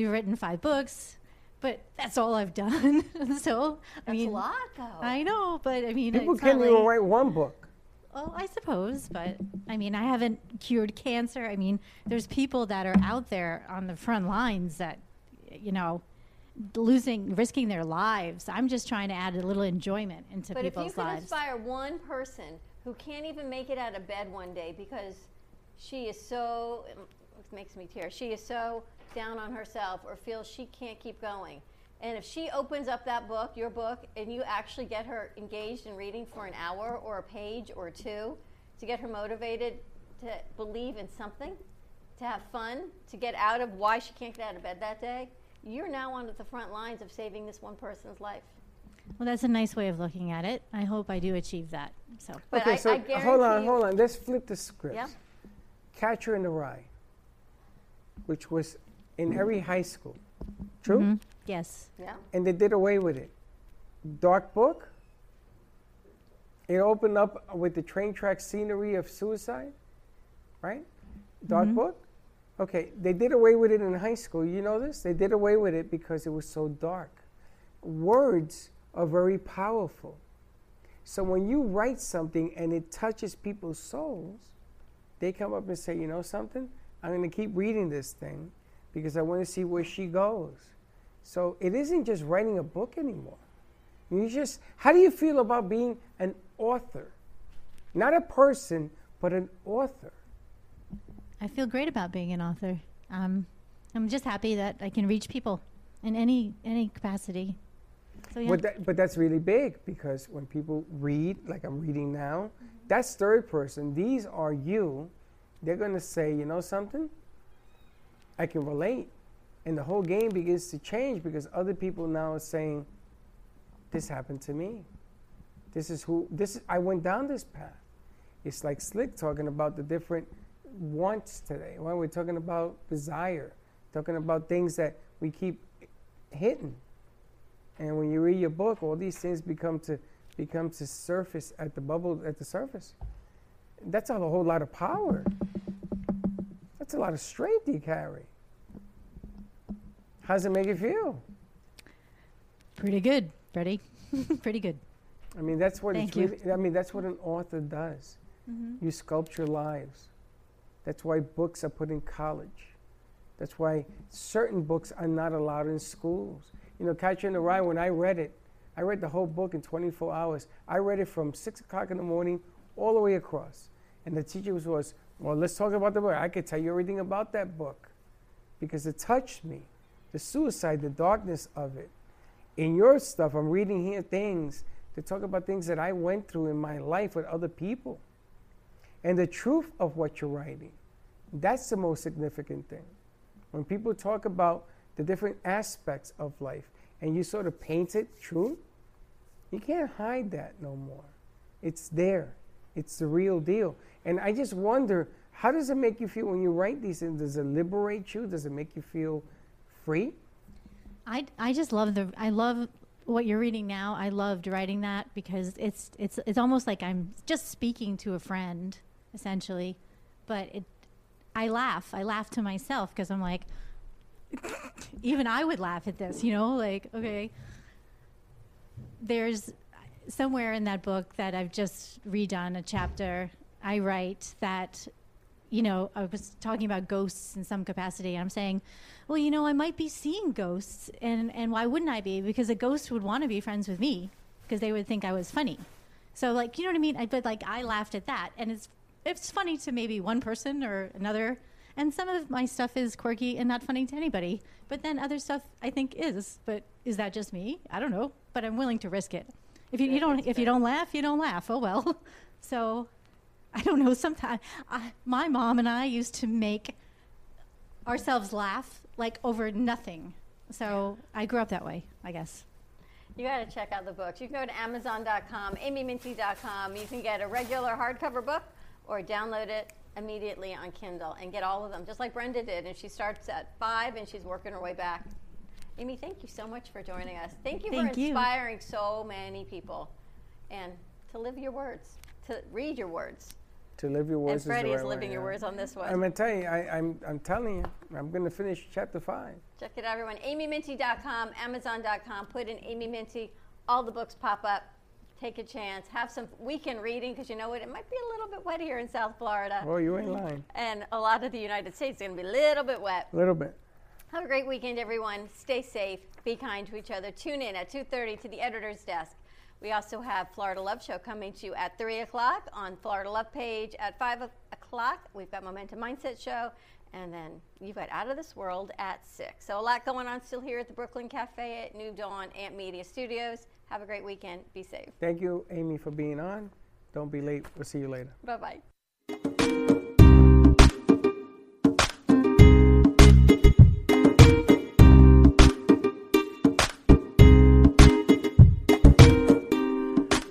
You've written five books, but that's all I've done. so I mean, a lot, though. I know, but I mean, People can't even like- write one book. Well, I suppose, but I mean, I haven't cured cancer. I mean, there's people that are out there on the front lines that, you know, losing, risking their lives. I'm just trying to add a little enjoyment into But if you people's can inspire one person who can't even make it out of bed one day because she is so, it makes me tear, she is so down on herself or feels she can't keep going. And if she opens up that book, your book, and you actually get her engaged in reading for an hour or a page or two to get her motivated to believe in something, to have fun, to get out of why she can't get out of bed that day, you're now on the front lines of saving this one person's life. well, that's a nice way of looking at it. I hope I do achieve that. So, But okay, I- so I hold on, hold on. Let's flip the script. Yeah. Catcher in the Rye, which was in every high school. True? Mhm. Yes. Yeah. And they did away with it. Dark Book. It opened up with the train track scenery of suicide, right? Dark Mhm. Book. Okay, they did away with it in high school. You know this? They did away with it because it was so dark. Words are very powerful. So when you write something and it touches people's souls, they come up and say, you know something? I'm going to keep reading this thing because I want to see where she goes. So it isn't just writing a book anymore. You just, how do you feel about being an author? Not a person, but an author. I feel great about being an author. Um, I'm just happy that I can reach people in any any capacity. So yeah. But, that, but that's really big because when people read, like I'm reading now, that's third person. These are you. They're going to say, you know something? I can relate. And the whole game begins to change because other people now are saying, this happened to me. This is who, this is, I went down this path. It's like Slick talking about the different wants today. Well, we're talking about desire, talking about things that we keep hitting. And when you read your book, all these things become to become to surface at the bubble at the surface. That's a whole lot of power. That's a lot of strength you carry. How does it make you feel? Pretty good, Freddie. Pretty good. I mean, that's what Thank it's you. really. I mean, that's what an author does. Mhm. You your lives. That's why books are put in college. That's why certain books are not allowed in schools. You know, Catcher in the Rye. When I read it, I read the whole book in 24 hours. I read it from six o'clock in the morning all the way across. And the teacher was, was well, let's talk about the book. I could tell you everything about that book because it touched me. The suicide, the darkness of it. In your stuff, I'm reading here things to talk about things that I went through in my life with other people. And the truth of what you're writing. That's the most significant thing. When people talk about the different aspects of life and you sort of paint it true, you can't hide that no more. It's there. It's the real deal. And I just wonder, how does it make you feel when you write these things? Does it liberate you? Does it make you feel free? I, I just love the I love what you're reading now. I loved writing that because it's it's it's almost like I'm just speaking to a friend essentially, but it I laugh. I laugh to myself because I'm like even I would laugh at this, you know, like okay. There's somewhere in that book that I've just redone a chapter. I write that you know, I was talking about ghosts in some capacity. And I'm saying, well, you know, I might be seeing ghosts, and and why wouldn't I be? Because a ghost would want to be friends with me because they would think I was funny. So like, you know what I mean? I, but like, I laughed at that, and it's it's funny to maybe one person or another. And some of my stuff is quirky and not funny to anybody. But then other stuff I think is. But is that just me? I don't know. But I'm willing to risk it. If you, you don't if you don't laugh, you don't laugh. Oh well. So I don't know. Sometimes I, my mom and I used to make ourselves laugh like over nothing. So I grew up that way, I guess. You got to check out the books. You can go to Amazon.com, AmyMincy.com. You can get a regular hardcover book or download it immediately on Kindle and get all of them, just like Brenda did. And she starts at five and she's working her way back. Amy, thank you so much for joining us. Thank you Thank for you. inspiring so many people and to live your words, to read your words. To live your words. and Freddie is, is, living way, your yeah. words on this one. I'm gonna tell you. I, I'm I'm telling you. I'm gonna finish chapter five. Check it out, everyone. AmyMincy.com, Amazon.com. Put in Amy Mincy. All the books pop up. Take a chance. Have some weekend reading because you know what? It might be a little bit wet here in South Florida. Oh, you ain't lying. And a lot of the United States is going to be a little bit wet. A little bit. Have a great weekend, everyone. Stay safe. Be kind to each other. Tune in at 2.30 to the editor's desk. We also have Florida Love Show coming to you at 3 o'clock on Florida Love page at 5 o'clock. We've got Momentum Mindset Show. And then you've got Out of This World at 6. So a lot going on still here at the Brooklyn Cafe at New Dawn Amp Media Studios. Have a great weekend. Be safe. Thank you, Amy, for being on. Don't be late. We'll see you later. Bye-bye.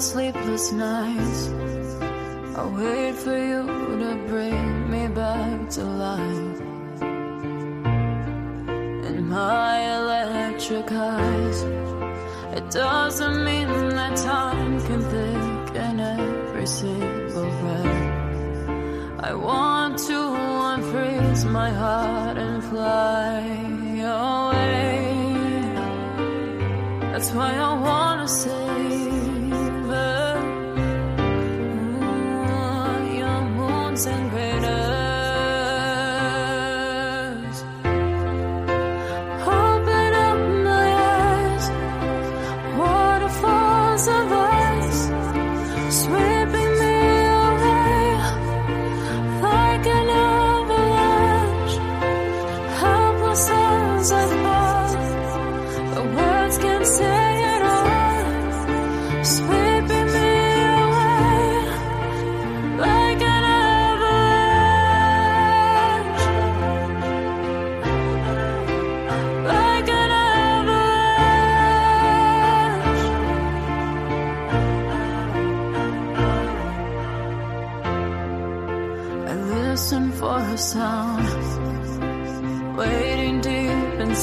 Sleepless nights, I wait for you to bring me back to life. In my electric eyes, it doesn't mean that time can thicken every single breath. I want to unfreeze my heart and fly away. That's why I wanna save and craters.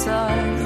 Waiting